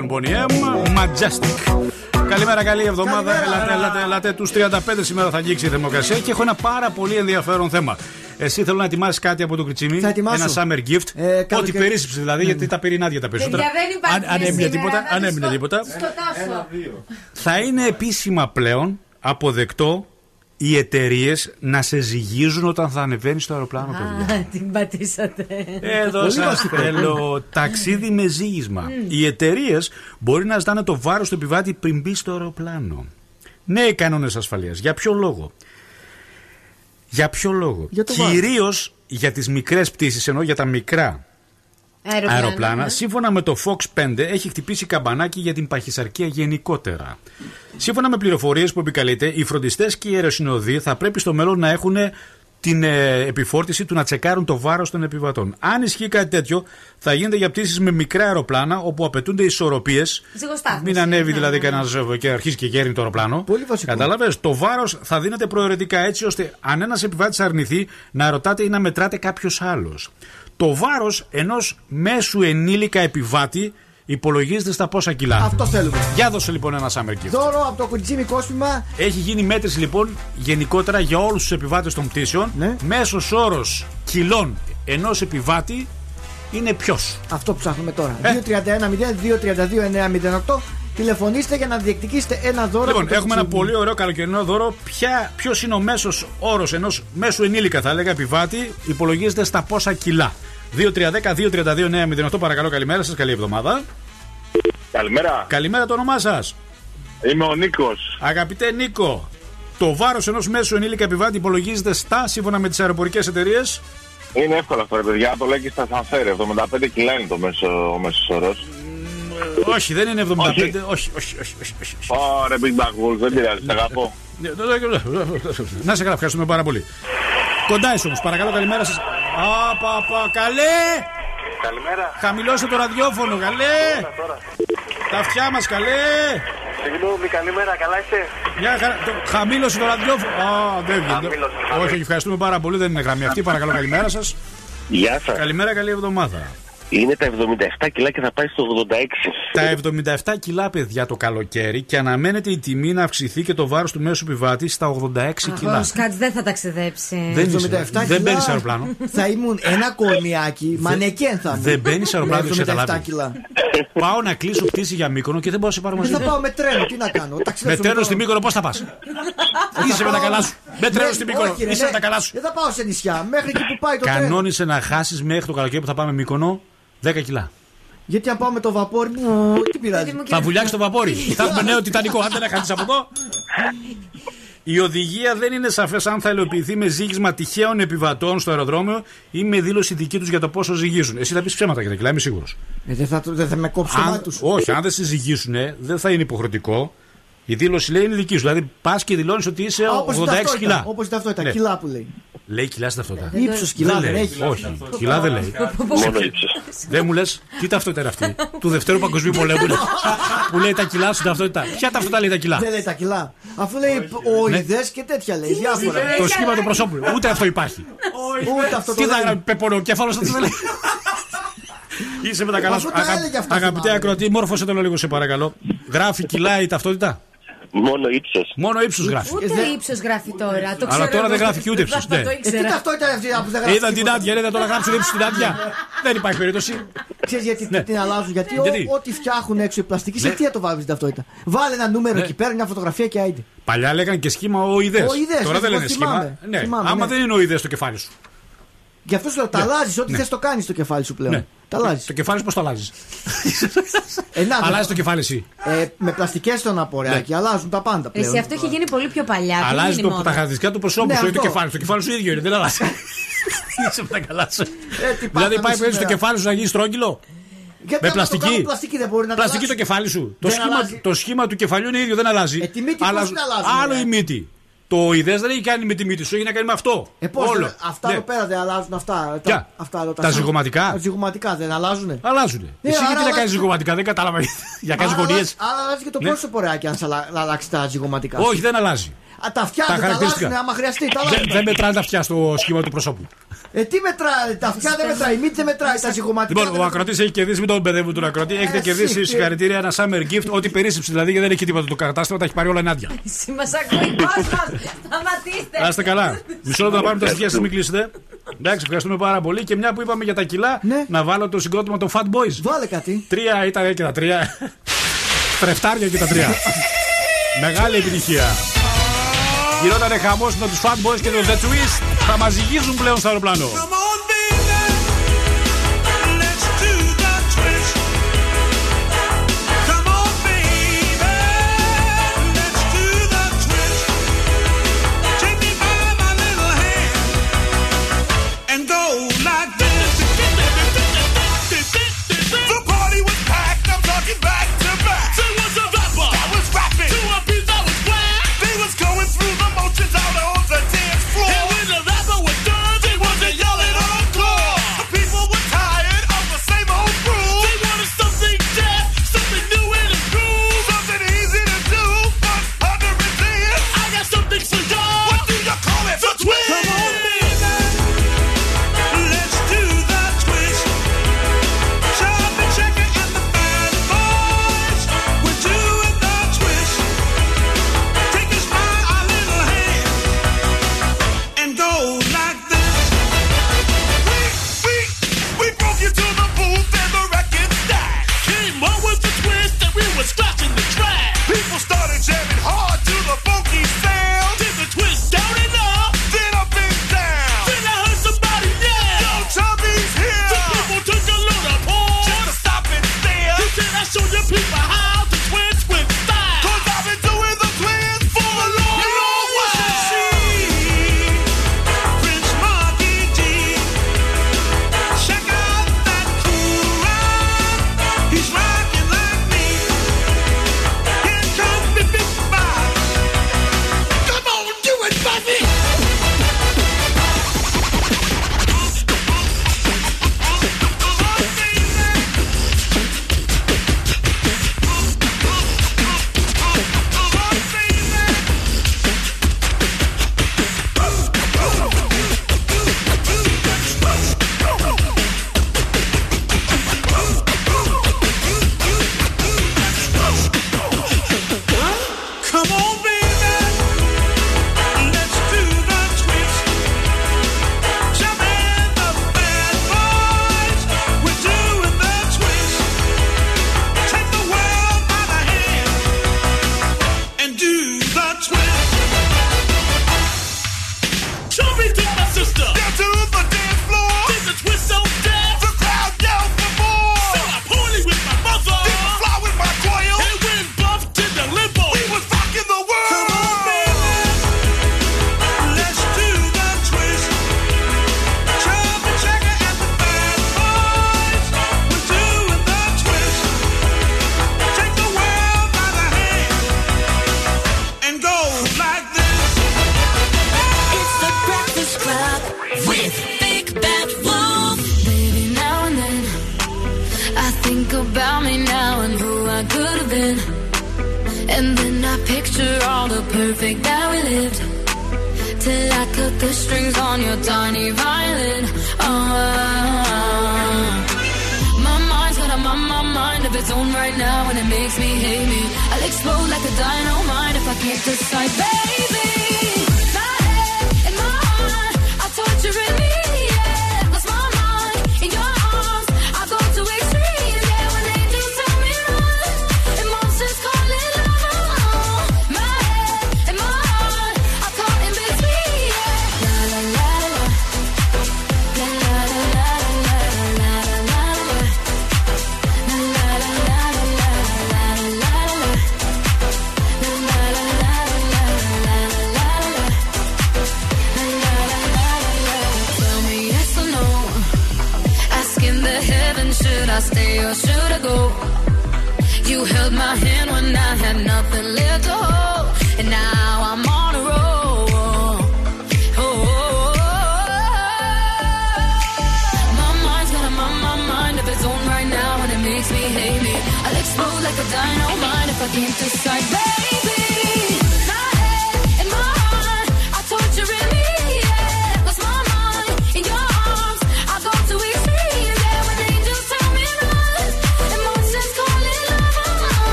Μεγάλη επιτυχία των Bonnie M. Majestic. Καλημέρα, καλή εβδομάδα. Ελάτε, ελάτε, ελάτε. Τους 35 σήμερα θα αγγίξει η θερμοκρασία και έχω ένα πάρα πολύ ενδιαφέρον θέμα. Εσύ θέλω να ετοιμάσεις κάτι από το κριτσίμι. Θα ετοιμάσω. Ένα summer gift. Ε, Ό,τι καλοκαίρι. περίσσεψε δηλαδή, γιατί τα πήρε άδεια τα περισσότερα. Παιδιά, δεν υπάρχει αν, αν έμεινε σήμερα, τίποτα, θα αν τους έμεινε σκο- τίποτα. Σκοτάσω. Θα είναι επίσημα πλέον αποδεκτό οι εταιρείες να σε ζυγίζουν όταν θα ανεβαίνεις στο αεροπλάνο, παιδιά. Α, την πατήσατε. Εδώ Πολύ σας βασικό. θέλω ταξίδι με ζύγισμα. Οι εταιρείες μπορεί να ζητάνε το βάρος του επιβάτη πριν μπει στο αεροπλάνο. Νέοι κανόνες ασφαλείας. Για ποιο λόγο; Για ποιο λόγο; Για το βάρος. Κυρίως για τις μικρές πτήσεις, ενώ για τα μικρά Αεροπλάνα. αεροπλάνα, ναι. σύμφωνα με το Fox 5, έχει χτυπήσει καμπανάκι για την παχυσαρκία γενικότερα. Σύμφωνα με πληροφορίες που επικαλείται, οι φροντιστές και οι αεροσυνοδοί θα πρέπει στο μέλλον να έχουν την ε, επιφόρτιση του να τσεκάρουν το βάρος των επιβατών. Αν ισχύει κάτι τέτοιο, θα γίνεται για πτήσεις με μικρά αεροπλάνα όπου απαιτούνται ισορροπίες. Ζυγοστάθμιση. Μην ανέβει Ναι, δηλαδή ναι, ναι. κανένας και αρχίζει και γέρνει το αεροπλάνο. Πολύ βασικό. Κατάλαβε. Το βάρος θα δίνεται προαιρετικά έτσι ώστε αν ένας επιβάτης αρνηθεί να ρωτάτε ή να μετράτε κάποιος άλλος. Το βάρος ενός μέσου ενήλικα επιβάτη υπολογίζεται στα πόσα κιλά. Αυτό θέλουμε. Για δώσε λοιπόν ένα summer gift. Δώρο από το κουτσίμι κόσμημα. Έχει γίνει μέτρηση λοιπόν γενικότερα για όλους τους επιβάτες των πτήσεων. Ναι. Μέσος όρος κιλών ενός επιβάτη είναι ποιος; Αυτό που ψάχνουμε τώρα. Ε. 231-0-232-908. Τηλεφωνήστε για να διεκδικήσετε ένα δώρο. Λοιπόν, από το έχουμε ένα κουτσίμι. πολύ ωραίο καλοκαιρινό δώρο. Ποιος είναι ο μέσος όρος ενός μέσου ενήλικα, θα έλεγα, επιβάτη, υπολογίζεται στα πόσα κιλά. 2-3-10-2-32-908, παρακαλώ, καλημέρα σας, καλή εβδομάδα. Καλημέρα. Καλημέρα το όνομά σας. Είμαι ο Νίκος. Αγαπητέ Νίκο, το βάρος ενός μέσου ενήλικα επιβάτη υπολογίζεται στα σύμφωνα με τις αεροπορικές εταιρείες; Είναι εύκολο αυτό, ρε παιδιά. Το λέει και στα σανσέρ. 75 κιλά είναι το μέσο, ο μέσος όρος. Όχι, δεν είναι 75. Όχι. Όχι, όχι, όχι. όχι, όχι, όχι. Ωρε, Big Bang Wolf, δεν πειράζει, σε αγαπώ. Να σε καλά, ευχαριστούμε πάρα πολύ. Κοντά είσαι όμως, παρακαλώ, καλημέρα σας. Απαπα, καλέ! Καλημέρα. Χαμηλώστε το ραδιόφωνο, καλέ! Τα αυτιά μας, καλέ! Συγγνώμη, καλημέρα, καλά είστε; Μια χαρά. το- Χαμήλωσε το ραδιόφωνο. Α, δεν βγαίνει. Χαμήλωσε, Όχι, χαμήλωσε. όχι, ευχαριστούμε πάρα πολύ. Δεν είναι γραμμή αυτή. Παρακαλώ, καλημέρα σας. Γεια σας. Καλημέρα, καλή εβδομάδα. Είναι τα 77 κιλά και θα πάει στο 86. Τα 77 κιλά, παιδιά, το καλοκαίρι και αναμένεται η τιμή να αυξηθεί και το βάρος του μέσου επιβάτης στα 86 κιλά. Ο Σκάτς δεν θα ταξιδέψεις. Δεν, 77 είσαι, κιλά. δεν μπαίνεις σε αεροπλάνο. Θα ήμουν ένα κορμιάκι, μανεκέν θα ήμουν. Δεν μπαίνεις σε αεροπλάνο, Με δεν 77 καταλάβει. κιλά. Πάω να κλείσω πτήση για μήκονο και δεν μπορώ να σε πάρω μαζί. Δεν θα μου. πάω με τρένο, τι να κάνω. Με ταξιδέψω τρένο το- στη μήκονο, πώς θα πας; Είσαι με τα καλά σου. Με τρένο Ναι, στη μήκονο. όχι, ρε, Είσαι ναι. με τα καλά σου. Δεν θα πάω σε νησιά. Μέχρι εκεί που πάει το τρένο. Κανόνισε να χάσεις μέχρι το καλοκαίρι που θα πάμε μήκονο 10 κιλά. Γιατί αν πάω με το βαπόρι μου, τι πειράζει. Θα βουλιάξει το βαπόρι. Θα έχουμε νέο τιτανικό. Αν δεν να χάσει από εδώ. Η οδηγία δεν είναι σαφές αν θα υλοποιηθεί με ζήγισμα τυχαίων επιβατών στο αεροδρόμιο ή με δήλωση δική τους για το πόσο ζυγίζουν. Εσύ θα πεις ψέματα για τα κιλά, είμαι σίγουρος. Ε, δεν, θα, δεν θα με κόψει το Αν, μάτι τους. όχι, αν δεν σε ζυγίσουν, δεν θα είναι υποχρεωτικό. Η δήλωση λέει είναι δική σου. Δηλαδή πας και δηλώνεις ότι είσαι Α, όπως η 86 ταυτότητα, κιλά. Όπως η ταυτότητα, Ναι. κιλά που λέει. Λέει κιλά στην ταυτότητα. Ύψος κιλά δεν λέει. έχει. Όχι, κιλά δεν λέει. Μόνο ύψος. Δεν μου λες, τι ταυτότητα είναι αυτή; του Δευτέρου Παγκοσμίου Πολέμου. είναι. που λέει τα κιλά στην ταυτότητα. Ποια ταυτότητα λέει τα κιλά; Δεν λέει τα κιλά. Αφού λέει οειδέ και τέτοια λέει. Διάφορα. Το σχήμα του προσώπου. Ούτε αυτό υπάρχει. Ούτε αυτό το Τι θα λέει. γράψει πεπονοκέφαλος, θα τη λέει. Είσαι με τα καλά Αφού σου. τα Αγα- έλεγε αυτό, Αγαπητέ θυμάμαι. ακροατή, μόρφωσε το λίγο σε παρακαλώ. Γράφει κιλά η ταυτότητα; Μόνο ύψος. Μόνο ύψος γράφει. Ούτε ύψος γράφει τώρα. Το Αλλά ξέρω τώρα δεν εγώ. γράφει και ούτε ύψος, Θα ναι. Το Ε, τι ήξερα. ταυτότητα είναι αυτή που δεν γράφει. Είδα την τίποτα. άδεια, είδα τώρα γράψει ύψος στην άδεια. Δεν υπάρχει περίπτωση. Ξέρεις γιατί την αλλάζουν. Γιατί, ο- Ναι. Γιατί; ό,τι φτιάχνουν έξω οι πλαστικοί, σε Ναι. τι θα το βάλει την ταυτότητα; Βάλε ένα νούμερο Ναι. εκεί πέρα, μια φωτογραφία και άιντε. Παλιά λέγανε και σχήμα ο ιδέ. Οειδές, Τώρα δεν ναι, λένε θυμάμαι. σχήμα. Ναι. Θυμάμαι, Άμα ναι. δεν είναι ο ιδέ στο κεφάλι σου. Γι' αυτό σου λέω, τα Ναι. αλλάζεις. Ό,τι Ναι. θες το κάνεις στο κεφάλι σου πλέον. Τα αλλάζεις. Το κεφάλι πώς το αλλάζεις; ε, αλλάζει το κεφάλι εσύ. Ε, με πλαστικές στον απορρέακι, ναι. αλλάζουν τα πάντα πλέον. Εσύ αυτό έχει γίνει πολύ πιο παλιά. Αλλάζει το, τα χαρακτηριστικά του προσώπου ναι, σου ή το κεφάλι. Το κεφάλι σου ίδιο είναι, δεν αλλάζει. Είσαι με τα καλά σου. Ε, δηλαδή πάει το κεφάλι σου να γίνει στρόγγυλο; Γιατί με πλαστική. Το πλαστική δεν μπορεί να πλαστική το κεφάλι σου. Το σχήμα, το σχήμα του κεφαλιού είναι ίδιο, δεν αλλάζει. Ε, τη μύτη. Άλλο ε? η μύτη. Το ιδέε δεν έχει κάνει με τη μύτη σου, έχει να κάνει με αυτό. Ε, Όλο. Αυτά ναι. εδώ πέρα δεν αλλάζουν αυτά. Τα, αυτά τα, τα δεν αλλάζουν. Αλλάζουν. Ναι, Εσύ γιατί να κάνεις ζυγωματικά, δεν κατάλαβα. για κάνει γωνίε. Αλλά αλλάζει και το πόσο πρόσωπο, ρε, αν αλλάξει τα ζυγωματικά. Όχι, δεν αλλάζει τα αυτιά τα, τα άμα χρειαστεί. Τα δεν, δεν μετράνε τα αυτιά στο σχήμα του προσώπου. Ε, τι μετράει, τα αυτιά δεν μετράει, η μύτη δεν μετράει, τα ζυγοματικά. Λοιπόν, ο ακροτής έχει κερδίσει, μην τον παιδεύουν τον ακροτή, έχετε κερδίσει συγχαρητήρια ένα summer gift, ό,τι περίσσεψε δηλαδή και δεν έχει τίποτα το κατάστημα, τα έχει πάρει όλα ενάντια. Εσύ μας ακούει κόσμο, σταματήστε. Να καλά. Μισό λεπτό να πάρουμε τα στοιχεία σας, μην κλείσετε. Εντάξει, ευχαριστούμε πάρα πολύ. Και μια που είπαμε για τα κιλά, ναι. να βάλω το συγκρότημα των Fat Boys. Βάλε κάτι. Τρία ήταν και τα τρία. Τρεφτάρια και τα τρία. Μεγάλη επιτυχία. Γινότανε χαμός με τους Fatboys και τους The Twist. Θα μαζιγίζουν πλέον στο αεροπλάνο.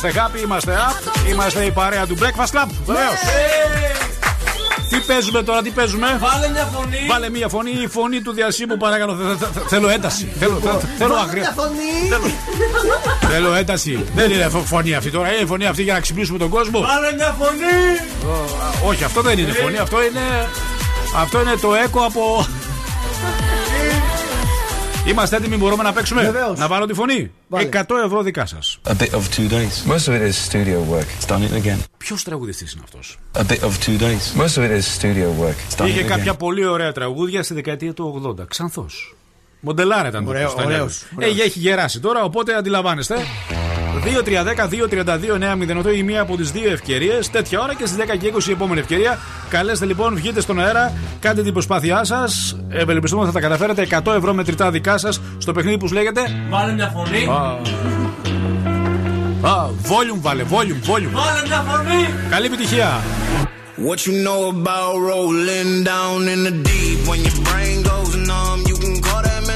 Είμαστε happy, είμαστε up, είμαστε η παρέα του Breakfast Club. Βεβαίως. Τι παίζουμε τώρα, τι παίζουμε; Βάλε μια φωνή. Βάλε μια φωνή, η φωνή του διασύμου παρακαλώ. Θε- θε- θε- Θέλω ένταση. Θέλω, θε- θέλω Βάλε αγρία. μια φωνή. Θέλω ένταση. Δεν είναι φω- φωνή αυτή τώρα. Είναι η φωνή αυτή για να ξυπνήσουμε τον κόσμο. Βάλε μια φωνή. Όχι, αυτό δεν είναι φωνή. Αυτό είναι. Αυτό είναι το έκο από. Είμαστε έτοιμοι, μπορούμε να παίξουμε; Βεβαίως. Να βάλω τη φωνή. 100 ευρώ δικά σας. A bit of two days. Most of it is studio work. It's done it again. Ποιος τραγουδιστής είναι αυτός; A bit of two days. Most of it is studio work. It's done Είχε it again. κάποια πολύ ωραία τραγούδια στη δεκαετία του 80. Ξανθός. Μοντελάρα ήταν Ωραίο, το πώς τα ωραίος, λέγανε. Ε, έχει γεράσει τώρα, οπότε αντιλαμβάνεστε. 2-3-10-2-32-9-08 η μία από τις δύο ευκαιρίες. Τέτοια ώρα και στις 10 και 20 η επόμενη ευκαιρία. Καλέστε λοιπόν, βγείτε στον αέρα, κάντε την προσπάθειά σας. Ευελπιστούμε ότι θα τα καταφέρετε. 100 ευρώ μετρητά δικά σας στο παιχνίδι που λέγεται. Βάλε μια φωνή. Α, volume βάλε, volume, volume. Βάλε μια φωνή. Καλή επιτυχία. What you know about rolling down in the deep? When your brain goes numb,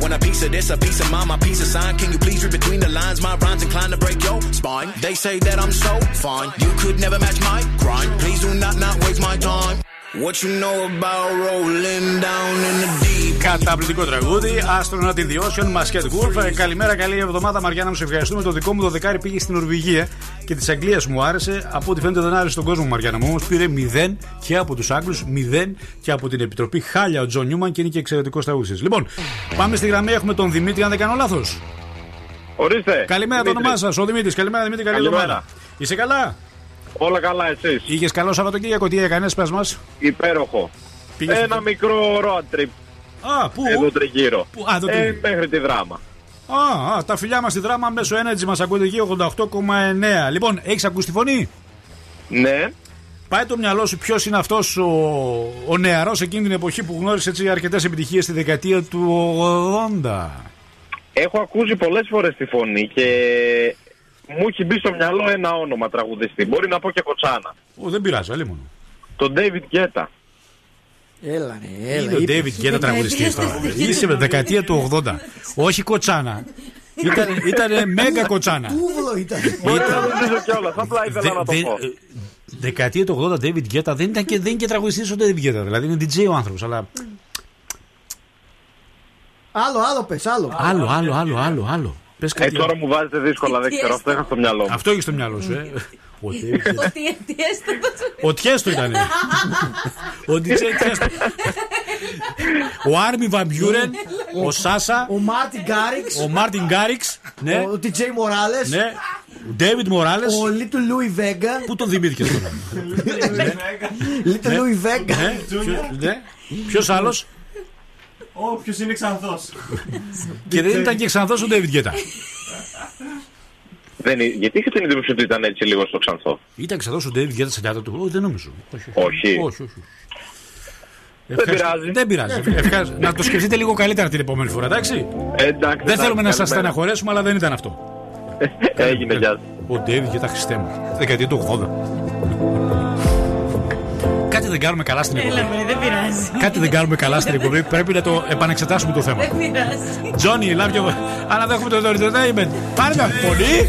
When a piece of this, a piece of mine, my piece of sign. Can you please read between the lines? My rhymes inclined to break your spine. They say that I'm so fine, you could never match my grind. Please do not not waste my time. What you know about rolling down in the deep? Καταπληκτικό τραγούδι. Astronaut in the Ocean, Masked Wolf. Ε, καλημέρα, καλή εβδομάδα, Μαριάννα μου. Σε ευχαριστούμε. Το δικό μου το δεκάρι πήγε στην Νορβηγία και της Αγγλίας μου άρεσε. Από ό,τι φαίνεται δεν άρεσε τον κόσμο, Μαριάννα μου. Όμως πήρε 0 και από τους Άγγλους, 0 και από την Επιτροπή. Χάλια ο James Newman και είναι και εξαιρετικός τραγούδι. Λοιπόν, πάμε στη γραμμή. Έχουμε τον Δημήτρη, αν δεν κάνω λάθος. Ορίστε. Καλημέρα το Δημήτρη. όνομά σας, ο Δημήτρης. Καλημέρα, Δημήτρη, καλή Καλημέρα. εβδομάδα. Είσαι καλά; Όλα καλά, εσείς. Είχες καλό Σαββατοκύριακο, τι έκανε, πες μας. Υπέροχο. Πήγες Ένα στο- μικρό road trip. Α, πού; Εδώ τριγύρω. Πού; Α, εδώ ε, τριγύρω. μέχρι τη δράμα. Α, α, τα φιλιά μας στη δράμα μέσω Energy μας ακούτε εκεί 88,9. Λοιπόν, έχεις ακούσει τη φωνή; Ναι. Πάει το μυαλό σου ποιος είναι αυτός ο, ο νεαρός εκείνη την εποχή που γνώρισες έτσι αρκετές επιτυχίες στη δεκαετία του 80. Έχω ακούσει πολλές φορές τη φωνή και μου έχει μπει στο μυαλό ένα όνομα τραγουδιστή. Μπορεί να πω και κοτσάνα. Ο, δεν πειράζει, αλλή μόνο. Τον David Guetta. Έλα, ρε, έλα. Είναι ο είπες. David Guetta τραγουδιστής τώρα. Είσαι με δεκαετία του 80. Όχι κοτσάνα. Ήταν, ήτανε μέγα κοτσάνα. Τούβλο ήταν. Μπορεί να ρωτήσω κιόλα. Απλά ήθελα Δε- να το δε- πω. ε, Δεκαετία του 80 David Guetta δεν ήταν και, δεν είναι και τραγουδιστής ο David Guetta. Δηλαδή είναι DJ ο άνθρωπος. Αλλά Άλλο, άλλο πες, άλλο. άλλο, άλλο, άλλο, άλλο, άλλο. Πες Ε, κάτι. τώρα μου βάζετε δύσκολα, δεν ξέρω. Αυτό είχα στο μυαλό μου. Αυτό έχεις στο μυαλό σου, ε; Ο David Guetta. Ο Tiësto. Ο Tiësto ήταν. Ο DJ Tiësto. Ο Armin van Buuren. Ο Σάσα. Ο Martin Garrix. Ο Martin Garrix. Ναι. Ο DJ Morales. Ναι. Ο David Morales. Ο Little Louie Vega. Πού τον θυμήθηκες τώρα; Little Ναι. Louie Vega. Ναι. Ποιο- ναι. Ποιος άλλος; Όποιος είναι ξανθός. Και δεν ήταν και ξανθός ο Ντέβιτ Γκέτα. Δεν είναι- γιατί είχε την εντύπωση ότι ήταν έτσι λίγο στο ξανθό; Ήταν ξανθός ο Ντέβιτ Γκέτα σε λιάτα του. Όχι, δεν νομίζω. Όχι. Όχι. όχι, όχι. Δεν Ευχαριστώ. πειράζει. Δεν πειράζει. Ευχαριστώ. Να το σκεφτείτε λίγο καλύτερα την επόμενη φορά, εντάξει; Ε, εντάξει, Δεν θέλουμε να σας καλημέρα. στεναχωρέσουμε, αλλά δεν ήταν αυτό. Έγινε, γεια Ο Ντέβιτ Γκέτα Χριστέ μου. Δεκαετία του 80. Κάτι δεν κάνουμε καλά στην εκπομπή. Έλα, μωρέ, δεν πειράζει. Κάτι δεν κάνουμε καλά στην εκπομπή. Πρέπει να το επανεξετάσουμε το θέμα. Δεν πειράζει. Τζόνι, love you. Αναδέχουμε το entertainment. Πάρε μια φωνή.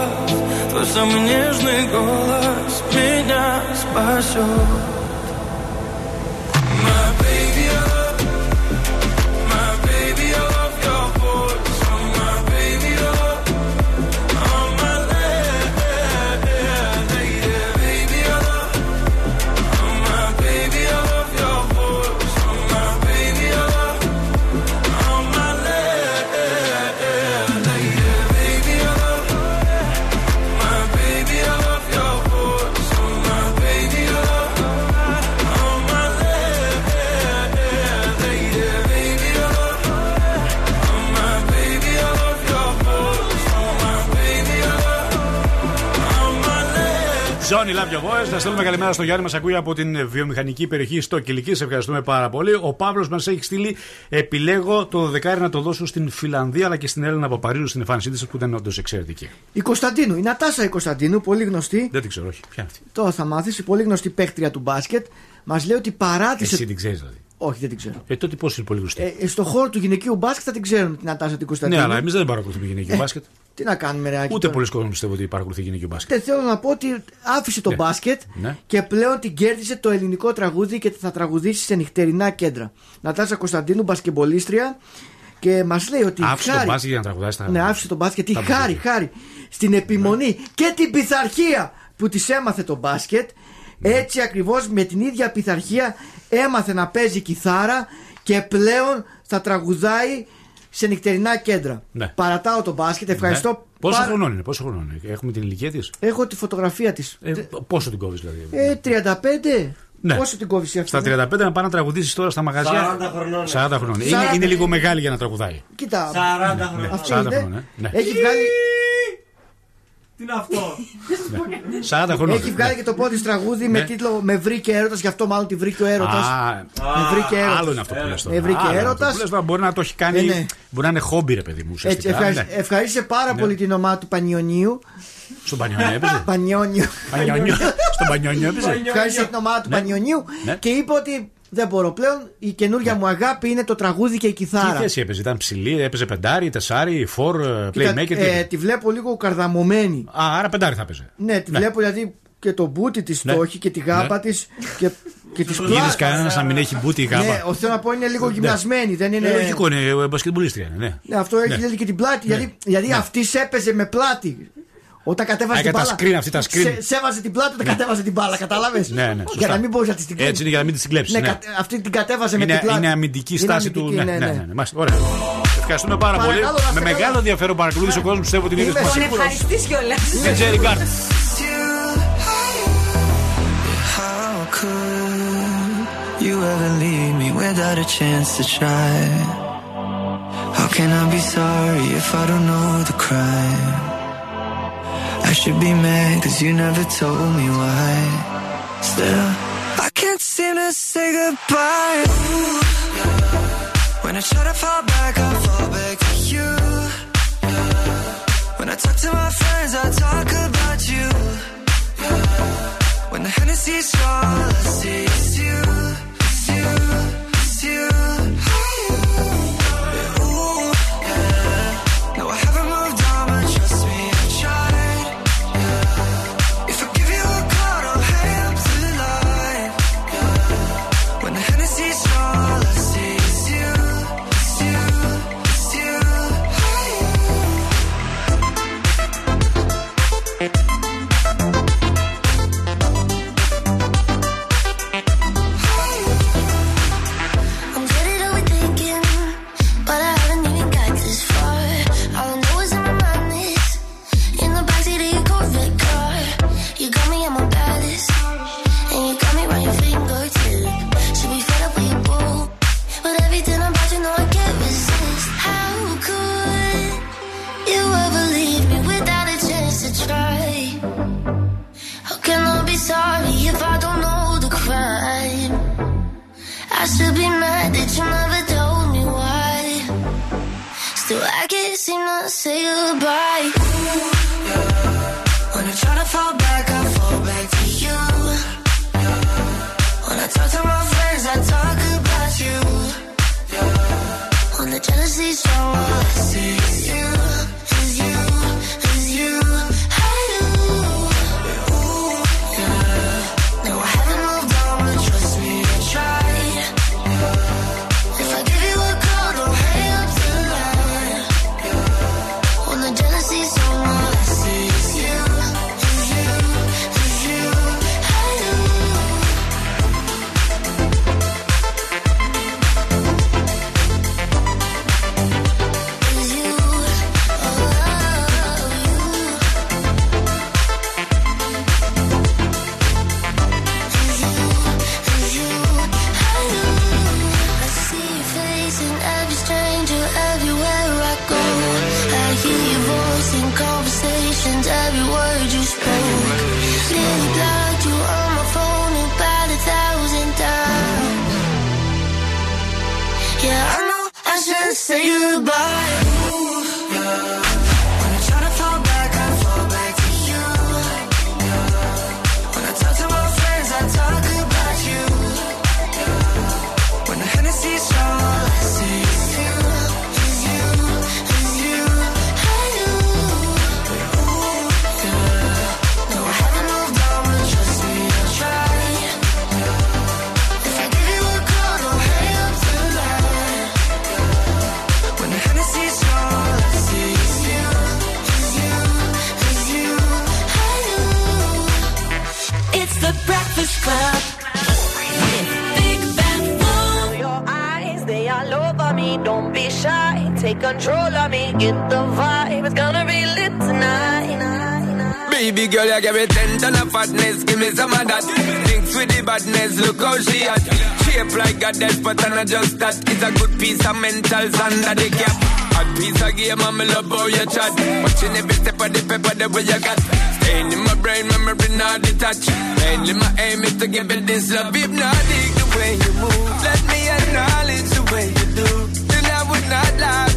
Самый нежный голос Меня спасет Johnny Love Your Voice. Να στείλουμε καλημέρα στο Γιάννη. Μας ακούει από την βιομηχανική περιοχή στο Κυλική. Σε ευχαριστούμε πάρα πολύ. Ο Παύλος μας έχει στείλει. Επιλέγω το δεκάρι να το δώσω στην Φιλανδία αλλά και στην Έλληνα Παπαρίζου στην εμφάνισή της που ήταν όντως εξαιρετική. Η Κωνσταντίνου, η Νατάσα η Κωνσταντίνου, πολύ γνωστή. Δεν την ξέρω, όχι. Ποια είναι αυτή; Τώρα θα μάθεις, η πολύ γνωστή παίχτρια του μπάσκετ. Μας λέει ότι παράτησε. Εσύ την ξέρεις δηλαδή. Όχι, δεν την ξέρω. Ε, τότε πώς είναι πολύ γνωστή. Ε, ε, στο χώρο του γυναικείου μπάσκετ θα την ξέρουν την Νατάσα την Κωνσταντίνου. ναι, αλλά εμείς δεν παρακολουθούμε γυναικείο Ε, μπάσκετ. Τι να κάνουμε, ρε Άκη, Ούτε τώρα. πολλοί κόσμοι πιστεύω ότι παρακολουθεί γυναικείο μπάσκετ. Δεν θέλω να πω ότι άφησε το Ναι. μπάσκετ Ναι. και πλέον την κέρδισε το ελληνικό τραγούδι και θα τραγουδήσει σε νυχτερινά κέντρα. Νατάσα Κωνσταντίνου, μπασκεμπολίστρια και μας λέει ότι. Άφησε τον χάρη- μπάσκετ για να τραγουδάσει τα. Ναι, άφησε τον μπάσκετ. Τι Τα χάρη, χάρη στην επιμονή και την πειθαρχία που της έμαθε το μπάσκετ. Έτσι ακριβώς με την ίδια πειθαρχία έμαθε να παίζει κιθάρα και πλέον θα τραγουδάει σε νυχτερινά κέντρα. Ναι. Παρατάω το μπάσκετ. Ευχαριστώ. Ναι. Πόσο πάρα- χρονών είναι, πόσο χρονών είναι; Έχουμε την ηλικία της; Έχω τη φωτογραφία της. Ε, πόσο την κόβεις δηλαδή; Ε, 35. Ναι. Πόσο την κόβεις αυτή. Στα 35 να πάει να τραγουδήσεις τώρα στα μαγαζιά; 40 χρονών. 40 χρονών. Είναι, 40. είναι λίγο μεγάλη για να τραγουδάει. Κοίτα. 40 Ναι, Αυτή 40 είναι. χρονών. ε. Ναι. Έχει βγάλει, Τι είναι αυτό; 40 χρονών. έχει βγάλει και το πρώτο της τραγούδι με Ναι. τίτλο Με βρήκε έρωτας, γι' αυτό μάλλον τη βρήκε ο έρωτας. Α, Με βρήκε έρωτας. Άλλο είναι αυτό που λες τώρα. Με βρήκε Άλλο είναι αυτό έρωτας. που λες τώρα. Μπορεί να το έχει κάνει. Ε, ναι. Μπορεί να είναι χόμπι, ρε παιδί μου. Έτσι, ουσιαστικά. ευχαρισ- Ναι. ευχαρίστησε πάρα Ναι. πολύ την ομάδα του Πανιωνίου. Στον Πανιόνιο έπαιζε; Πανιόνιο. Πανιόνιο. Στον Πανιόνιο έπαιζε; Ευχαρίστησε την ομάδα του Ναι. Πανιωνίου Ναι. και είπε ότι δεν μπορώ πλέον. Η καινούργια μου αγάπη είναι το τραγούδι και η Τι κιθάρα. θέση έπαιζε, ήταν ψηλή, έπαιζε πεντάρι, τεσάρι, φορ, ε, Κοίτα, playmaker. τι ε, έπαιζε. τη βλέπω λίγο καρδαμωμένη. Α, άρα πεντάρι θα έπαιζε. Ναι, τη βλέπω δηλαδή και το μπούτι της Ναι. το έχει και τη γάπα Ναι. της και, και τη Είδες κανένας να μην έχει μπούτι η γάμπα. Ναι, ο, θέλω να πω είναι λίγο γυμνασμένη. Δεν είναι... Ε, λογικό είναι, ε, μπασκετμπολίστρια είναι. Ναι. Ναι, αυτό έχει Ναι. δηλαδή και την πλάτη. Γιατί, γιατί Ναι. αυτής έπαιζε με πλάτη. Όταν κατέβαζε Α, την για τα μπάλα. screen αυτή, τα screen. Σε, σέβαζε την πλάτη όταν κατέβαζε την μπάλα, κατάλαβες; Ναι, ναι, Για σωστά. να μην μπορείς να τη την Έτσι είναι για να μην τη κλέψει. Ναι, Ναι. κα- αυτή την κατέβαζε με Είναι, την πλάτη. είναι αμυντική Είναι στάση του. αμυντική, Ναι, ναι, ναι. ναι. Μάλιστα, Ωραία. Ευχαριστούμε πάρα πολύ. Παρακαλώ, να είστε Με καλά. μεγάλο ενδιαφέρον παρακολούθησε ο κόσμος. Πιστεύω την είδε Είμαι μα. Τον ευχαριστείς κιόλας. DJ Regard. How could you ever leave me without a chance to try? How can I be sorry if I don't know the crime? I should be mad cause you never told me why. Still, I can't seem to say goodbye. Ooh, When I try to fall back, I fall back to you. When I talk to my friends, I talk about you. When the Hennessy's strong, I see is you, it's you, it's you. Seem to say goodbye. When I try to fall back, I fall back to you. When I talk to my friends, I talk about you. On the jealousy strong, I see you, control of me. Get the vibe. It's gonna be lit tonight. Baby girl, you give me ten ton of fatness, give me some of that. Thinks with the badness, look how she at. Shape like a death, but I'm not just that. It's a good piece of mentals under the cap. Hot piece of game, I'm love how you chat. Watching every step of the paper, the way you got. Staying in my brain, memory not detached. Mainly my aim is to give it this love. Hypnotic the way you move. Let me acknowledge the way you do. Then I would not lie,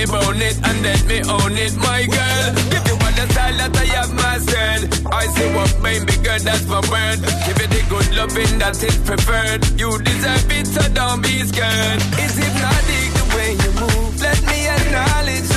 me bone it and let me own it, my girl. If you want the style that I have mastered, I say what baby girl, that's my word. Give you the good loving that is preferred. You deserve it, so don't be scared. It's hypnotic the way you move. Let me acknowledge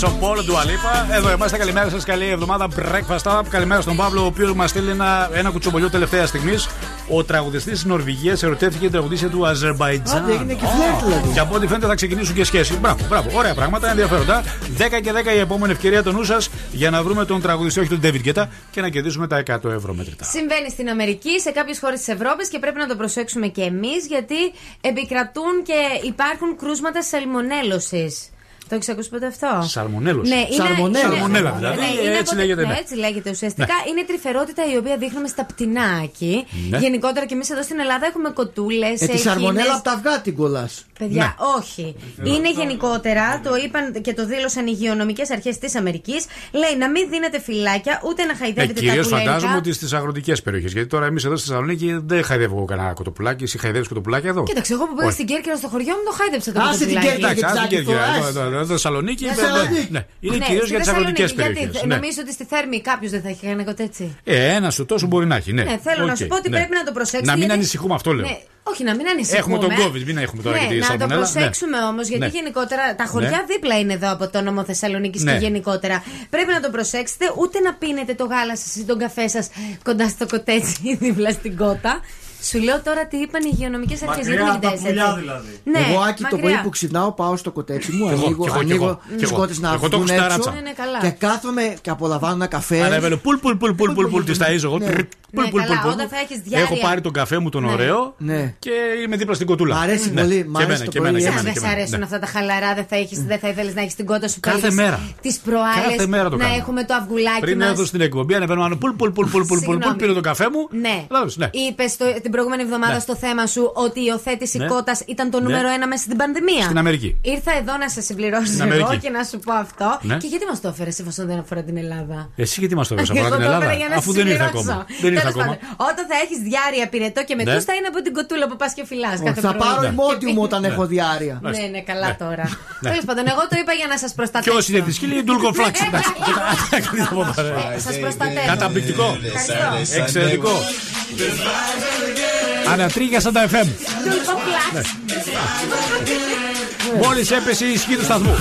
No lies. Ο Πολ του Αλίπα. Εδώ είμαστε. Καλημέρα σας. Καλή εβδομάδα. Breakfast Up. Καλημέρα στον Παύλο, ο οποίος μας στείλει ένα, ένα κουτσομπολιό τελευταία στιγμής. Ο τραγουδιστής της Νορβηγίας ερωτεύτηκε την τραγουδίστρια του Αζερβαϊτζάν. Άντε, έγινε και φλερτ, δηλαδή. Και από ό,τι φαίνεται θα ξεκινήσουν και σχέσεις. Μπράβο, μπράβο. Ωραία πράγματα, ενδιαφέροντα. 10 και 10 η επόμενη ευκαιρία των νου σας για να βρούμε τον τραγουδιστή, όχι τον David Guetta, και να κερδίσουμε τα 100 ευρώ μετρητά. Συμβαίνει στην Αμερική, σε κάποιες χώρες της Ευρώπης και πρέπει να το προσέξουμε και εμείς γιατί επικρατούν και υπάρχουν κρούσματα σαλμονέλωσης. Το έχει ακούσει ποτέ αυτό. Σαλμονέλωση. Ναι, είναι, Σαλμονέλα. είναι- Σαλμονέλα δηλαδή. Ναι, είναι Έτσι από- λέγεται, ναι, ναι. έτσι λέγεται ουσιαστικά. Είναι τρυφερότητα η οποία δείχνουμε στα πτηνά εκεί. Ναι. Γενικότερα και εμείς εδώ στην Ελλάδα έχουμε κοτούλες. Ε, τη σαρμονέλα από τα αυγά την κολλάς. Παιδιά, Ναι. όχι. Είναι γενικότερα, το είπαν και το δήλωσαν οι υγειονομικές αρχές της Αμερικής. Λέει να μην δίνετε φυλάκια, ούτε να Ε, χαϊδεύετε τα Κυρίως κουλέρικα. φαντάζομαι ότι στις αγροτικές περιοχές. Γιατί τώρα εμείς εδώ στη Θεσσαλονίκη δεν χαϊδεύω εγώ κανένα κοτοπουλάκι. Εσύ χαϊδεύεις κοτοπουλάκι εδώ; Κοίταξε, εγώ που πήγα Όχι. στην Κέρκυρα στο χωριό μου το χάιδεψα το Άσε την κοτοπουλάκι. Κέρκυρα. Εντάξει, για άσε τις την Κέρκυρα. Άκρες, Εδώ- εδώ- εδώ Θεσσαλονίκη. Για βέβαια, Θεσσαλονίκη. ναι. Είναι Ναι, κυρίως στη για τις αγροτικές Θεσσαλονίκη, περιοχές. Γιατί νομίζω ότι στη Θέρμη κάποιος δεν θα έχει κάνει κάτι έτσι. Ε, ένας σου τόσο μπορεί να έχει. Ναι, Ναι, θέλω να Οκ, σου πω ότι ναι. πρέπει να το προσέξετε. Να μην γιατί- ανησυχούμε, αυτό λέω. Ναι, όχι, να μην ανησυχούμε. Έχουμε τον COVID, μην έχουμε τώρα ναι, και τη Να το σαλμονέλα. προσέξουμε όμως, γιατί Ναι. γενικότερα τα χωριά Ναι. δίπλα είναι εδώ από το νόμο Θεσσαλονίκης Ναι. και γενικότερα. Πρέπει να το προσέξετε, ούτε να πίνετε το γάλα σας ή τον καφέ σας κοντά στο κοτέτσι δίπλα στην κότα. Σου λέω τώρα τι είπαν οι υγειονομικέ αρχέ. Μακριά Γιατί μην από τα κοιτάς πουλιά έτσι. δηλαδή. Ναι, εγώ, Άκη, το μακριά. πρωί που ξυπνάω, πάω στο κοτέτσι μου, Κι εγώ, ανοίγω, κι εγώ, κι ανοίγω εγώ, κι του εγώ. κότε να Εγώ το βγουν έχω στα έξω ράτσα. Ναι, ναι, καλά. και κάθομαι και απολαμβάνω ένα καφέ. Ανέβαινε πουλ πουλ πουλ πουλ πουλ πουλ τη ταΐζω εγώ. Ναι. Τρρρ, Πουλ Ναι, πουλ καλά, πουλ πουλ. όταν θα έχεις διάρκεια. Έχω πάρει τον καφέ μου τον Ναι. ωραίο Ναι. και είμαι δίπλα στην κοτούλα. Μ' αρέσει Ναι. πολύ, μ' Και αρέσει εμένα, το και εμένα, πρωί. και Σαν εμένα, δεν και σ' εμένα. αρέσουν Ναι. αυτά τα χαλαρά, δεν θα, έχεις, δεν θα ήθελε να έχει την κότα σου Κάθε μέρα. Τι προάλλε. Κάθε μέρα το Να κάνω. έχουμε το αυγουλάκι Πριν μας. έρθω στην εκπομπή, ανεβαίνω πάνω πουλ πουλ πουλ πουλ πουλ πουλ πουλ Συγγνώμη. πήρω τον καφέ μου. Ναι. Κατάλαβες, ναι. Είπε την προηγούμενη εβδομάδα Ναι. στο θέμα σου ότι η υιοθέτηση Ναι. κότας ήταν το Ναι. νούμερο ένα μέσα στην πανδημία. Στην Αμερική. Ήρθα εδώ να σε συμπληρώσω Στην εγώ Αμερική. και να σου πω αυτό. Ναι. Και γιατί μας το έφερες εφόσον δεν αφορά την Ελλάδα; Εσύ γιατί μας το έδωσε Εγώ από την το Ελλάδα, έφερα για να αφού σε δεν ήρθε συμπληρώσω. ακόμα. Δεν ήρθε Τέλος ακόμα. πάντων, Όταν θα έχεις διάρκεια πυρετό και μετού, Ναι. θα είναι από την κοτούλα που πας και φυλάς. Θα πάρω ημόντιουμ όταν έχω διάρκεια. Ναι, ναι, καλά Ναι. τώρα. Ναι. Τέλος πάντων, εγώ το είπα για να σας προστατεύσω. Ποιο είναι της σκύλη, η Ντουλκοφλάξ. Σας προστατεύω. Καταπληκτικό. Ευχαριστώ. Εξαιρετικό. Ανατρίγια σαν τα FM. Ντουλκοφλάξ. Μόλις έπεσε η ισχύ του σταθμού.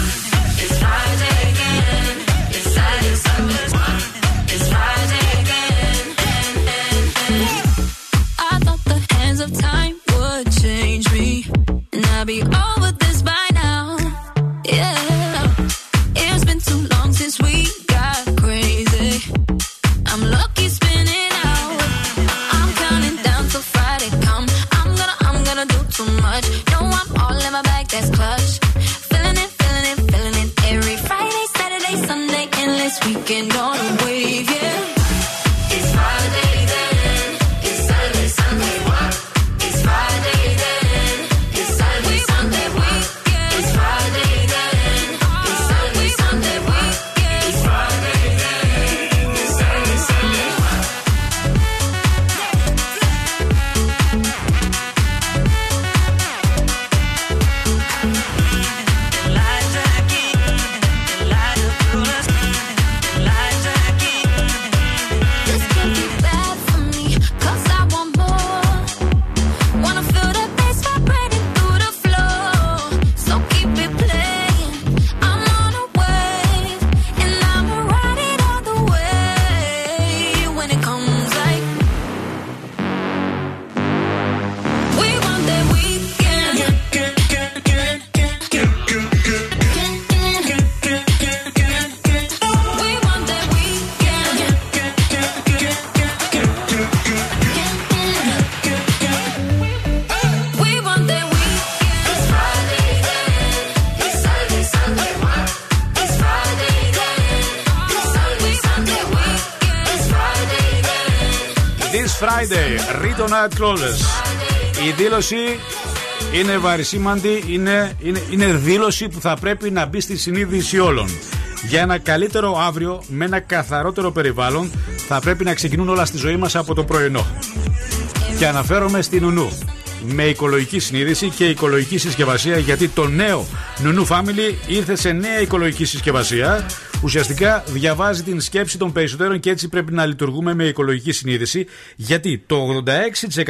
I thought the hands of time would change me, and I'd be over too much. No, I'm all in my bag, that's clutch. Feeling it, feeling it, feeling it. Every Friday, Saturday, Sunday, endless weekend on Friday, Rito Night Closes. Η δήλωση είναι βαρισίμαντη, είναι, είναι, είναι δήλωση που θα πρέπει να μπει στη συνείδηση όλων. Για ένα καλύτερο αύριο, με ένα καθαρότερο περιβάλλον, θα πρέπει να ξεκινούν όλα στη ζωή μας από το πρωινό. Και αναφέρομαι στην Νουνού. Με οικολογική συνείδηση και οικολογική συσκευασία, γιατί το νέο Νουνού Family ήρθε σε νέα οικολογική συσκευασία. Ουσιαστικά διαβάζει την σκέψη των περισσότερων και έτσι πρέπει να λειτουργούμε με οικολογική συνείδηση, γιατί το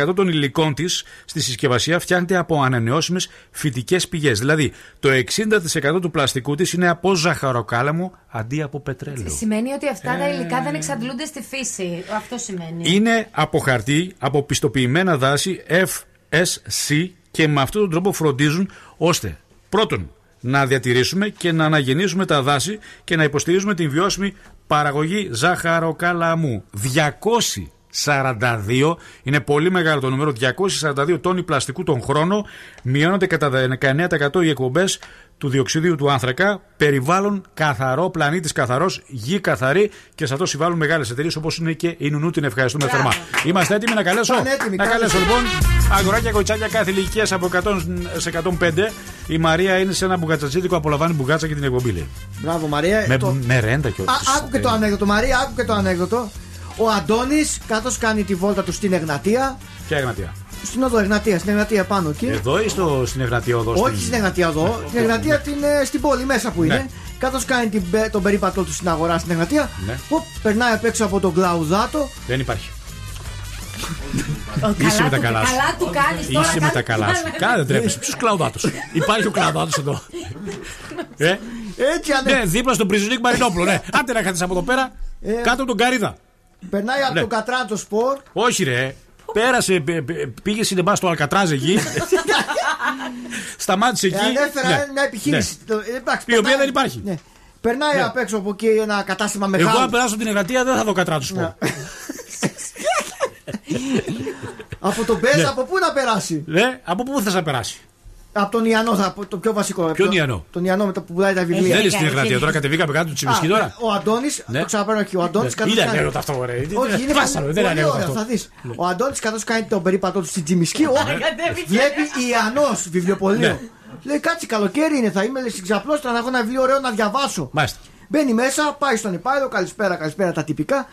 86% των υλικών της στη συσκευασία φτιάχνεται από ανανεώσιμες φυτικές πηγές. Δηλαδή, το 60% του πλαστικού της είναι από ζαχαροκάλαμο αντί από πετρέλαιο. Σημαίνει ότι αυτά τα Ε. υλικά δεν εξαντλούνται στη φύση. Αυτό σημαίνει. Είναι από χαρτί, από πιστοποιημένα δάση FSC και με αυτόν τον τρόπο φροντίζουν ώστε πρώτον να διατηρήσουμε και να αναγεννήσουμε τα δάση και να υποστηρίζουμε την βιώσιμη παραγωγή ζάχαροκαλαμού. 242 είναι πολύ μεγάλο το νούμερο. 242 τόνοι πλαστικού τον χρόνο. Μειώνονται κατά 19% οι εκπομπές του διοξιδίου του άνθρακα. Περιβάλλον καθαρό, πλανήτης καθαρός, γη καθαρή και σε αυτό συμβάλλουν μεγάλες εταιρείες όπως είναι και η Νουνού. Την ευχαριστούμε θερμά. Είμαστε έτοιμοι να καλέσω; Πανέτοιμοι, να κάλεσε. καλέσω λοιπόν αγοράκια κοτσάκια κάθε ηλικίας από 100 σε 105. Η Μαρία είναι σε ένα μπουγατσατσίδικο, απολαμβάνει μπουγάτσα και την εκπομπή λέει. Μπράβο Μαρία. Με, Το- με ρέντα κιόλα. Α, άκου και το ανέκδοτο, Μαρία, άκου και το ανέκδοτο. Ο Αντώνης, καθώ κάνει τη βόλτα του στην Εγνατία, Ποια Εγνατία; Στην οδό Εγνατία, στην Εγνατία πάνω εκεί. Εδώ ή στο, στην Εγνατία οδό. Όχι στην Εγνατία εδώ, στην Εγνατία την, ε, στην πόλη μέσα που είναι. Ναι. Καθώ κάνει την, πε- τον περίπατό του στην αγορά στην Εγνατία, Ναι. οπ, περνάει απ' έξω από τον Κλαουδάτο. Δεν υπάρχει. Ο, Είσαι με τα του- καλάς σου. Καλά του κάνεις τώρα. Είσαι με κάνει τα καλάς σου. καλά. Κάνε τρέπεσαι. Ποιος κλαουδάτος; Υπάρχει ο κλαουδάτος εδώ. ε, Έτσι ανε... ναι, δίπλα στον Πριζονίκ Μαρινόπουλο. Ναι. Άντε να χάτε από εδώ πέρα. Ε. Κάτω από τον Καρίδα. Περνάει από Ναι. τον Κατράτο Σπορ. Όχι ρε. Πέρασε, πε- πε- πήγε σινεμά στο Αλκατράζ εκεί. Σταμάτησε εκεί. Ε, ανέφερα Ναι. μια επιχείρηση. Ναι. Το- ε, εντάξει, Η οποία περνάει- δεν υπάρχει. Ναι. Περνάει Ναι. απ' έξω από εκεί ένα κατάστημα μεγάλο. Εγώ αν περάσω την Εγατία δεν θα δω κατρά τους σπορ. Από τον Μπέζα, Ναι. από πού να περάσει; Ναι, από πού θες να περάσει; Από τον Ιαννό, θα πω το πιο βασικό. Ποιον Το- Ιαννό; Τον Ιαννό με το που πουλάει τα βιβλία. Δεν είναι στην Εγνατία. Τώρα κατεβήκαμε κάτω του Τσιμισκή Α, τώρα. Ο Αντώνης, Ναι. το ξαναπαίρνω εκεί. Ο Αντώνης Ναι. Είναι ανέκδοτο αυτό, ωραία. Όχι, είναι Βάσαρο, πολύ- δεν είναι πολύ ανέκδοτο ωραίο, αυτό. θα δεις. Ο Αντώνης, καθώς κάνει τον περίπατό του στην Τζιμισκή, ο- Κατέβηκε. βλέπει Ιαννό βιβλιοπωλείο. Ναι. Λέει κάτσε καλοκαίρι είναι, θα είμαι λέει, στην ξαπλώστρα να έχω ένα βιβλίο ωραίο να διαβάσω. Μάλιστα. Μπαίνει μέσα, πάει στον υπάλληλο, καλησπέρα, καλησπέρα τα τυπικά.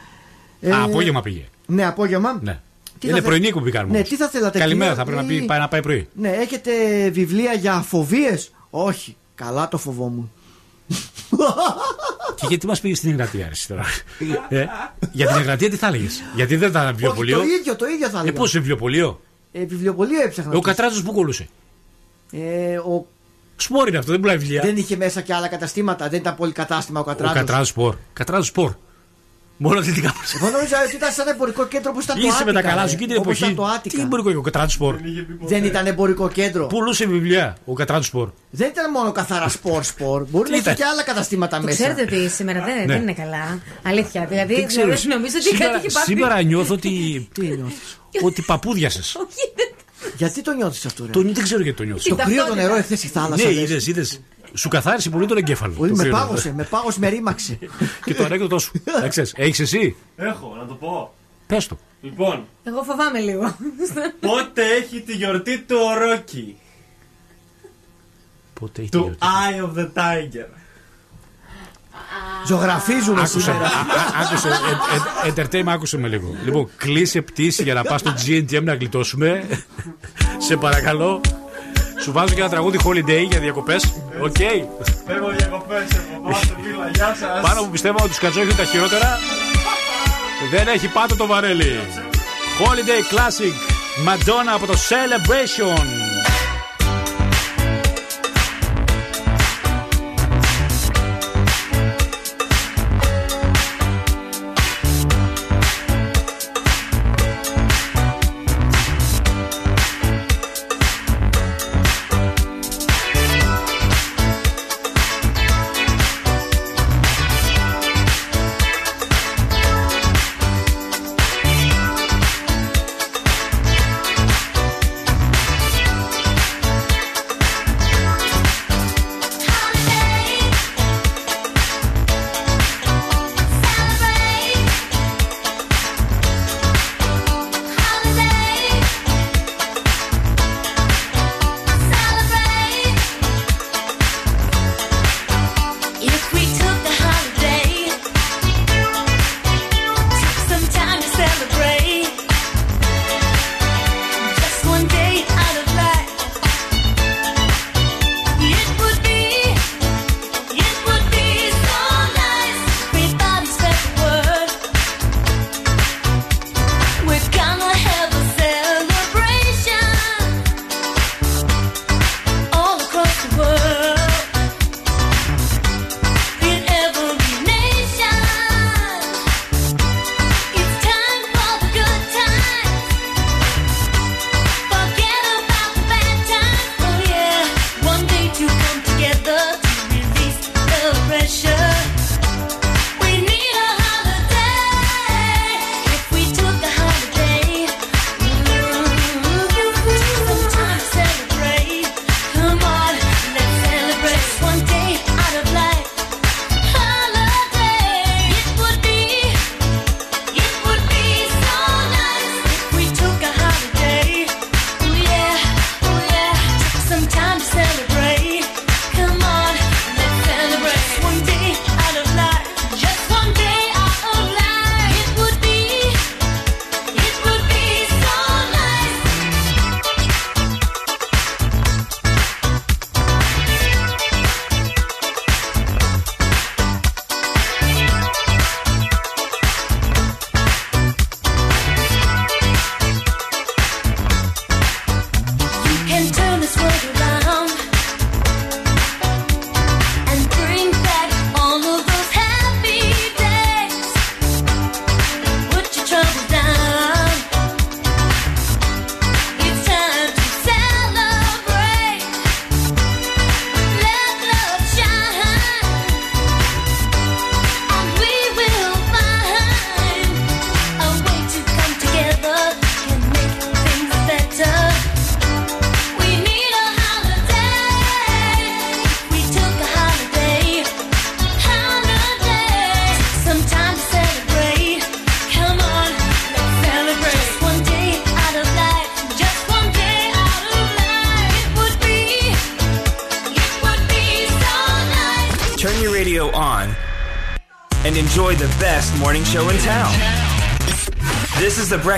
Ε, Α, απόγευμα πήγε. Ναι, απόγευμα. Ναι. Τι Είναι θα θε- πρωινή που κάνουμε. Ναι, τι θα θέλατε, Καλημέρα, κυρία, θα πρέπει να, ή- πει, πάει, να πάει πρωί. Ναι, έχετε βιβλία για φοβίες; Όχι, καλά το φοβόμουν. Και γιατί μας πήγες στην Εγνατία, ρε, εσύ τώρα; ε, για την Εγνατία τι θα έλεγες; Γιατί δεν ήταν Όχι, βιβλιοπωλείο; το ίδιο, το ίδιο θα Ε, έλεγα. πώς σε βιβλιοπωλείο; Ε, βιβλιοπωλείο έψαχνα. Ο Κατράζος που κολούσε; Ε, ο... Σπόρ είναι αυτό, δεν πουλάει βιβλία. Δεν είχε μέσα και άλλα καταστήματα, δεν ήταν πολύ κατάστημα ο Ο Κατράδος. Κατράζος σπορ. Κατράζος σπορ. Μόνο δυτικά μα. Εγώ νόμιζα ότι ήταν σαν εμπορικό κέντρο που ήταν το Είσαι με τα Άτικα, καλά ρε. σου και την Όπως εποχή. ήταν το Άτικα. Τι εμπορικό ο Κατράζο σπορ. Δεν ήταν εμπορικό κέντρο. Πουλούσε βιβλία ο Κατράζο σπορ. Δεν ήταν μόνο καθαρά σπορ σπορ. Μπορεί Τι να έχει ήταν; και άλλα καταστήματα Το μέσα. ξέρετε ότι σήμερα δεν, Ναι. δεν είναι καλά. Αλήθεια. Δηλαδή, Δεν ξέρω. δηλαδή, νομίζω ότι Σήμερα, κάτι έχει πάθει. σήμερα νιώθω ότι. Τι νιώθεις; ότι παπούδιασες. Γιατί το νιώθεις αυτό, ρε; Το δεν ξέρω γιατί το νιώθω. Το κρύο το νερό εχθές η θάλασσα. Ναι, λες. είδες, είδες. Σου καθάρισε πολύ τον εγκέφαλο. Πολύ το με κρύο νερό. πάγωσε, με πάγωσε, με ρήμαξε. Και το ανέκδοτό σου. Έχεις εσύ; Έχω, να το πω. Πες το. Λοιπόν, Εγώ φοβάμαι λίγο. πότε έχει τη γιορτή του ο Ρόκι. Πότε έχει τη Του γιορτή. Eye of the Tiger. Ζωγραφίζουμε Άκουσε, σήμερα. α- α- άκουσε, ε, ε, entertainment, άκουσε με λίγο. Λοιπόν, κλείσε πτήση για να πας στο GNTM να γλιτώσουμε. Σε παρακαλώ. Σου βάζω και ένα τραγούδι holiday για διακοπές. Οκ. Φεύγω διακοπές, εγώ πάω στο βίλα, γεια σας. Πάνω που πιστεύω ότι του κατσόχοι τα χειρότερα. Δεν έχει πάτο το βαρέλι. Holiday Classic. Madonna από το Celebration.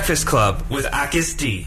Breakfast Club with Akis D.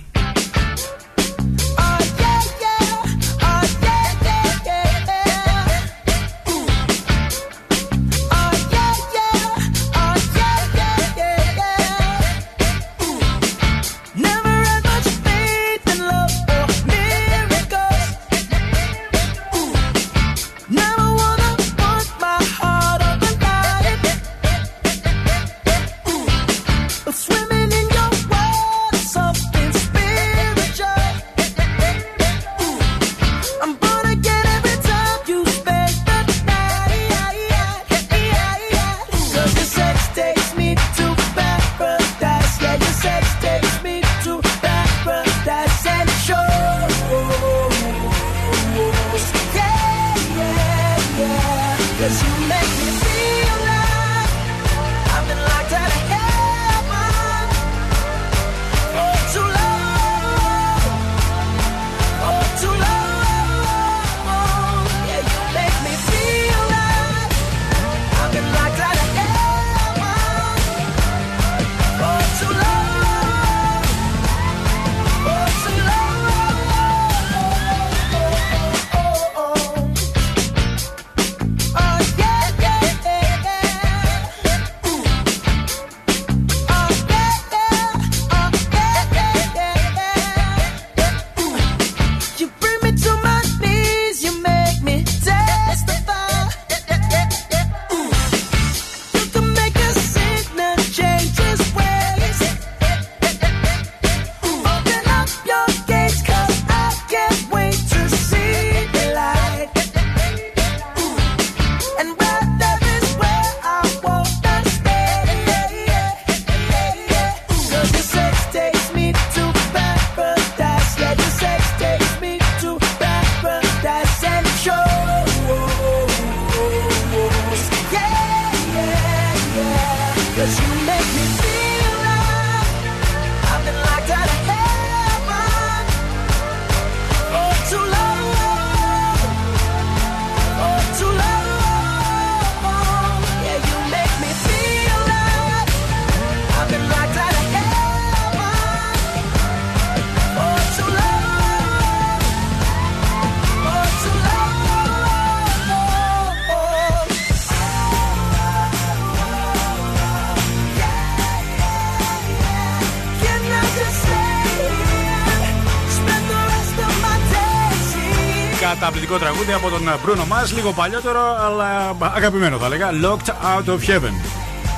τραγούδι από τον Bruno Mars, λίγο παλιότερο, αλλά αγαπημένο θα λέγα. Locked Out of Heaven.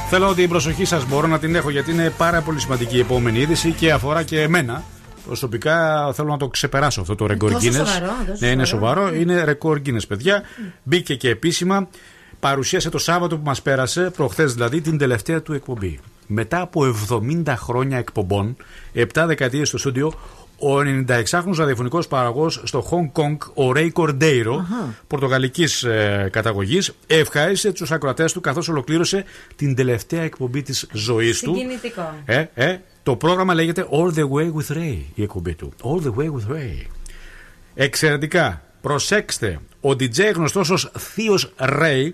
Θέλω την προσοχή σας μπορώ να την έχω γιατί είναι πάρα πολύ σημαντική η επόμενη είδηση και αφορά και εμένα. Προσωπικά θέλω να το ξεπεράσω αυτό το ρεκόρ Τόσο Guinness. σοβαρό, τόσο Ναι, είναι σοβαρό. σοβαρό. Είναι ρεκόρ Guinness, παιδιά. Μπήκε και επίσημα. Παρουσίασε το Σάββατο που μας πέρασε, προχθές δηλαδή, την τελευταία του εκπομπή. Μετά από 70 χρόνια εκπομπών, 7 δεκαετίες στο στούντιο, ο 96χρονο ραδιοφωνικός παραγωγός στο Hong Kong, ο Ray Cordeiro, πορτογαλικής ε, καταγωγής, ευχάρισε τους ακροατές του καθώς ολοκλήρωσε την τελευταία εκπομπή της ζωής του. Συγκινητικό. Ε, ε, το πρόγραμμα λέγεται All the Way with Ray, η εκπομπή του. All the Way with Ray. Εξαιρετικά. Προσέξτε, ο DJ γνωστός ως Θείος Ray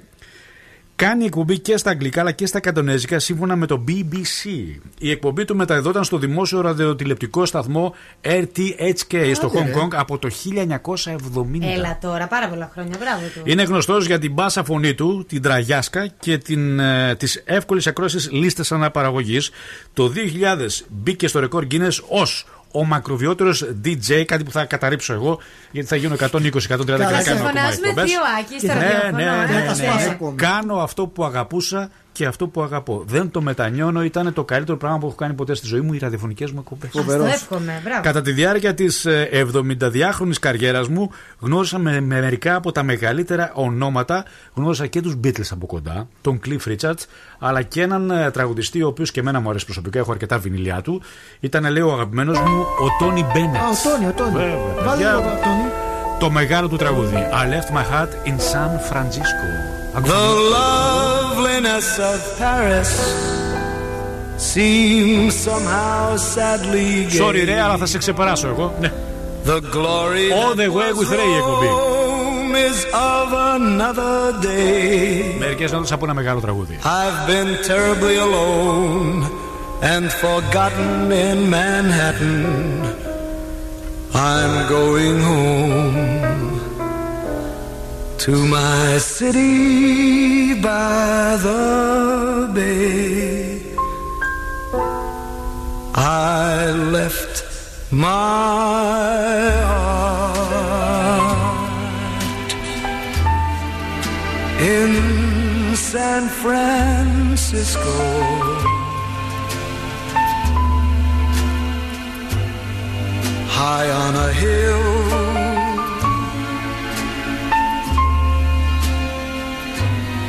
κάνει εκπομπή και στα αγγλικά αλλά και στα καντονέζικα σύμφωνα με το BBC. Η εκπομπή του μεταδιδόταν στο δημόσιο ραδιοτηλεπτικό σταθμό RTHK στο Άντε, Hong ρε. Kong από το 1970. Έλα τώρα, πάρα πολλά χρόνια. Μπράβο του. Είναι γνωστός για την μπάσα φωνή του, την τραγιάσκα και την, ε, τις εύκολες ακρόσεις λίστες αναπαραγωγής. Το 2000 μπήκε στο ρεκόρ Guinness ως ο μακροβιότερος DJ, κάτι που θα καταρρύψω εγώ, γιατί θα γίνω 120-130 και Θα θα σε κάνω ακόμα φωνάζουμε εκπομπές. θείο Άκη στο Ναι, ραδιόφωνο. ναι, ναι, ε. ναι, ναι. ακόμη. Κάνω αυτό που αγαπούσα και αυτό που αγαπώ. Δεν το μετανιώνω, ήταν το καλύτερο πράγμα που έχω κάνει ποτέ στη ζωή μου, οι ραδιοφωνικές μου εκπομπές. Ας το εύχομαι. Μπράβο. Κατά τη διάρκεια της 72χρονη καριέρας μου, γνώρισα με, με μερικά από τα μεγαλύτερα ονόματα. Γνώρισα και τους Beatles από κοντά, τον Cliff Richards, αλλά και έναν ε, τραγουδιστή, ο οποίος και εμένα μου αρέσει προσωπικά, έχω αρκετά βινιλιά του. Ήταν, λέει, ο αγαπημένος μου, ο Τόνι Μπένετ. Α, ο Τόνι, ο Τόνι. Βέβαια, Βάλε παιδιά. λίγο, Τόνι. Το μεγάλο του τραγούδι. I left my heart in San Francisco. The loveliness of Paris seems somehow sadly gay. Sorry, ρε, αλλά θα σε ξεπεράσω εγώ. Ναι. The glory All the way with Ray η εκπομπή. home is of another day. Μερικέ νότε από ένα μεγάλο τραγούδι. I've been terribly alone and forgotten in Manhattan. I'm going home to my city by the bay. I left my heart in San Francisco. High on a hill,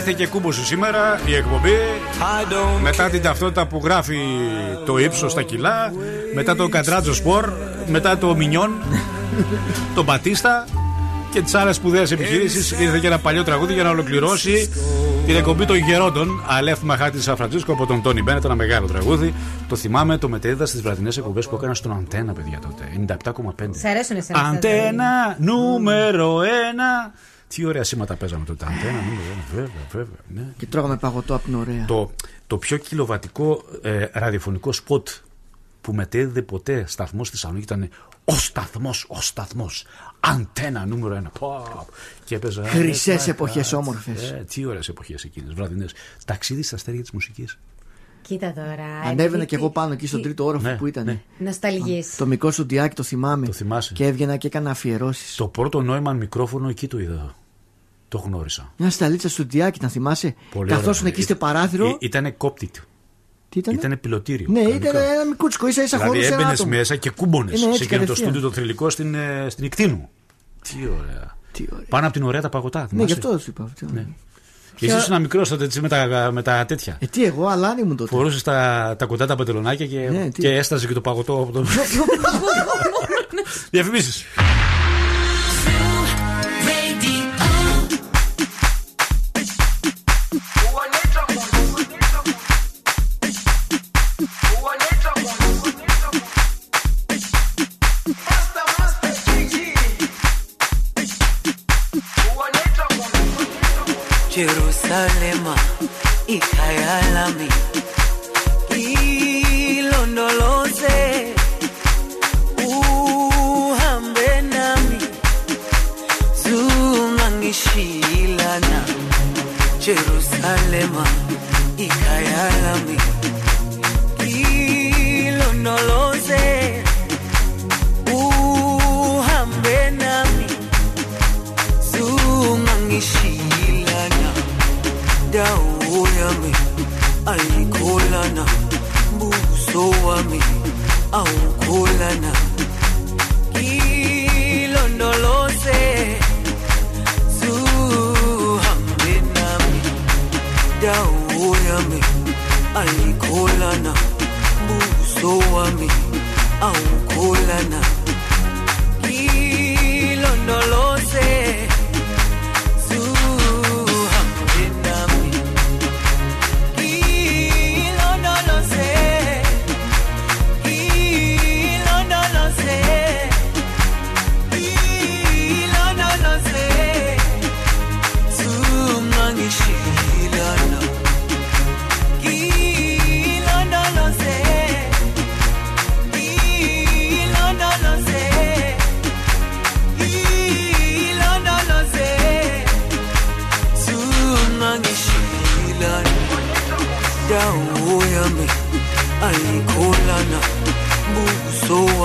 Ήρθε και κούμπο σου σήμερα η εκπομπή. Μετά την ταυτότητα που γράφει το ύψος στα κιλά. Μετά το καντράτζο σπορ. Μετά το μινιόν. το μπατίστα. Και τις άλλες σπουδαίες επιχειρήσεις. Ήρθε και ένα παλιό τραγούδι για να ολοκληρώσει την εκπομπή των γερόντων. Αλέφ Μαχάτη Σαν Φραντζίσκο από τον Τόνι Μπένετ. Ένα μεγάλο τραγούδι. Το θυμάμαι, το μετέδιδα στις βραδινές εκπομπές που έκανα στον Αντένα, παιδιά τότε. 97,5. Σε αρέσουν εσένα. αυτά τα Αντένα νούμερο ένα. Τι ωραία σήματα παίζαμε τότε. Αντένα νούμερο ένα, βέβαια, βέβαια. Ναι. Και τρώγαμε παγωτό από την ωραία. Το, το πιο κιλοβατικό ε, ραδιοφωνικό σποτ που μετέδιδε ποτέ σταθμός στη Θεσσαλονίκη ήταν ο σταθμός, ο σταθμός. Αντένα νούμερο ένα. Πω, και έπαιζα. Χρυσές ε, εποχές ε, όμορφες. Ε, τι ωραίες εποχές εκείνες, βραδινές. Ταξίδι στα αστέρια της μουσικής. Κοίτα τώρα. Ανέβαινα ε, κι εγώ πάνω εκεί στον τρίτο όροφο Ναι, που ήταν. Νοσταλγή. Το μικρό σου διάκι το θυμάμαι. Το θυμάσαι. Και έβγαινα και έκανα αφιερώσεις. Το πρώτο νόημα μικρόφωνο εκεί το είδα. Το γνώρισα. Μια σταλίτσα στο διάκι, να θυμάσαι. Πολύ Καθώ ωραία. εκεί στο παράθυρο. Ήταν cockpit. Τι ήταν. Ήτανε πιλωτήριο. Ναι, κανονικά. ήταν ένα μικρούτσικο, ίσα ίσα Δηλαδή χωρίς ένα έμπαινες άτομο. μέσα και κούμπονε. Ε, ναι, έτσι σε εκείνο το κατευθείαν. στούντιο το θρηλυκό στην, ε, στην Ικτίνου. Τι ωραία. Τι ωραία. Πάνω από την ωραία τα παγωτά. Ναι, θυμάσαι; γι' αυτό σου είπα. Ναι. Και εσύ ήσουν μικρός τότε έτσι, με, τα, με τα τέτοια. Ε, τι εγώ, αλάνι μου τότε. Φορούσες τα, τα κοντά τα παντελονάκια και, Ναι, τι. και έσταζε και το παγωτό από το. Διαφημίσεις. isalema ikhayalami ilondoloze uhambe nami. Zungangishilana jerusalema ikhayalami ilondoloze wadau yami alikolana buso wami aukolana kilondolose suhambe nami. Dau yami alikolana buso wami aukolana kilondolose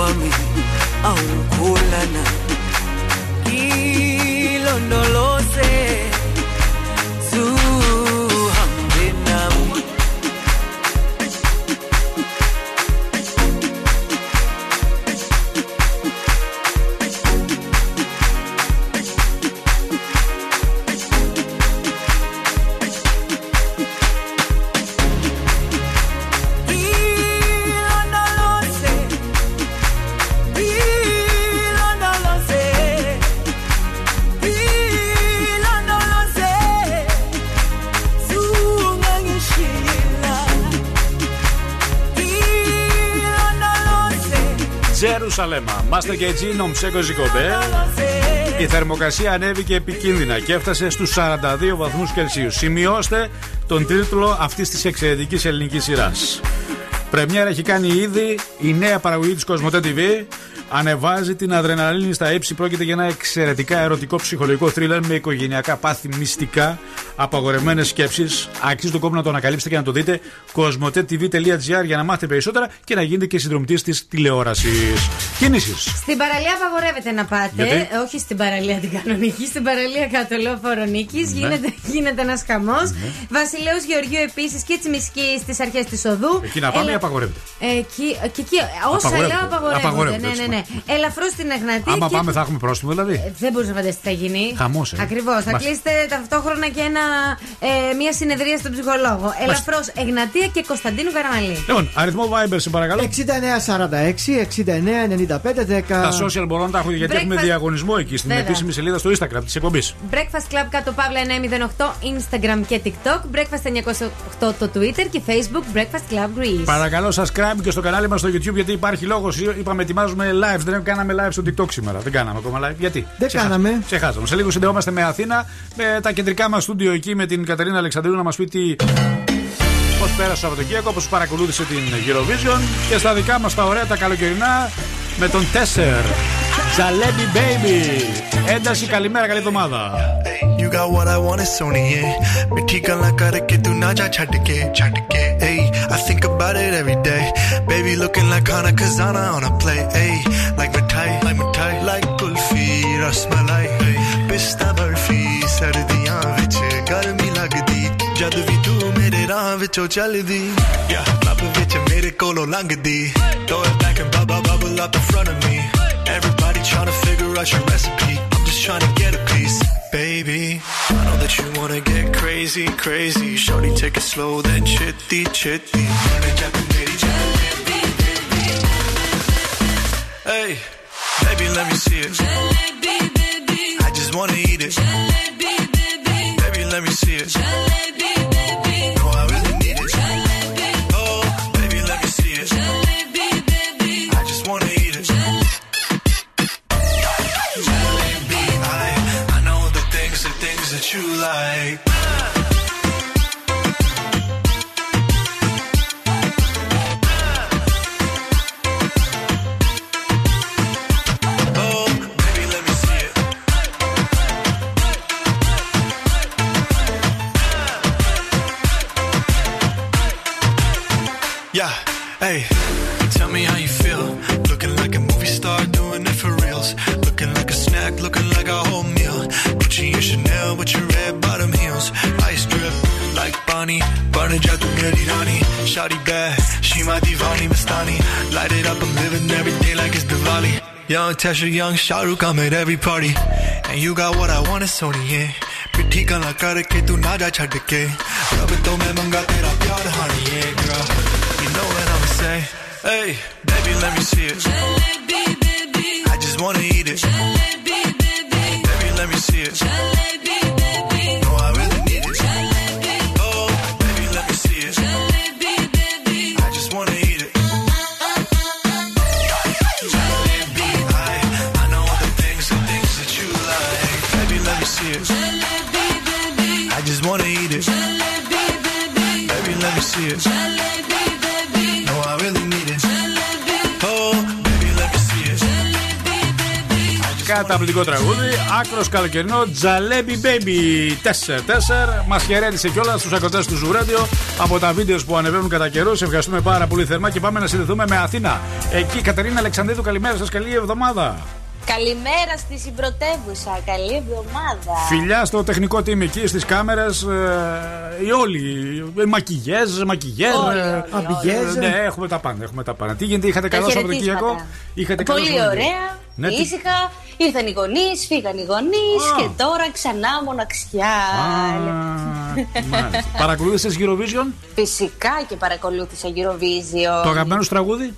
want me. Ιερουσαλέμα. Μάστε και έτσι, νομψέκο ζικομπέ. Η θερμοκρασία ανέβηκε επικίνδυνα και έφτασε στους 42 βαθμούς Κελσίου. Σημειώστε τον τίτλο αυτής της εξαιρετικής ελληνικής σειράς. Πρεμιέρα έχει κάνει ήδη η νέα παραγωγή της Κοσμοτέ TV. Ανεβάζει την αδρεναλίνη στα ύψη. Πρόκειται για ένα εξαιρετικά ερωτικό ψυχολογικό θρίλερ με οικογενειακά πάθη μυστικά, απαγορευμένες σκέψεις. Αξίζει τον κόπο να το ανακαλύψετε και να το δείτε. κοσμοτέ.tv.gr για να μάθετε περισσότερα και να γίνετε και συνδρομητής της τηλεόρασης. Κινήσεις. Στην παραλία απαγορεύεται να πάτε. Γιατί; Ε, Όχι στην παραλία την κανονική, στην παραλία κάτω λεωφόρο Νίκη. Ναι. Γίνεται, γίνεται ένας χαμός. Βασιλέο Γεωργίου επίσης και Τσιμισκή στις αρχές της οδού. Εκεί να πάμε Έλα- ή απαγορεύεται; Ε, Εκεί, και εκεί, όσα Απαγορεύεται. λέω απαγορεύονται. Απαγορεύεται, Ναι, έτσι, ναι, ναι. Ελαφρώς στην Εγνατή. Άμα και- πάμε, θα έχουμε πρόστιμο δηλαδή. Ε, Δεν μπορείς να φανταστείς τι θα γίνει. Χαμός, ε. Ακριβώς. Θα Μας- κλείσετε ταυτόχρονα και ένα, ε, μια συνεδρία στον ψυχολόγο. Ελαφρώς Εγνατία και Κωνσταντίνου Καραμαλή. Λοιπόν, αριθμό Viber, σε παρακαλώ. 6946 6995 10. Τα social μπορώ να τα έχω γιατί Breakfast. έχουμε διαγωνισμό εκεί στην Βέβαια. επίσημη σελίδα στο Instagram της εκπομπής. Breakfast Club κάτω παύλα 908 Instagram και TikTok. Breakfast 908 το Twitter και Facebook Breakfast Club Greece. Παρακαλώ, subscribe και στο κανάλι μας στο YouTube γιατί υπάρχει λόγος. Είπαμε, ετοιμάζουμε live. Δεν κάναμε live στο TikTok σήμερα. Δεν κάναμε ακόμα live. Γιατί; Δεν Ξεχά- κάναμε. Ξεχάσαμε. Σε λίγο συνδεόμαστε με Αθήνα, με τα κεντρικά μας στούντιο εκεί με την Κατερίνα Αλεξανδρίου να μα πει τι. Πώ πέρασε το Σαββατοκύριακο, πώ παρακολούθησε την Eurovision και στα δικά μα τα ωραία τα καλοκαιρινά με τον Τέσσερ. Ζαλέμπι Baby. Ένταση, καλημέρα, καλή εβδομάδα. You got what I want, Sony. Mithi gala karke tu na ja chhad ke. Hey, I think about it every day. Baby looking like Hana Kazana on a play. Hey, like mithai, like mithai, like kulfi, rasmalai, hey. pista barfi, sardiyan. ਜਦ ਵੀ ਤੂੰ ਮੇਰੇ ਰਾਹ ਵਿੱਚੋਂ ਚੱਲਦੀ yeah ਲੱਭ ਵਿੱਚ ਮੇਰੇ ਕੋਲੋਂ ਲੰਘਦੀ throw it back and bubble bubble up in front of me everybody trying to figure out your recipe I'm just trying to get a piece baby I know that you wanna get crazy crazy shorty take it slow then chitty chitty Hey, baby, let me see it. I just wanna eat it. Baby, like Bonnie, burning out the Mary Rani. Shawty bad, she my divani Mastani. Light it up, I'm living every day like it's Diwali. Young Tesha, young Shahrukh, I'm at every party. And you got what I want, it's Sony, yeah. पिट्ठी गला करके तू ना जा छड़ के रब तो मैं मंगा तेरा प्यार honey yeah girl you know what I'ma say hey baby let me see it I just wanna eat it baby Baby, let me see it. No, I really need it. Oh, baby, let me see it. Καταπληκτικό τραγούδι, άκρος καλοκαιρινό, Jalebi Baby 4-4. Μας χαιρέτησε κιόλας στου ακροτέ του Ζουρέντιο από τα βίντεος που ανεβαίνουν κατά καιρού. Σε ευχαριστούμε πάρα πολύ θερμά και πάμε να συνδεθούμε με Αθήνα. Εκεί, Κατερίνα Αλεξανδρίδου, καλημέρα σας, καλή εβδομάδα. Καλημέρα στη συμπρωτεύουσα. Καλή εβδομάδα. Φιλιά στο τεχνικό team εκεί, στις κάμερες. οι όλοι. Ε, Μακιγιέζ, μακιγιέρ. Όλοι, ε, όλοι, Αμπιγιέζ. Ναι, έχουμε τα πάντα. Έχουμε τα πάντα. Τι γίνεται, είχατε Τα καλό χαιρετίσματα. Σαββατοκύριακο. Είχατε καλό Πολύ Σαββατοκύριακο. ωραία. Ναι, τι- ήσυχα. Ήρθαν οι γονείς, φύγαν οι γονείς Α. και τώρα ξανά μοναξιά. Μάλιστα. Παρακολούθησες Eurovision, Φυσικά και παρακολούθησα Eurovision. το αγαπημένο σου τραγούδι;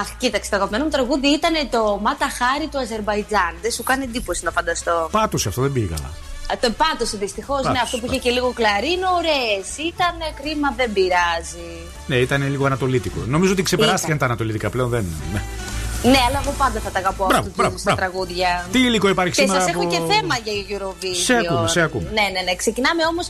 Αχ, κοίταξε, το αγαπημένο μου τραγούδι ήταν το Μάτα Χάρη του Αζερβαϊτζάν. Δεν σου κάνει εντύπωση να φανταστώ. Πάτωσε αυτό, δεν πήγε καλά. Α, Το πάτωσε δυστυχώς, ναι, Πάτωσε, αυτό που είχε και λίγο κλαρίνο, ωραίες. Ήταν κρίμα, δεν πειράζει. Ναι, ήταν λίγο ανατολίτικο. Νομίζω ότι ξεπεράστηκαν τα ανατολίτικα πλέον, δεν είναι. Ναι. Ναι, αλλά εγώ πάντα θα τα αγαπώ Μπράβο, αυτού του μπράβο, είδους τα μπράβο. τραγούδια. Τι υλικό υπάρχει Και σήμερα σας έχω από- και θέμα για Eurovision. Σε ακούμε, σε ακούμε. Ναι, ναι, ναι. Ξεκινάμε όμως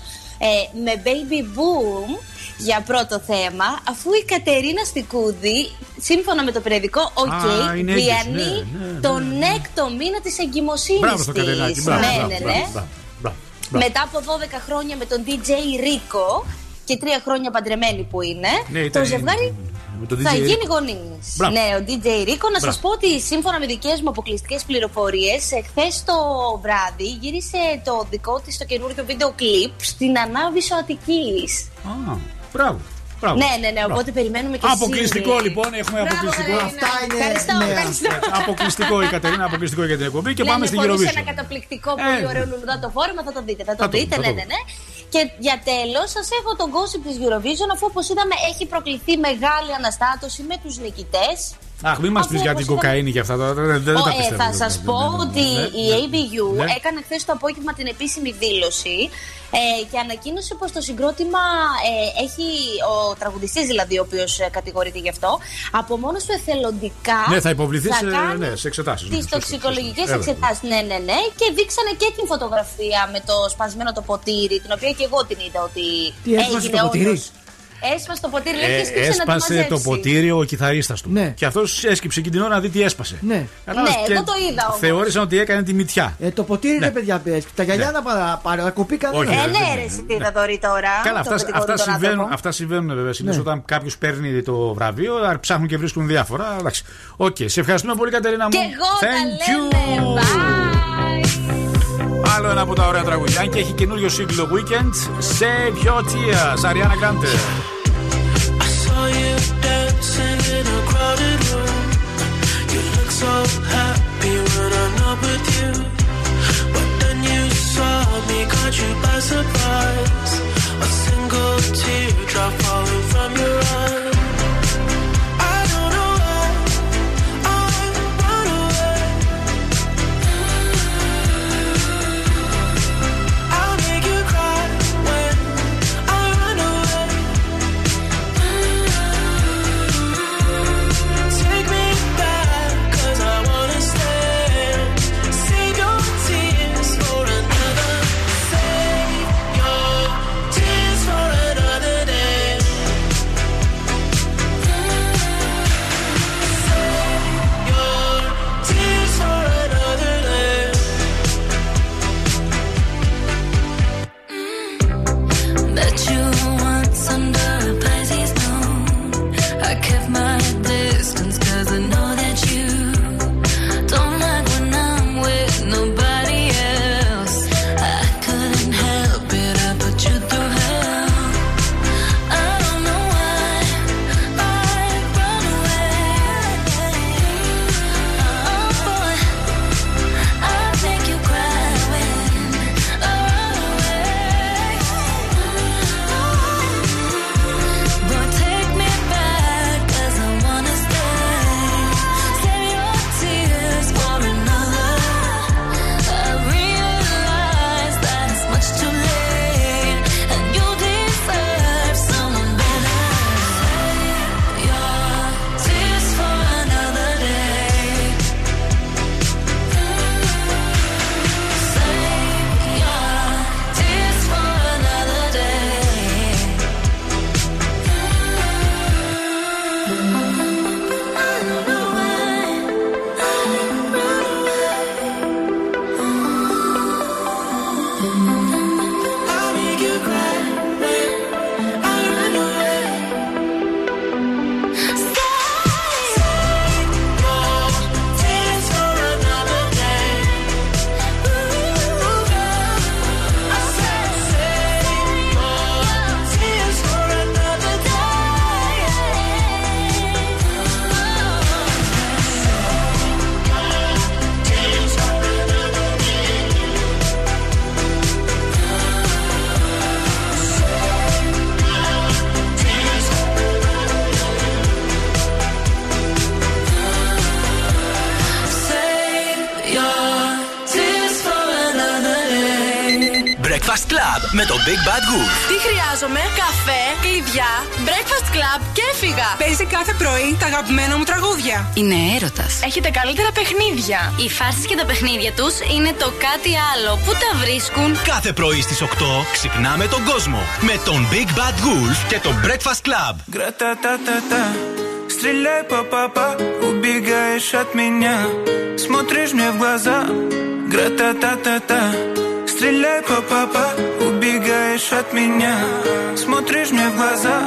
με Baby Boom για πρώτο θέμα, αφού η Κατερίνα Στικούδη, σύμφωνα με το περιοδικό OK, Α, είναι έγκυος, διανύει ναι, ναι, ναι. τον έκτο μήνα της εγκυμοσύνης Μπράβο στο Κατερινάκι. Μπράβο, Ναι, μπράβο, ναι, μπράβο, ναι. μπράβο, μπράβο, μπράβο. Μετά από 12 χρόνια με τον DJ Ρίκο και τρία χρόνια παντρεμένη που είναι, Ναι, το ήταν- ζευγάρι με τον θα DJ γίνει Rico. γονεί. Μπράβο. Ναι, ο DJ Ρίκο. Να σας Μπράβο. πω ότι σύμφωνα με δικές μου αποκλειστικές πληροφορίες, χθε το βράδυ γύρισε το δικό της το καινούριο βίντεο κλιπ στην ανάβηση Αττικής. Α, μπράβο. μπράβο. Ναι, ναι, ναι, Μπράβο. οπότε περιμένουμε και Αποκλειστικό single. λοιπόν, έχουμε Μπράβο, αποκλειστικό. Κατερίνα. Ευχαριστώ, ευχαριστώ. Αποκλειστικό η Κατερίνα, αποκλειστικό για την εκπομπή και Ναι, πάμε ναι, στην φορούσε Eurovision. ένα καταπληκτικό, πολύ Ε. ωραίο λουλουδάτο φόρμα. Θα το δείτε, θα το Θα το δείτε, δούμε, ναι, θα το ναι, ναι. Και για τέλος, σας έχω τον gossip της Eurovision, αφού όπως είδαμε έχει προκληθεί μεγάλη αναστάτωση με τους νικητές. Αχ, μην μας Αφού πεις για όπως την κοκαίνη και αυτά. Δεν, δεν, δεν Ο, τα ε, πιστεύω. θα Ναι, σας ναι, πω ναι, ναι, ότι ναι, η ναι. ABU Ναι. έκανε χθες το απόγευμα την επίσημη δήλωση ε, και ανακοίνωσε πως το συγκρότημα ε, έχει, ο τραγουδιστής δηλαδή, ο οποίος κατηγορείται γι' αυτό, από μόνο του εθελοντικά. Ναι, θα υποβληθείς θα σε, κάνει ναι, σε εξετάσεις. τις τοξικολογικές Έλα. εξετάσεις. Ναι, ναι, ναι. Και δείξανε και την φωτογραφία με το σπασμένο το ποτήρι, την οποία και εγώ την είδα ότι. Τι έσπασε έγινε το ποτήρι; όντως. Έσπασε το ποτήρι, λέει, Ε, και σκύψε να το έσπασε μαζέψει. το ποτήρι ο κιθαρίστας του. Ναι. Και αυτός έσκυψε εκείνη την ώρα να δει τι έσπασε. Ναι. Κατάλαβες, Ναι, και εγώ το είδα όμως. Θεώρησαν ότι έκανε τη μυτιά. Ε, το ποτήρι Ναι. ρε παιδιά πες. Τα γυαλιά να παρα- παρακοπεί κανένα. Όχι, Ε, δεν ναι, είναι. ρε, εσύ τι θα δωρεί τώρα. Καλά, το αυτά, κατηγορούν αυτά, τον συμβαίνουν, άνθρωπο. αυτά συμβαίνουν βέβαια. Συνήθως Ναι. όταν κάποιος παίρνει το βραβείο, α, ψάχνουν και βρίσκουν διάφορα. Εντάξει. Οκ, σε ευχαριστούμε πολύ, Κατερίνα μου. Και εγώ τα Thank you. λέμε. Bye. Άλλο ένα από τα ωραία τραγούδια. Αν και έχει καινούριο single ο Weeknd. Save your tears, Ariana Grande. I saw you dancing in a crowded room. You look so happy when I'm not with you. But then you saw me, caught you by surprise. A single teardrop falling αγαπημένα μου τραγούδια. Είναι έρωτα. Έχετε καλύτερα παιχνίδια. Οι φάρσει και τα παιχνίδια του είναι το κάτι άλλο. Πού τα βρίσκουν. Κάθε πρωί στις 8 ξυπνάμε τον κόσμο με τον Big Bad Wolf και τον Breakfast Club. Гра-та-та-та-та Стреляй, папа, убегаешь от меня Смотришь мне в глаза Гра-та-та-та-та Стреляй, папа, убегаешь от меня Смотришь мне в глаза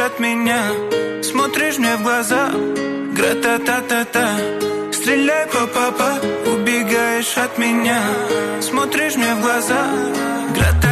От меня. Смотришь мне в глаза. Гра-та-та-та-та Стреляй, папа, убегаешь от меня. Смотришь мне в глаза. Гра-та-та-та-та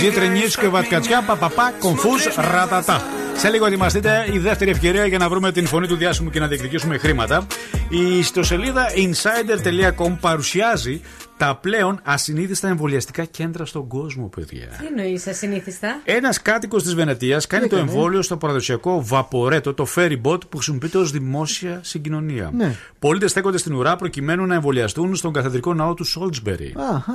Ζήτρινίτσου και βατκατσιά, παπαπά, κομφούζ, ρατατά. Σε λίγο ετοιμαστείτε η δεύτερη ευκαιρία για να βρούμε την φωνή του διάσημου και να διεκδικήσουμε χρήματα. Η ιστοσελίδα insider.com παρουσιάζει τα πλέον ασυνήθιστα εμβολιαστικά κέντρα στον κόσμο, παιδιά. Τι εννοείς ασυνήθιστα; Ένας κάτοικος της Βενετίας κάνει το έκανε; εμβόλιο στο παραδοσιακό βαπορέτο, το ferry boat που χρησιμοποιείται ως δημόσια συγκοινωνία. Ναι. Πολίτες στέκονται στην ουρά προκειμένου να εμβολιαστούν στον καθεδρικό ναό του Σόλτσμπερι. Αχα.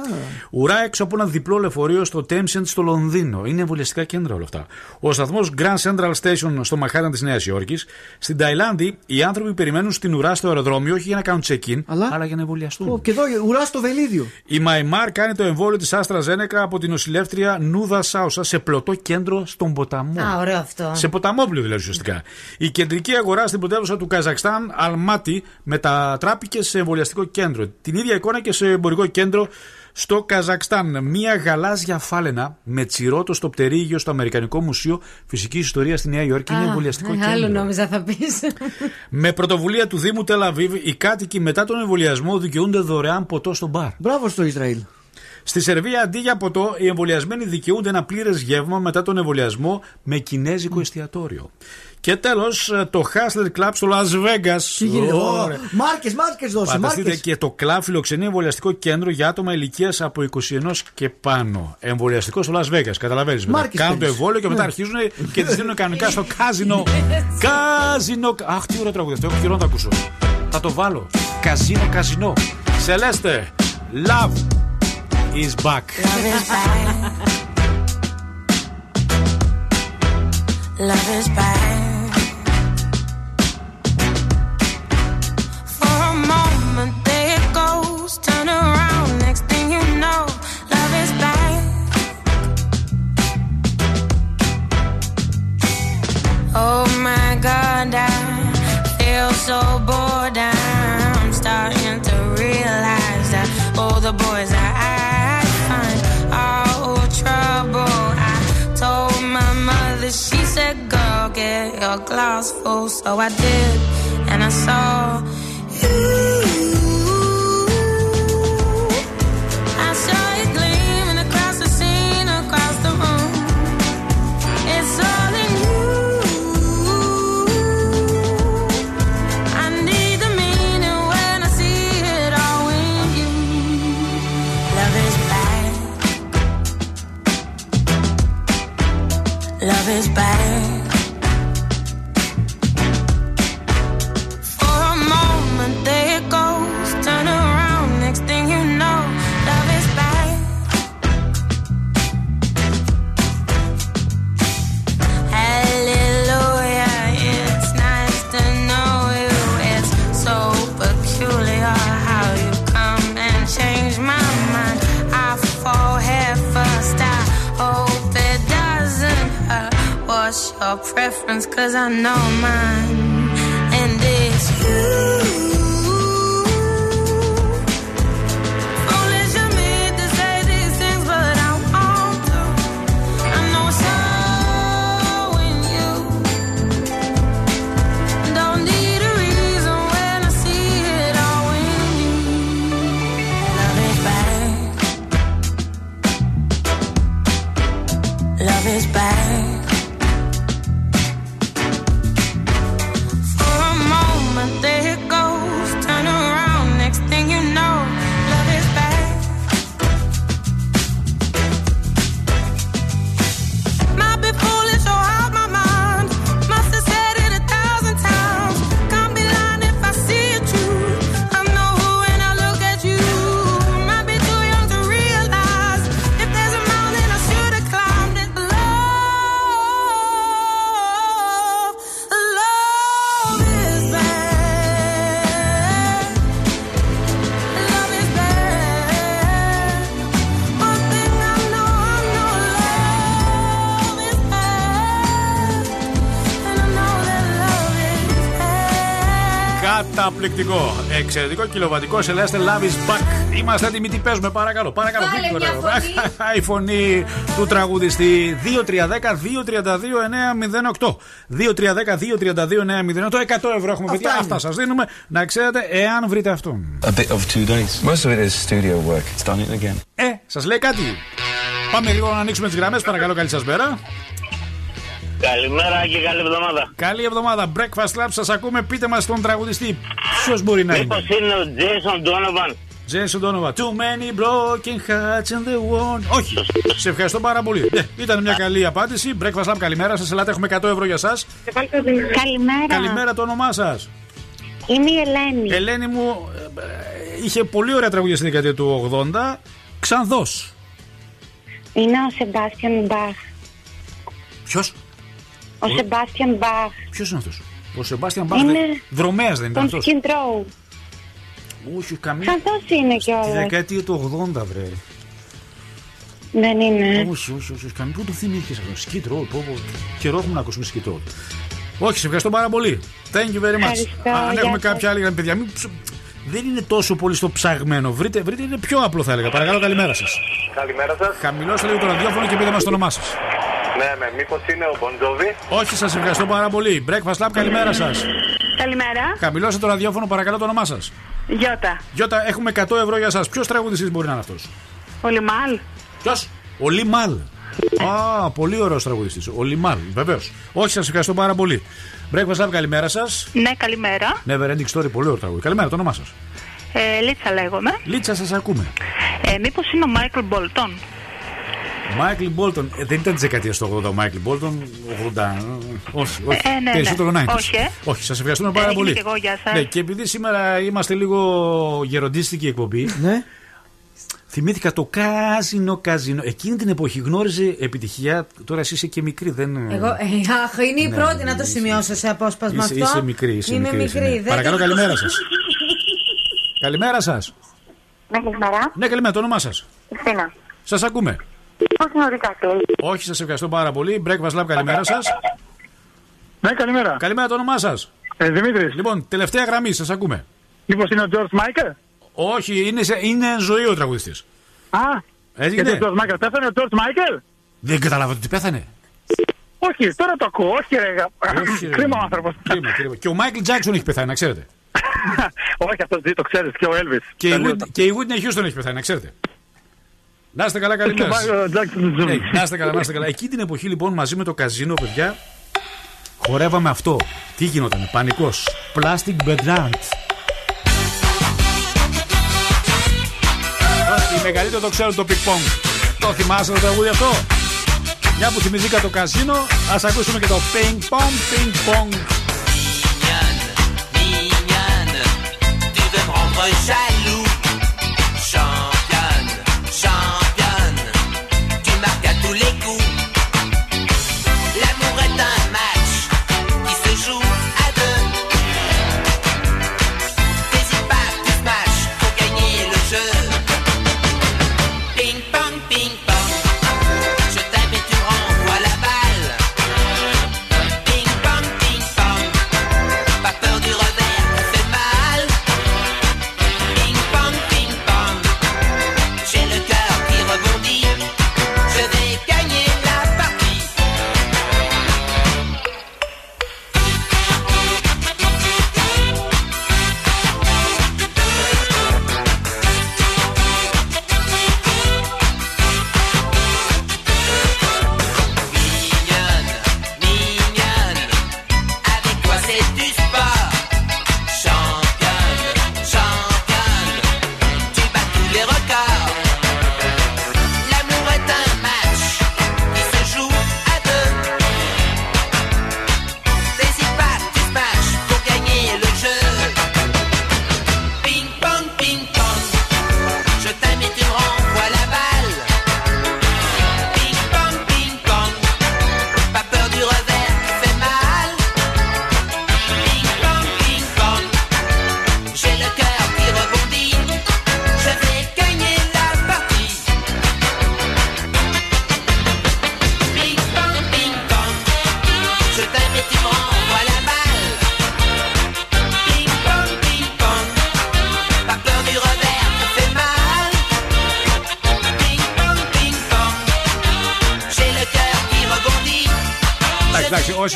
Ουρά έξω από ένα διπλό λεωφορείο στο Thames End στο Λονδίνο. Είναι εμβολιαστικά κέντρα όλα αυτά. Ο σταθμός Grand Central Station στο Μαχάταν της Νέας Υόρκης. Στην Ταϊλάνδη, οι άνθρωποι περιμένουν στην ουρά στο αεροδρόμιο όχι για να κάνουν check-in, αλλά, για να εμβολιαστούν. Ω, Και εδώ ουρά στο βελίδιο. Η Μαϊμάρ κάνει το εμβόλιο της Άστρα Ζένεκα από την νοσηλεύτρια Νούδα Σάουσα σε πλωτό κέντρο στον ποταμό. Α, ωραίο αυτό. Σε ποταμόπλιο δηλαδή ουσιαστικά. Η κεντρική αγορά στην πρωτεύουσα του Καζακστάν, Αλμάτι, μετατράπηκε σε εμβολιαστικό κέντρο. Την ίδια εικόνα και σε εμπορικό κέντρο στο Καζακστάν. Μία γαλάζια φάλαινα με τσιρότο στο πτερίγιο στο Αμερικανικό Μουσείο Φυσικής Ιστορίας στη Νέα Υόρκη είναι Α, εμβολιαστικό ε, κέντρο. Άλλο νόμιζα θα πεις. Με πρωτοβουλία του Δήμου Τελαβίβ, οι κάτοικοι μετά τον εμβολιασμό δικαιούνται δωρεάν ποτό στο μπαρ. Μπράβο στο Ισραήλ. Στη Σερβία, αντί για ποτό, οι εμβολιασμένοι δικαιούνται ένα πλήρες γεύμα μετά τον εμβολιασμό με κινέζικο εστιατόριο. Και τέλος, το Hustler Club στο Las Vegas. Τι γίνεται. Ωραία. Μάρκες, μάρκες δώσε. Φανταστείτε Μάρκες. και το Club φιλοξενεί εμβολιαστικό κέντρο για άτομα ηλικίας από 21 και πάνω. Εμβολιαστικό στο Las Vegas, καταλαβαίνεις. Μάρκες Κάνουν το παίρνεις. εμβόλιο και μετά Ναι. αρχίζουν και τις δίνουν κανονικά στο κάζινο. Κάζινο. Αχ, τι ωραίο τραγούδι αυτό. Έχω καιρό να το ακούσω. Θα το βάλω. Καζίνο, καζινό. Σελέστε. Love is back. Love is bad. For Next thing you know, love is bad. Oh my God, I feel so bored. I'm starting to realize that all the boys I find are trouble. I told my mother, she said, Girl, get your glass full. So I did, and I saw you. Καταπληκτικό. Εξαιρετικό κιλοβατικό σε λέστε Love is back. Είμαστε έτοιμοι, τι παίζουμε, παρακαλώ. Παρακαλώ, Βάλε γρήγορα. μια φωνή. Η φωνή του τραγουδιστή 2310-232-908. 2310-232-908. 100 ευρώ έχουμε, παιδιά. είναι. Αυτά σας δίνουμε. Να ξέρετε, εάν βρείτε αυτόν. A bit of two days. Most of it is studio work. It's done it again. Ε, σας λέει κάτι. Πάμε λίγο να ανοίξουμε τις γραμμές. Παρακαλώ, καλή σας μέρα. Καλημέρα και καλή εβδομάδα. Καλή εβδομάδα. Breakfast Club, σας ακούμε. Πείτε μας τον τραγουδιστή. Ποιο μπορεί να Μήπως είναι. είναι ο Jason Donovan. Jason Donovan. Too many broken hearts in the world. Όχι. Σε ευχαριστώ πάρα πολύ. Ναι, ήταν μια καλή απάντηση. Breakfast Lab, καλημέρα σας. Ελάτε, έχουμε 100 ευρώ για εσά. Καλημέρα. Καλημέρα το όνομά σας. Είμαι η Ελένη. Ελένη μου ε, ε, είχε πολύ ωραία τραγουδία στην δεκαετία του 80. Ξανδός. Είναι ο Σεμπάστιαν Μπαχ. Ποιος; Ο Σεμπάστιαν Μπαχ. Ποιος είναι αυτός; Ο Σεμπάστιαν Μπαχ. Είναι Δρομέας δεν ήταν Τον αυτός. Skin Row. Όχι, καμία. Ξανθός είναι Τη κιόλας. δεκαετία του 80, βρε. Δεν είναι. Όχι, όχι, όχι. όχι. Καμία. Πού το θυμήθηκε αυτός. Skid Row. Πω, πω. Καιρό έχουμε να ακούσουμε Skid Row. Όχι, σε ευχαριστώ πάρα πολύ. Thank you very much. Ευχαριστώ, Αν γεια έχουμε σας. κάποια άλλη γραμμή, παιδιά, μην ψ- δεν είναι τόσο πολύ στο ψαγμένο. Βρείτε, βρείτε είναι πιο απλό θα έλεγα. Παρακαλώ, καλημέρα σας. Καλημέρα σας. Χαμηλώστε λίγο το ραδιόφωνο και πείτε μας το όνομά σας. Ναι, ναι, μήπως είναι ο Μποντζόβι. Όχι, σας ευχαριστώ πάρα πολύ. Breakfast Lab, καλημέρα σας. Καλημέρα. Χαμηλώστε το ραδιόφωνο, παρακαλώ το όνομά σας. Γιώτα. Γιώτα, έχουμε 100 ευρώ για εσά. Ποιος τραγουδιστής μπορεί να είναι αυτός; Ο Λιμάλ. Ποιος; Ο Λιμάλ. Α, πολύ ωραίος τραγουδιστής. Ο Λιμάλ, βεβαίως. Όχι, σας ευχαριστώ πάρα πολύ. Breakfast Lab, καλημέρα σας. Ναι, καλημέρα. Never ending story, πολύ ωραίο τραγούδι. Καλημέρα, το όνομά σας. Ε, Λίτσα λέγομαι. Λίτσα, σας ακούμε. Ε, Μήπως είναι ο Μάικλ Μπολτόν. Μάικλ Μπόλτον. Ε, δεν ήταν της δεκαετίας του 80 ο Μάικλ Μπόλτον. 80. ε, Όχι, όχι. Ε, ναι, ναι. Περισσότερο 90s. Όχι, ε. όχι σας ευχαριστούμε πάρα Ε, είμαι πολύ. και εγώ, γεια σας. Ναι, και επειδή σήμερα είμαστε λίγο γεροντίστικη εκπομπή. Ναι. Θυμήθηκα το κάζινο κάζινο. Εκείνη την εποχή γνώριζε επιτυχία. Τώρα εσύ είσαι και μικρή, δεν. Εγώ, ε, αχ, είναι η Ναι, πρώτη ναι, να το ναι. σημειώσω σε απόσπασμα Είσαι, αυτό. είσαι μικρή, είσαι Είμαι μικρή. είσαι, μικρή. ναι. δεν Παρακαλώ, το- καλημέρα σας. καλημέρα σας. Ναι, καλημέρα. Ναι, καλημέρα, το όνομά σας. Χριστίνα. Σας ακούμε. Πώς γνωρίζατε. Όχι, σας ευχαριστώ πάρα πολύ. Breakfast Club, καλημέρα σας. Ναι, καλημέρα. Καλημέρα, το όνομά σας. Ε, Δημήτρης. Λοιπόν, τελευταία γραμμή, σας ακούμε. Μήπως είναι ο George Michael. Όχι, είναι, σε- είναι ζωή ο τραγουδιστής. Α, Έτσι γιατί είναι. ο George Michael πέθανε ο George Michael. Δεν καταλάβατε ότι πέθανε. Όχι, τώρα το ακούω. Όχι, ρε. Όχι, ρε. Κρίμα ο άνθρωπος. Κρίμα, κρίμα. Και ο Μάικλ Τζάξον έχει πεθάνει, να ξέρετε. Όχι, αυτό δεν το ξέρεις. Και ο Elvis. Και η, Whit- και η Whitney Houston έχει πεθάνει, να ξέρετε. Να είστε καλά, καλημέρα. Και ο Michael Jackson. Ναι, να είστε καλά, να είστε καλά. Εκεί την εποχή λοιπόν μαζί με το καζίνο, παιδιά, χορεύαμε αυτό. Τι γινόταν, πανικός. Plastic Bedrant. Οι μεγαλύτεροι το ξέρουν το ping pong. Το θυμάσαι το τραγούδι αυτό; Μια που θυμηθήκα το καζίνο, ας ακούσουμε και το ping pong, ping pong. mignonne, tu veux me rendre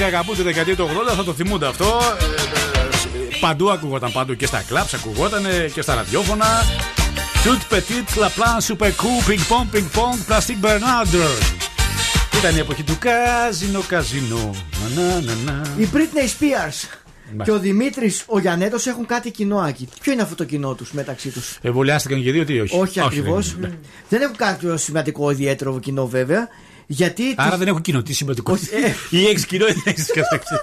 αγαπούν τη δεκαετία του 80 θα το θυμούνται αυτό. Ε, ε, Παντού ακούγονταν παντού και στα κλαμπς ακούγονταν και στα ραδιόφωνα. Tout petit, la plan, super cool, ping pong, ping pong, plastic Bernarder. Ήταν η εποχή του καζίνο, καζίνο. Να, να, να, να. Η Britney Spears Ναι. και ο Δημήτρης ο Γιανέτος έχουν κάτι κοινό άκη. Ποιο είναι αυτό το κοινό τους μεταξύ τους; Εμβολιάστηκαν και οι δύο, τι όχι. Όχι ακριβώς. δεν είναι. Δεν έχουν κάποιο σημαντικό ιδιαίτερο κοινό βέβαια. Γιατί. Άρα τους- δεν έχουν κοινό, τι σημαντικό. Ή έχεις κοινό ή δεν έχεις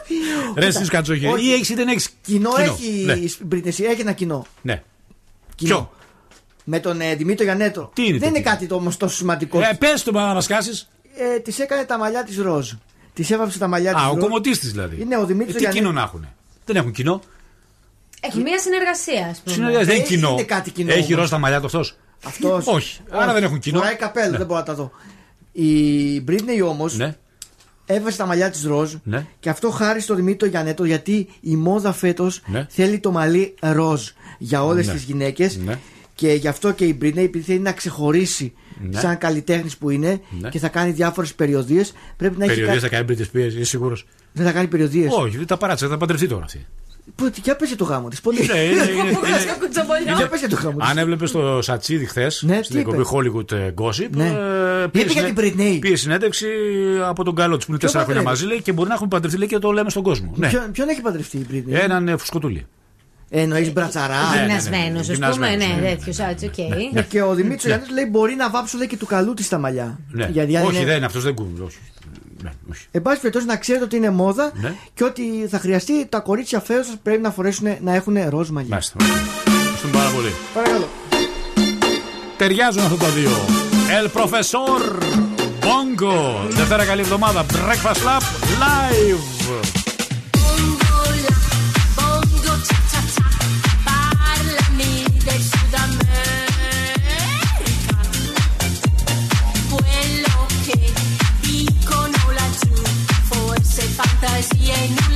Ρε, εσεί κατσοχέ. Όχι. Ή έχεις ή δεν έχεις. Κοινό, έχει Ναι. η Britney Spears, έχει ένα κοινό. ναι. κοινό. Με τον ε, Δημήτρη Γιανέτο. Τι είναι δεν το είναι κοινό; κάτι το όμως τόσο σημαντικό. Ε, πες το να μας κάσει. Ε, της έκανε τα μαλλιά της ροζ. Της έβαψε τα μαλλιά της Α, ο ροζ. κομμωτή τη δηλαδή. Είναι ο Δημήτρης Ε, Τι κοινό να έχουν. Δεν έχουν κοινό. Έχει μία συνεργασία, ας πούμε. Συνεργασία δεν είναι Έχει- κοινό. είναι κάτι κοινό Έχει όμως. ροζ τα μαλλιά του αυτός; Αυτός. Όχι. Άρα δεν έχουν κοινό. Φοράει καπέλο, Ναι. δεν μπορώ να τα δω. Η Britney όμως Ναι. έβασε τα μαλλιά της ροζ Ναι. και αυτό χάρη στο Δημήτρη Γιανέτο γιατί η μόδα φέτος Ναι. θέλει το μαλλί ροζ για όλες Ναι. τις γυναίκες. Ναι. Και γι' αυτό και η Britney, επειδή θέλει να ξεχωρίσει Ναι. σαν καλλιτέχνης που είναι Ναι. και θα κάνει διάφορες περιοδίες, πρέπει να έχει. Περιοδίες κάτι- θα κάνει Britney Spears, είσαι σίγουρος; Δεν θα κάνει περιοδίες. Όχι, δεν τα παράτησε, θα παντρευτεί τώρα αυτή. Πού, για πέσε το γάμο της. Πολύ. Ναι, είναι- είναι- είναι- Για πέσε το γάμο της. Αν έβλεπες το Σατσίδι χθες Ναι, στην τι εκπομπή είπε; Hollywood ε, Gossip. Ναι. ε, Είπε για συνέ- την Britney. Πήγε συνέντευξη από τον καλό της που είναι τέσσερα χρόνια παντρεύει; μαζί λέει, και μπορεί να έχουν παντρευτεί λέει, και το λέμε στον κόσμο. Ναι. Ποιον, ποιον έχει παντρευτεί η Britney; Έναν ε, φουσκωτούλη. Εννοείς μπρατσαρά. Ναι, ναι, ναι. Γυμνασμένος, ας πούμε. Γυμνασμένος, Ναι, ναι. τέτοιος. έτσι, οκ. Ναι, και ο Δημήτρης Γιάννη λέει μπορεί να βάψω λέει, και του καλού της τα μαλλιά. Ναι. Γιατί αν όχι, είναι- δεν είναι αυτός, δεν κουμπί. Όχι. Ναι, όχι. Εν πάση περιπτώσει να ξέρετε ότι είναι μόδα Ναι. και ότι θα χρειαστεί τα κορίτσια φέτο πρέπει να φορέσουν να έχουν ροζ μαλλιά. Μάλιστα. Ευχαριστούμε πάρα πολύ. Παρακαλώ. Ταιριάζουν αυτά τα δύο. El Professor Bongo. Δευτέρα καλή εβδομάδα. Breakfast Lab Live. right now.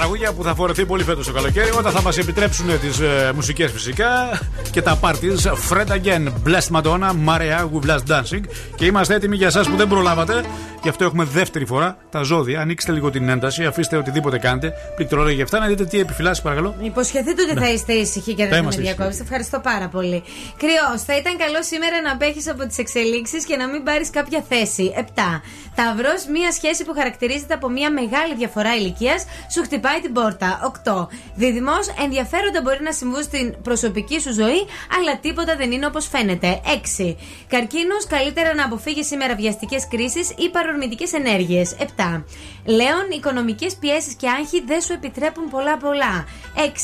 Τραγούδια που θα φορεθεί πολύ φέτος το καλοκαίρι όταν θα μας επιτρέψουν τις ε, μουσικές φυσικά και τα parties. Fred again, Blessed Madonna, Maria with Blessed Dancing. Και είμαστε έτοιμοι για εσάς που δεν προλάβατε. Γι' αυτό έχουμε δεύτερη φορά τα ζώδια. Ανοίξτε λίγο την ένταση, αφήστε οτιδήποτε κάνετε. Πληκτρολόγια αυτά να δείτε τι επιφυλάσσει παρακαλώ. Υποσχεθείτε ότι Ναι. θα είστε ήσυχοι και Θα δεν θα με είμαστε διακόψετε. Ευχαριστώ πάρα πολύ. Κρυός, θα ήταν καλό σήμερα να απέχεις από τις εξελίξεις και να μην πάρεις κάποια θέση. 7. Ταυρό, μία σχέση που χαρακτηρίζεται από μία μεγάλη διαφορά ηλικίας, σου χτυπάει την πόρτα. 8. Δίδυμος, ενδιαφέροντα μπορεί να συμβούν στην προσωπική σου ζωή, αλλά τίποτα δεν είναι όπως φαίνεται. 6. Καρκίνος, καλύτερα να αποφύγει σήμερα βιαστικέ κρίσεις ή παρορμητικές ενέργειες. 7. Λέων, οικονομικές πιέσεις και άγχη δεν σου επιτρέπουν πολλά πολλά.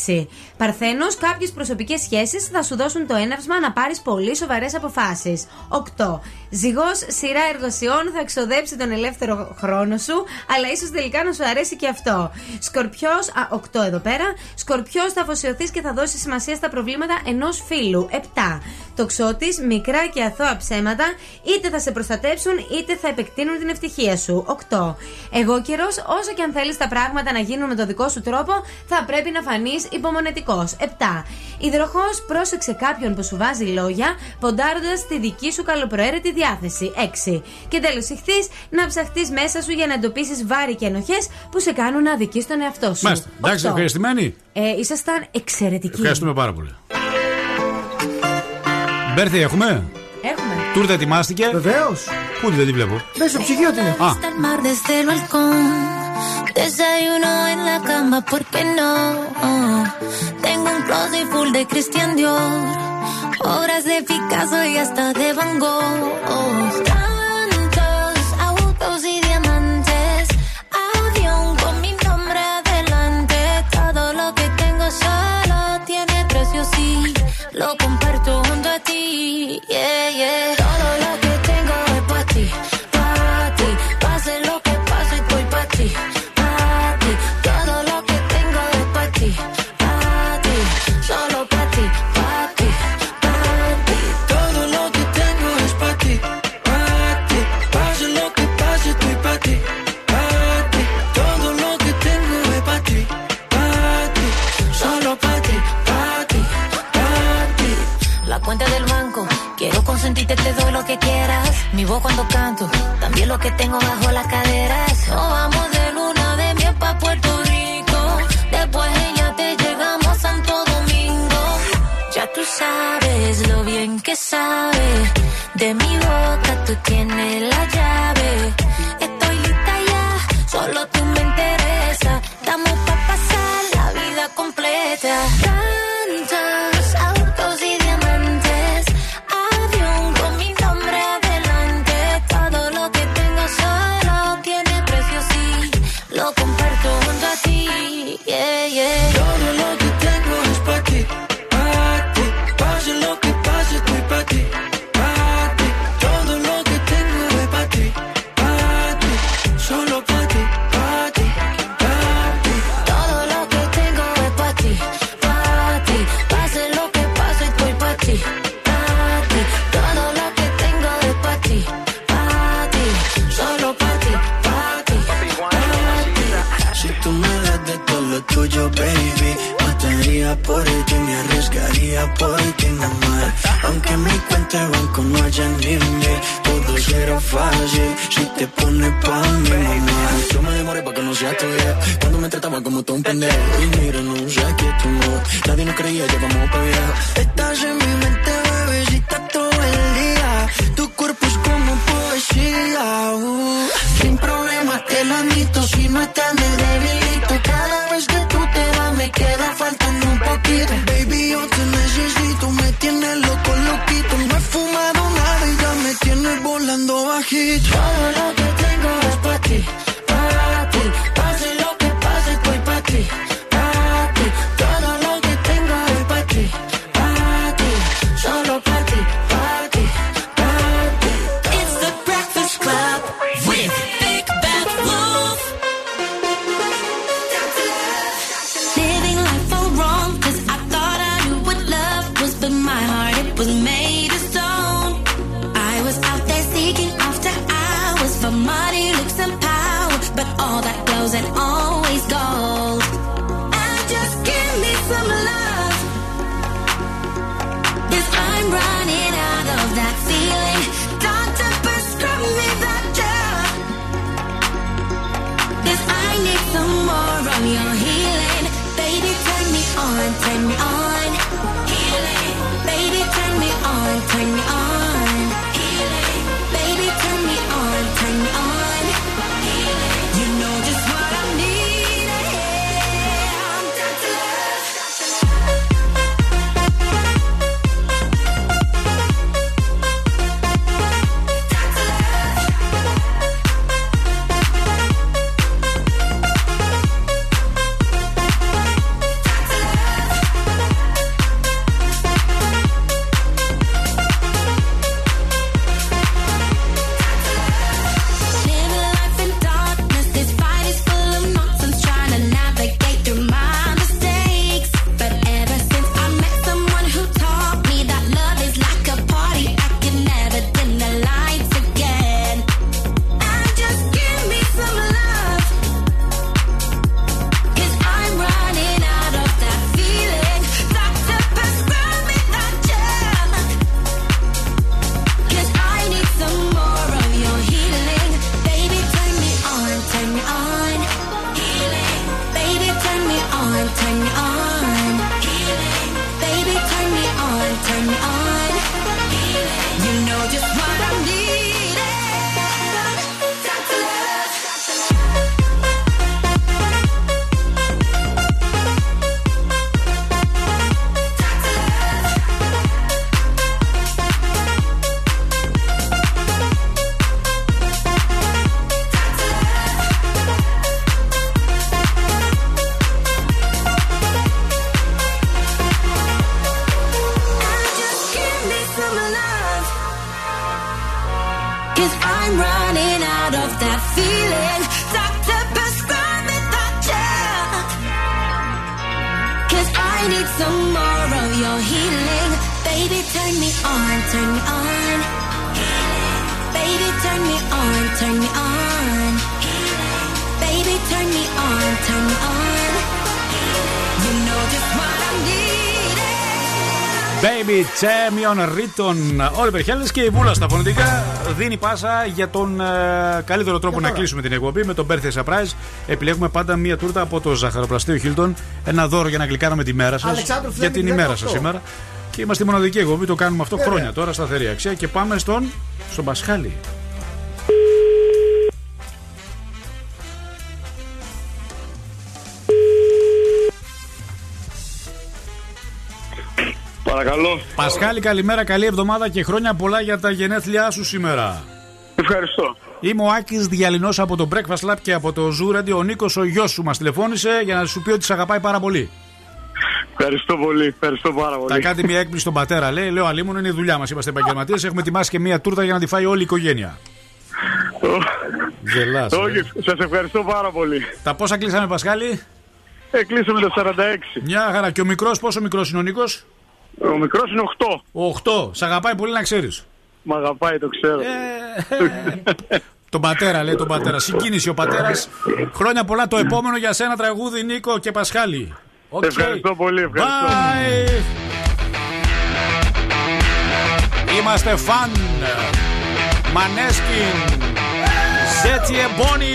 6. Παρθένος, κάποιες προσωπικές σχέσεις θα σου δώσουν το έναυσμα να πάρεις πολύ σοβαρές αποφάσεις. 8. Ζυγός, σειρά εργοσιών θα εξοδέψει τον ελεύθερο χρόνο σου, αλλά ίσως τελικά να σου αρέσει και αυτό. Σκορπιός, α, 8 εδώ πέρα. Σκορπιός, θα αφοσιωθείς και θα δώσεις σημασία στα προβλήματα ενός φίλου. 7. Τοξότης, μικρά και αθώα ψέματα, είτε θα σε προστατέψουν είτε θα επεκτείνουν την ευτυχία σου. 8. Εγώ καιρός, όσο και αν θέλεις τα πράγματα να γίνουν με το δικό σου τρόπο, θα πρέπει να φανείς υπομονετικός. 7. Υδροχό, πρόσεξε κάποιον που σου βάζει λόγια, ποντάροντας τη δική σου καλοπροαίρετη διάθεση. 6. Και τέλος, ηχθείς, να ψαχτείς μέσα σου για να εντοπίσεις βάρη και ενοχές που σε κάνουν να αδικείς τον εαυτό σου. Μάλιστα. Εντάξει, Οκτώ. ευχαριστημένοι; Ε, ήσασταν εξαιρετικοί. Ευχαριστούμε πάρα πολύ. Μπέρθη, έχουμε; Έχουμε. Τούρτα ετοιμάστηκε. Βεβαίω. Πού δεν τη βλέπω. Μέσα στο ψυγείο την έχω. Α, Hasta el mar desde el balcón. Desayuno en la cama, ¿por qué no? Tengo un closet full de Christian Dior. Obras de Picasso y hasta de Van Gogh. consentirte te doy lo que quieras. Mi voz cuando canto, también lo que tengo bajo las caderas. Nos vamos de luna de miel pa' Puerto Rico. Después ella te llegamos a Santo Domingo. Ya tú sabes lo bien que sabe. De mi boca tú tienes la llave. Estoy lista ya, solo te daría por ti, me arriesgaría por ti, mamá. Aunque en mi cuenta de banco no haya ni mil, todo será fácil si te pones pa' mi mamá. Yo me demoré pa' que no sea tu día, cuando me trataba como tú un pendejo. Y mira, no sé que tú no, nadie nos creía, llevamos pa' allá Champion Ρίτον Όλιβερ Χέλλη και η Βούλα στα φωνητικά δίνει πάσα για τον ε, καλύτερο τρόπο να κλείσουμε την εκπομπή με τον Birthday Surprise. Επιλέγουμε πάντα μία τούρτα από το ζαχαροπλαστείο Χίλτον. Ένα δώρο για να γλυκάνουμε τη μέρα σας. Αλεξάνδρου Για την Φλέμινγκ, ημέρα σας 18. σήμερα. Και είμαστε η μοναδική εκπομπή, το κάνουμε αυτό Βέβαια. χρόνια τώρα, σταθερή αξία. Και πάμε στον, στον Πασχάλη. Πασχάλη, καλημέρα, καλή εβδομάδα και χρόνια πολλά για τα γενέθλιά σου σήμερα. Ευχαριστώ. Είμαι ο Άκης Διαλυνός από το Breakfast Lab και από το Zoo Radio. Ο Νίκος, ο γιος σου, μας τηλεφώνησε για να σου πει ότι σε αγαπάει πάρα πολύ. Ευχαριστώ πολύ. Ευχαριστώ πάρα πολύ. Θα κάνει μια έκπληξη στον πατέρα, λέει. Λέω αλίμονο, είναι η δουλειά μας. Είμαστε επαγγελματίες. Έχουμε ετοιμάσει και μια τούρτα για να τη φάει όλη η οικογένεια. Γελάς, ε. Όχι, σας ευχαριστώ πάρα πολύ. Τα πόσα κλείσαμε, Πασχάλη; Ε, κλείσαμε το 46. Μια χαρά. Και ο μικρός, πόσο μικρός είναι ο Νίκος; Ο μικρός είναι 8. 8. Σ' αγαπάει πολύ να ξέρεις. Μ' αγαπάει, το ξέρω. Τον πατέρα, λέει τον πατέρα. Συγκίνηση ο πατέρας. Χρόνια πολλά το επόμενο για σένα τραγούδι, Νίκο και Πασχάλη. Οκ. Ευχαριστώ πολύ. Ευχαριστώ. Bye. Είμαστε φαν. Måneskin. Ζέτσι εμπόνι.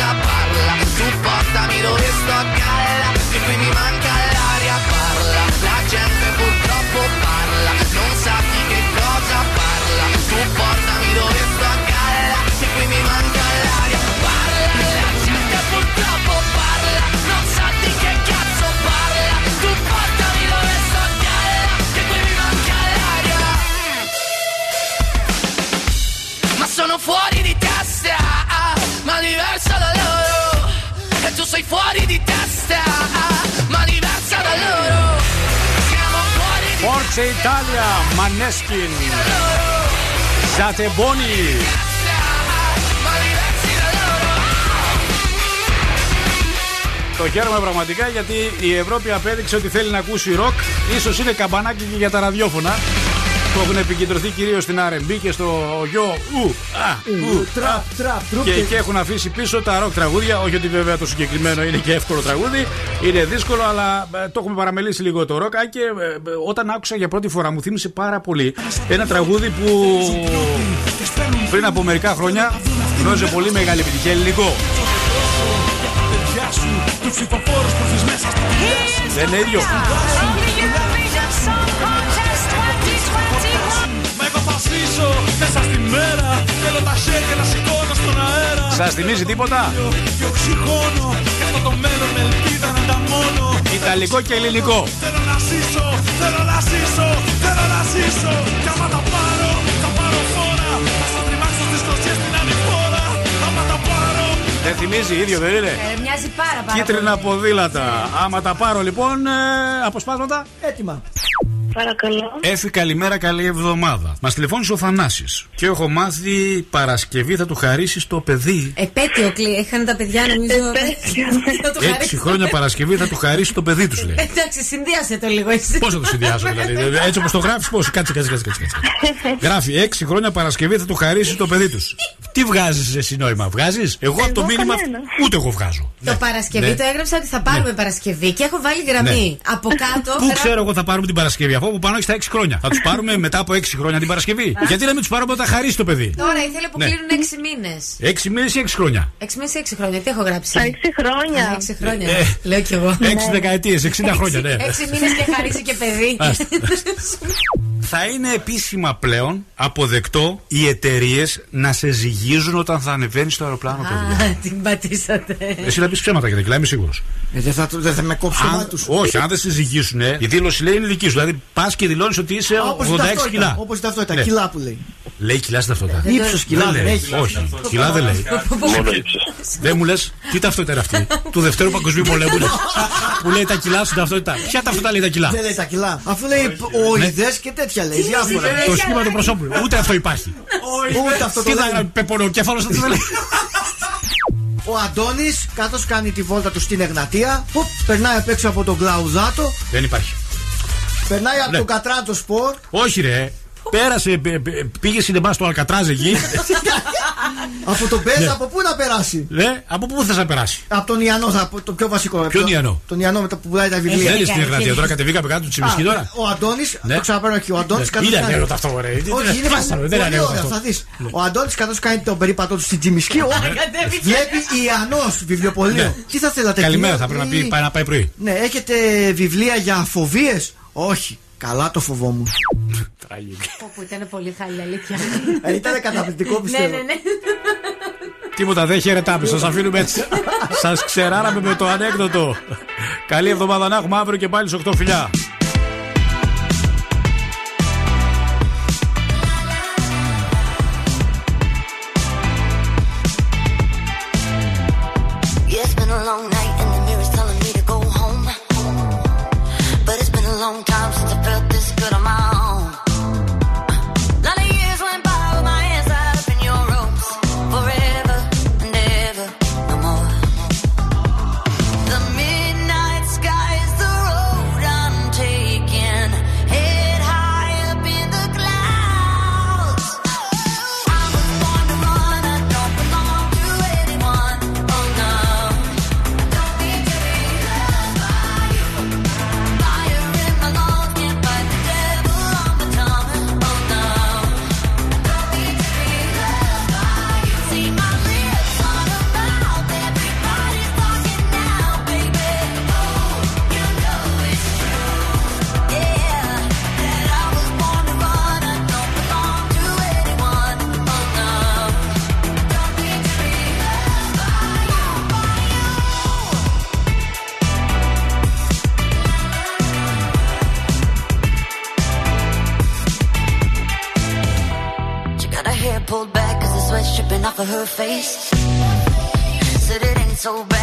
zapparla Supportami dove sto fuori di Forza Italia, Μανέσκιν. Ζατεμπόνι. Το χαίρομαι πραγματικά γιατί η Ευρώπη απέδειξε ότι θέλει να ακούσει ροκ. Ίσως είναι καμπανάκι και για τα ραδιόφωνα που έχουν επικεντρωθεί κυρίως στην R&B και στο γιο ου, α, ου, Τραπ, τραπ, τρουπ. και, και έχουν αφήσει πίσω τα ροκ τραγούδια. Όχι ότι βέβαια το συγκεκριμένο είναι και εύκολο τραγούδι. Είναι δύσκολο, αλλά ε, το έχουμε παραμελήσει λίγο το ροκ. Αν και ε, ε, όταν άκουσα για πρώτη φορά μου θύμισε πάρα πολύ ένα τραγούδι που πριν από μερικά χρόνια γνώριζε πολύ μεγάλη επιτυχία ελληνικό. Δεν είναι ίδιο. μέσα στη Θέλω τα χέρια να σηκώνω στον αέρα. Σας θυμίζει τίποτα; Και οξυγόνο. Και αυτό το μέλλον ελπίδα να τα μόνο Ιταλικό και ελληνικό. Θέλω να ζήσω, θέλω να ζήσω, θέλω να ζήσω. Κι άμα τα πάρω, θα πάρω φόρα. Θα σου τριμάξω στις κλωτσιές την φορά Άμα τα πάρω. Δεν θυμίζει ίδιο, δεν είναι; Ε, μοιάζει πάρα, πάρα Κίτρινα ποδήλατα. Ναι. Άμα τα πάρω λοιπόν, ε, αποσπάσματα έτοιμα. Παρακαλώ. Έφη, καλημέρα, καλή εβδομάδα. Μας τηλεφώνησε ο Θανάσης. Και έχω μάθει Παρασκευή θα του χαρίσεις το παιδί. Επέτειο κλεί. Είχαν τα παιδιά νομίζω. Θα του Έξι χαρίσεις. χρόνια Παρασκευή θα του χαρίσεις το παιδί τους, λέει. Εντάξει, συνδύασε το λίγο εσύ. Πώς θα το συνδυάσω, δηλαδή; Έτσι όπως το γράφεις, πώς; Κάτσε, κάτσε, κάτσε. κάτσε. Γράφει έξι χρόνια Παρασκευή θα του χαρίσεις το παιδί τους. Τι βγάζεις εσύ νόημα, βγάζεις; Εγώ από το μήνυμα. Ούτε εγώ βγάζω. Το Παρασκευή Ναι. το έγραψα ότι θα πάρουμε Παρασκευή και έχω βάλει γραμμή. Από κάτω. Πού γρα- ξέρω εγώ θα πάρουμε την Παρασκευή, αφού από πάνω έχεις τα 6 χρόνια. Θα τους πάρουμε μετά από 6 χρόνια την Παρασκευή. Γιατί να μην τους πάρουμε όταν χαρίσει το παιδί. Τώρα ήθελε που Ναι. κλείνουν 6 μήνες. 6 μήνες ή 6 χρόνια. 6 μήνες ή 6 χρόνια. Τι έχω γράψει. 6 χρόνια. 6 χρόνια. Ε, Λέω κι εγώ. 6 δεκαετίες, 60 χρόνια, ναι. 6 μήνες και χαρίσει και παιδί. Άστα. Θα είναι επίσημα πλέον αποδεκτό οι εταιρείες να σε ζυγίζουν όταν θα ανεβαίνεις στο αεροπλάνο, παιδιά. Α, την πατήσατε. Εσύ θα πεις ψέματα για την είμαι σίγουρος. Ε, δεν, θα, δεν θα με κόψει το μάτι του. Όχι, αν δεν σε ζυγίσουν, η δήλωση λέει είναι δική σου. Δηλαδή πας και δηλώνεις ότι είσαι Όπως 86 κιλά. Όπως η ταυτότητα, Ναι. κιλά που λέει. Λέει κιλά στην ταυτότητα. Ύψος κιλά Δεν δεν λέει. έχει. Όχι, κιλά δεν λέει. Μόνο ύψος. Δεν μου λες, τι ταυτότητα είναι αυτή. του Δευτέρου Παγκοσμίου Πολέμου. είναι. Που λέει τα κιλά στην ταυτότητα. Ποια ταυτότητα λέει τα κιλά; Δεν λέει τα κιλά. Αφού λέει οειδές και τέτοια λέει. Διάφορα. Το σχήμα του προσώπου. Ούτε αυτό υπάρχει. Ούτε αυτό το Τι θα λέει. γράψει πεπονοκέφαλο, αυτό δεν λέει. Ο Αντώνης, καθώ κάνει τη βόλτα του στην Εγνατία, που περνάει απ' έξω από τον Κλαουδάτο, Δεν υπάρχει. περνάει από Ναι. τον Κατράτο Σπορ. Όχι, ρε. Πέρασε, π- π- πήγε σινεμά στο Αλκατράζ εκεί. από τον Πέζα, από πού να περάσει; Ναι, από πού θες να περάσει; Από τον Ιαννό, θα, το πιο βασικό. Ποιον Ιαννό; Τον Ιαννό μετά που πουλάει τα βιβλία. Δεν είναι στην Εγνατία. Τώρα κατεβήκαμε κάτω του Τσιμισκή τώρα; Ο Αντώνη, Ναι. το ξαναπαίρνω εκεί. Ο Αντώνης Ναι. Είναι ανέκδοτο αυτό, ρε. Τι- Όχι, τι- είναι φάστα, πολύ- δεν είναι πολύ ανέκδοτο ωραίο, αυτό. θα δεις. Ο Αντώνης, καθώς κάνει τον περίπατό του στην Τζιμισκή, ο- βλέπει Ιαννός βιβλιοπωλείο. Ναι. Τι θα θέλατε, Καλημέρα, κυρία; θα πρέπει να, Ή- πει, πάει, να πάει πρωί. Ναι, έχετε βιβλία για φοβίες; Όχι. Καλά το φοβόμουν. Πω, πω, ήταν πολύ χάλια, αλήθεια. Ε, Ήταν καταπληκτικό Ναι, πιστεύω. ναι, ναι. Τίποτα, δεν χαιρετάμε. Σας αφήνουμε έτσι. Σας ξεράραμε με το ανέκδοτο. Καλή εβδομάδα να έχουμε αύριο και πάλι στι 8 φιλιά. Face. Said it ain't so bad